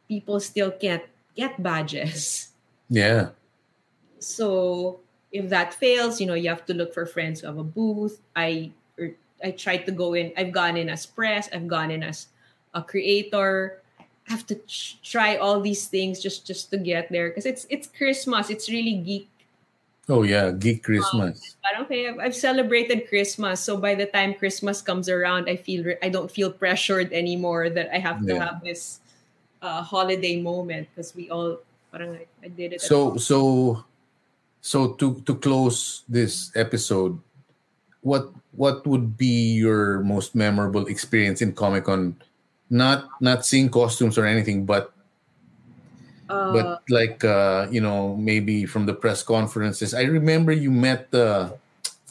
people still can't get badges. Yeah. So if that fails, you know, you have to look for friends who have a booth. I or I tried to go in. I've gone in as press. I've gone in as a creator. I have to ch- try all these things just just to get there because it's it's Christmas. It's really geek. Oh yeah, geek Christmas. Think I've, I've celebrated Christmas, so by the time Christmas comes around, I feel re- I don't feel pressured anymore that I have to Yeah. have this uh, holiday moment because we all. Parang I, I did it. So so so to to close this episode, what what would be your most memorable experience in Comic Con? Not not seeing costumes or anything, but uh, but like uh, you know maybe from the press conferences. I remember you met the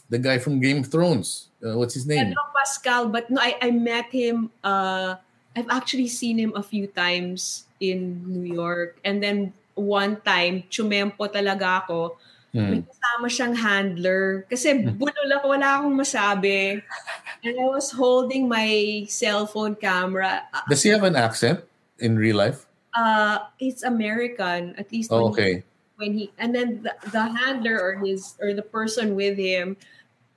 the guy from Game of Thrones. Uh, what's his name? Pedro Pascal, but no, I, I met him. Uh, I've actually seen him a few times in New York. And then one time, chumempo talaga ako. May Hmm. kasama siyang handler. Kasi bulol ako, wala akong masabi. And I was holding my cell phone camera. Uh, Does he have an accent in real life? Uh, it's American, at least Oh, when he okay. when he and then the, the handler or his or the person with him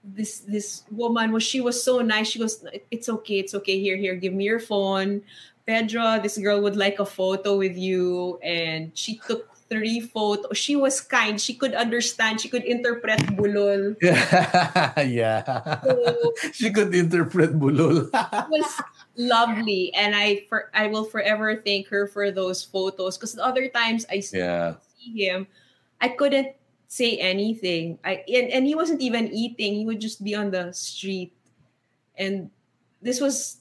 this this woman was she was so nice she goes it's okay it's okay here here give me your phone pedro this girl would like a photo with you and she took three photos she was kind she could understand she could interpret bulol Yeah, yeah. so she could interpret bulol. it was lovely and i for i will forever thank her for those photos because the other times i see yeah. see him, I couldn't say anything. I and, and he wasn't even eating. He would just be on the street. And this was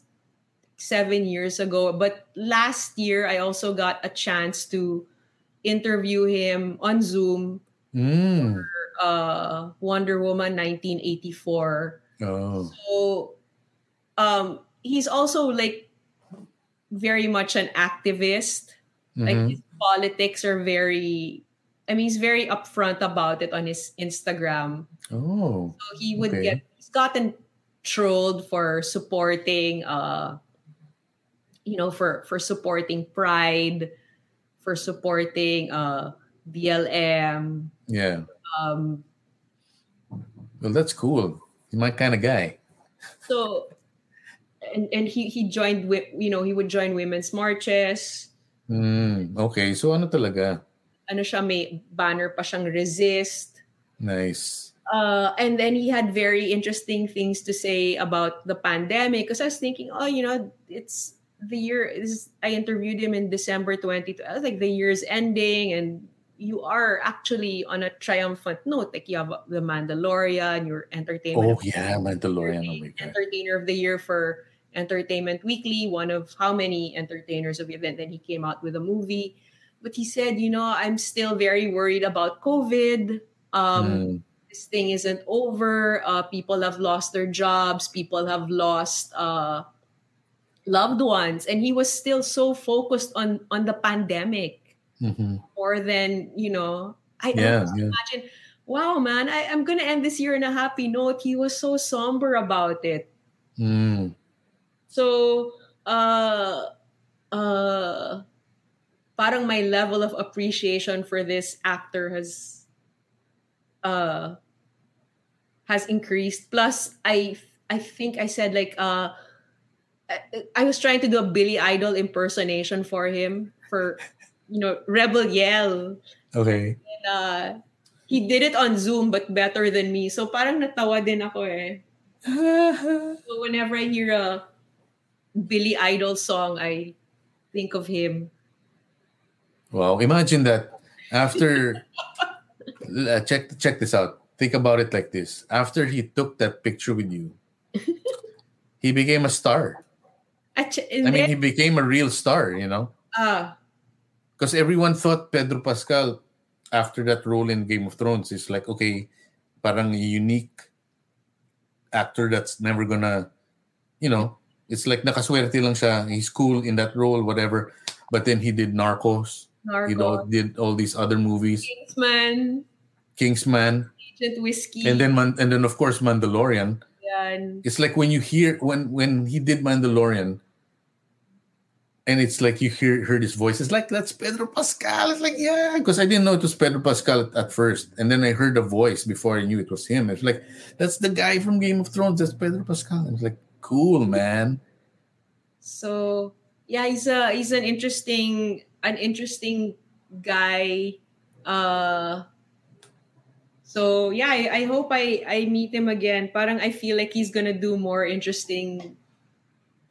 seven years ago. But last year I also got a chance to interview him on Zoom, Mm. uh Wonder Woman 1984. Oh. So um he's also like very much an activist. Like Mhm. his politics are very I mean he's very upfront about it on his Instagram. Oh. So he would Okay. get he's gotten trolled for supporting uh you know for for supporting pride, for supporting uh BLM. Yeah. Um Well, that's cool. He's my kind of guy. so and and he he joined with you know he would join women's marches. Mm. Okay. So ano talaga? Ano siya may banner pa siyang resist. Nice. uh, and then he had very interesting things to say about the pandemic because I was thinking, oh, you know, it's the year. Is, I interviewed him in December 20. I was like, the year's ending, and you are actually on a triumphant note. Like you have the Mandalorian, your entertainment Oh yeah, Mandalorian. Oh entertainer of the year for Entertainment Weekly, one of how many entertainers of the event. Then he came out with a movie. But he said, you know, I'm still very worried about COVID. Um, Mm. this thing isn't over. Uh, people have lost their jobs. People have lost uh, loved ones, and he was still so focused on on the pandemic Mhm. more than you know. I, I Yeah, just yeah. imagine, wow, man, I, I'm gonna end this year in a happy note. He was so somber about it. Mm. So, uh, uh, parang my level of appreciation for this actor has, uh, has increased. Plus, I, I think I said like, uh, I, was trying to do a Billy Idol impersonation for him for, you know, Rebel Yell. Okay. And, uh, he did it on Zoom, but better than me. So parang natawa din ako eh. So whenever I hear a Billy Idol song, I think of him. Wow, imagine that after uh, check check this out. Think about it like this. After he took that picture with you, he became a star. Ch- I mean, he became a real star, you know? ah, Because everyone thought Pedro Pascal after that role in Game of Thrones is like, okay, parang unique actor that's never gonna, you know, it's like nakaswerte lang siya. He's cool in that role, whatever. But then he did Narcos. Narcos. You know, did all these other movies, Kingsman, Kingsman, Agent Whiskey. and then Man- and then of course Mandalorian. yan. It's like when you hear when when he did Mandalorian, and it's like you hear heard his voice. It's like that's Pedro Pascal. It's like yeah, because I didn't know it was Pedro Pascal at, at first, and then I heard the voice before I knew it was him. It's like that's the guy from Game of Thrones. That's Pedro Pascal. It's like cool, man. So yeah, he's a he's an interesting an interesting guy. Uh so yeah, I, I hope I I meet him again. Parang I feel like he's gonna do more interesting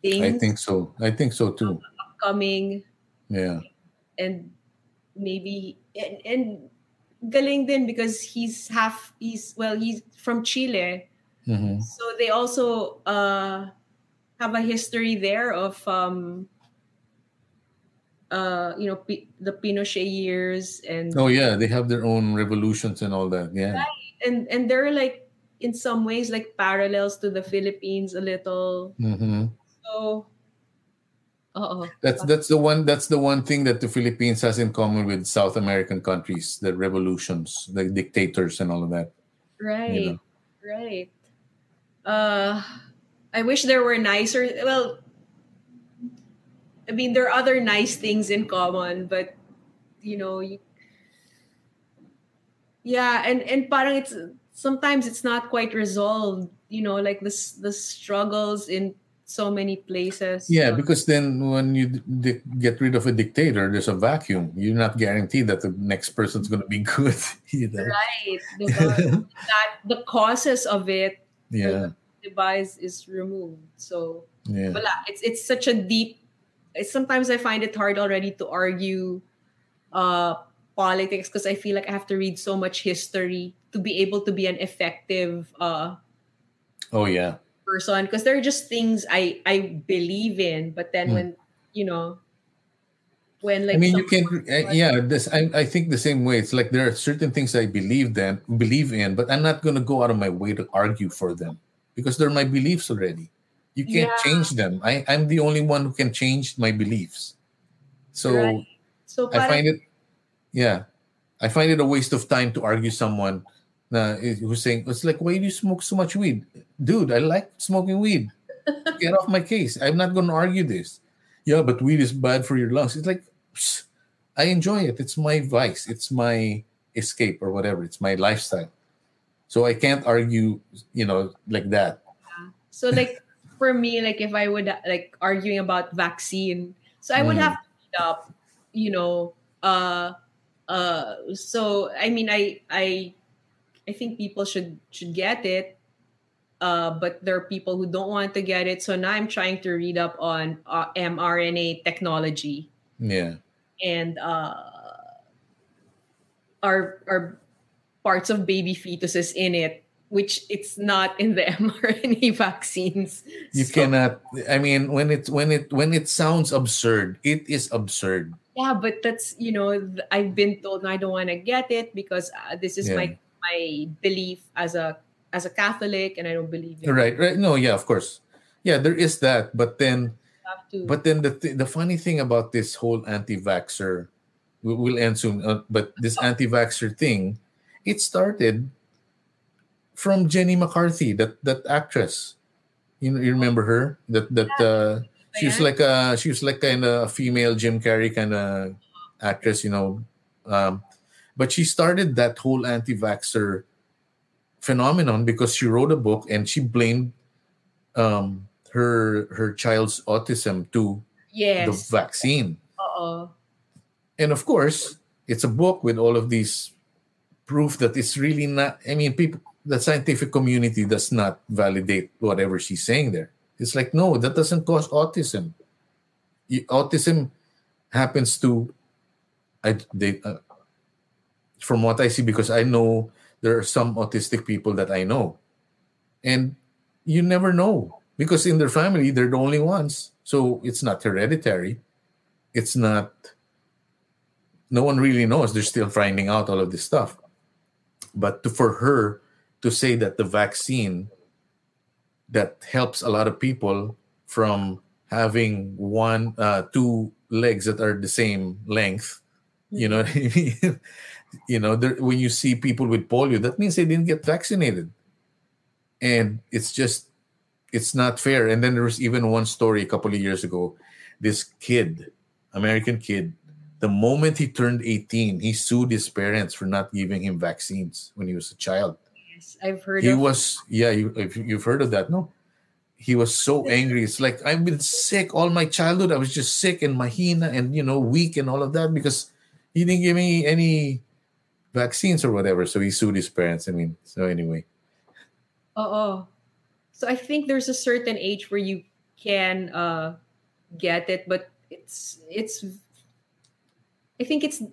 things I think so. I think so too. Upcoming Yeah. and maybe and, and galing din because he's half he's well he's from Chile. hmm So they also uh, have a history there of, um, uh, you know, P- the Pinochet years, and Oh yeah, they have their own revolutions and all that. Yeah. and and they're like in some ways like parallels to the Philippines a little. hmm So, That's that's the one that's the one thing that the Philippines has in common with South American countries, the revolutions, the dictators and all of that. right, right. Uh, I wish there were nicer. Well, I mean, there are other nice things in common, but you know, you, yeah, and and parang it's sometimes it's not quite resolved. You know, like this the struggles in so many places. Yeah, because then when you di- get rid of a dictator, there's a vacuum. You're not guaranteed that the next person's going to be good. know? right. that the causes of it, Yeah, the device is removed. So yeah. wala, it's it's such a deep. It's, sometimes I find it hard already to argue uh, politics because I feel like I have to read so much history to be able to be an effective uh, Oh yeah. Person. Because there are just things I I believe in, but then Hmm. when you know when like I mean, you can't. Uh, yeah, this. I, I think the same way. It's like there are certain things I believe then believe in, but I'm not going to go out of my way to argue for them because they're my beliefs already. You can't Yeah. change them. I, I'm the only one who can change my beliefs. So Right. so I find it, yeah, I find it a waste of time to argue someone na, who's saying it's like, why do you smoke so much weed, dude? I like smoking weed. Get off my case. I'm not going to argue this. Yeah, but weed is bad for your lungs. It's like, I enjoy it. It's my vice. It's my escape or whatever. It's my lifestyle. So I can't argue, you know, like that. So like for me, like if I would like arguing about vaccine, so I would Mm. have to read up, you know, uh uh so I mean I I I think people should should get it. Uh, but there are people who don't want to get it. So now I'm trying to read up on uh, mRNA technology Yeah. and uh, are are parts of baby fetuses in it, which it's not in the mRNA vaccines. You So- cannot. I mean, when it when it when it sounds absurd, it is absurd. Yeah, but that's you know I've been told I don't want to get it because uh, this is Yeah. my my belief as a as a Catholic and I don't believe in Right. Right. No. Yeah. Of course. Yeah. There is that, but then. But then the th- the funny thing about this whole anti-vaxer, we- we'll end soon. Uh, but this anti-vaxer thing, it started from Jenny McCarthy, that that actress. You know, you remember her? That that uh, she was like a she was like kind of a female Jim Carrey kind of actress. You know, um, but she started that whole anti-vaxxer phenomenon because she wrote a book and she blamed um, her her child's autism to the vaccine. Uh-oh. And of course, it's a book with all of these proof that it's really not. I mean, people, the scientific community does not validate whatever she's saying there. It's like, no, that doesn't cause autism. Autism happens to, I they, uh, from what I see, because I know there are some autistic people that I know, and you never know because in their family they're the only ones. So it's not hereditary. It's not no one really knows. They're still finding out all of this stuff. But to, for her to say that the vaccine that helps a lot of people from having one uh, two legs that are the same length you know what i mean you know there, when you see people with polio that means they didn't get vaccinated. And it's just it's not fair. And then there was even one story a couple of years ago. This kid american kid the moment he turned 18 he sued his parents for not giving him vaccines when he was a child. Yes, I've heard he of was yeah you, you've heard of that no? He was so angry. It's like i've been sick all my childhood. I was just sick and mahina and you know weak and all of that because he didn't give me any vaccines or whatever so he sued his parents i mean so anyway Oh, so I think there's a certain age where you can uh, get it, but it's it's. I think it's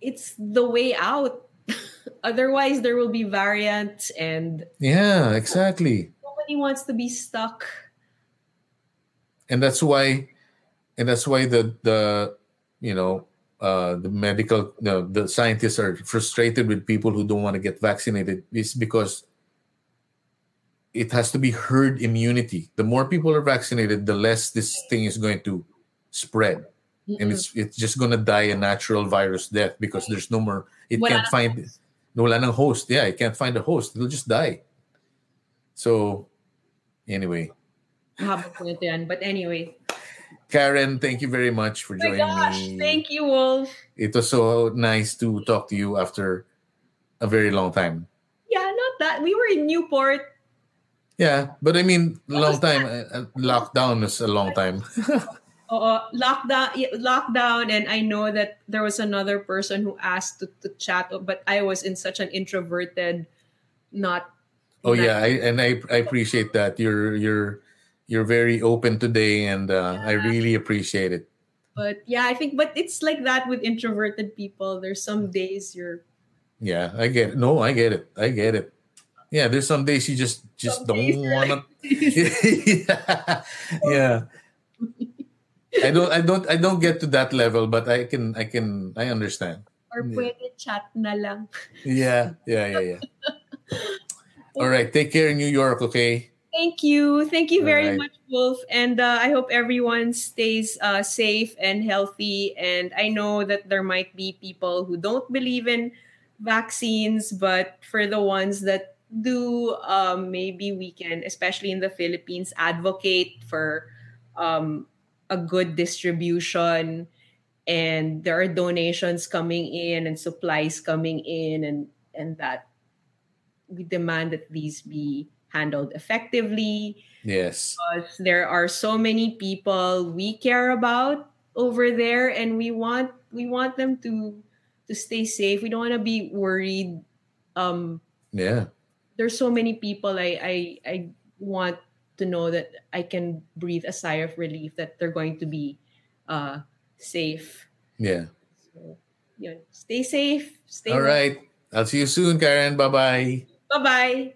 it's the way out. Otherwise, there will be variants, and yeah exactly nobody wants to be stuck. and that's why and that's why the the you know uh the medical no, the scientists are frustrated with people who don't want to get vaccinated is because it has to be herd immunity. The more people are vaccinated the less this thing is going to spread. And it's it's just going to die a natural virus death because there's no more it Wala can't find no wala nang host. Yeah it can't find a host. It'll just die. So anyway. Mahaba po ito yan. But anyway, Karen, thank you very much for oh my joining gosh, me. thank you, Wolf. It was so nice to talk to you after a very long time. Yeah, not that we were in Newport. Yeah, but I mean, long time. uh, uh, Lockdown was a long time. Oo, lockdown, lockdown, and I know that there was another person who asked to, to chat, but I was in such an introverted, not. oh yeah, I, and I I appreciate that you're you're you're very open today, and uh, I really appreciate it. But yeah, I think, but it's like that with introverted people. There's some days you're. Yeah, I get it. No, I get it. I get it. Yeah, there's some days you just just Some don't want to. yeah, yeah. I don't. I don't. I don't get to that level, but I can. I can. I understand. or Yeah. pwede chat na lang. Yeah, yeah, yeah, yeah. All right, take care in New York, okay? Thank you. Thank you very Alright. much, Wolf. And uh, I hope everyone stays uh, safe and healthy. And I know that there might be people who don't believe in vaccines, but for the ones that do, um, maybe we can, especially in the Philippines, advocate for um, a good distribution. And there are donations coming in and supplies coming in, and and that we demand that these be handled effectively Yes. because there are so many people we care about over there and we want we want them to to stay safe we don't want to be worried um Yeah. there's so many people I, I i want to know that i can breathe a sigh of relief that they're going to be uh safe Yeah. so yun. stay safe stay All right. I'll see you soon, Karen. Bye-bye. Bye bye.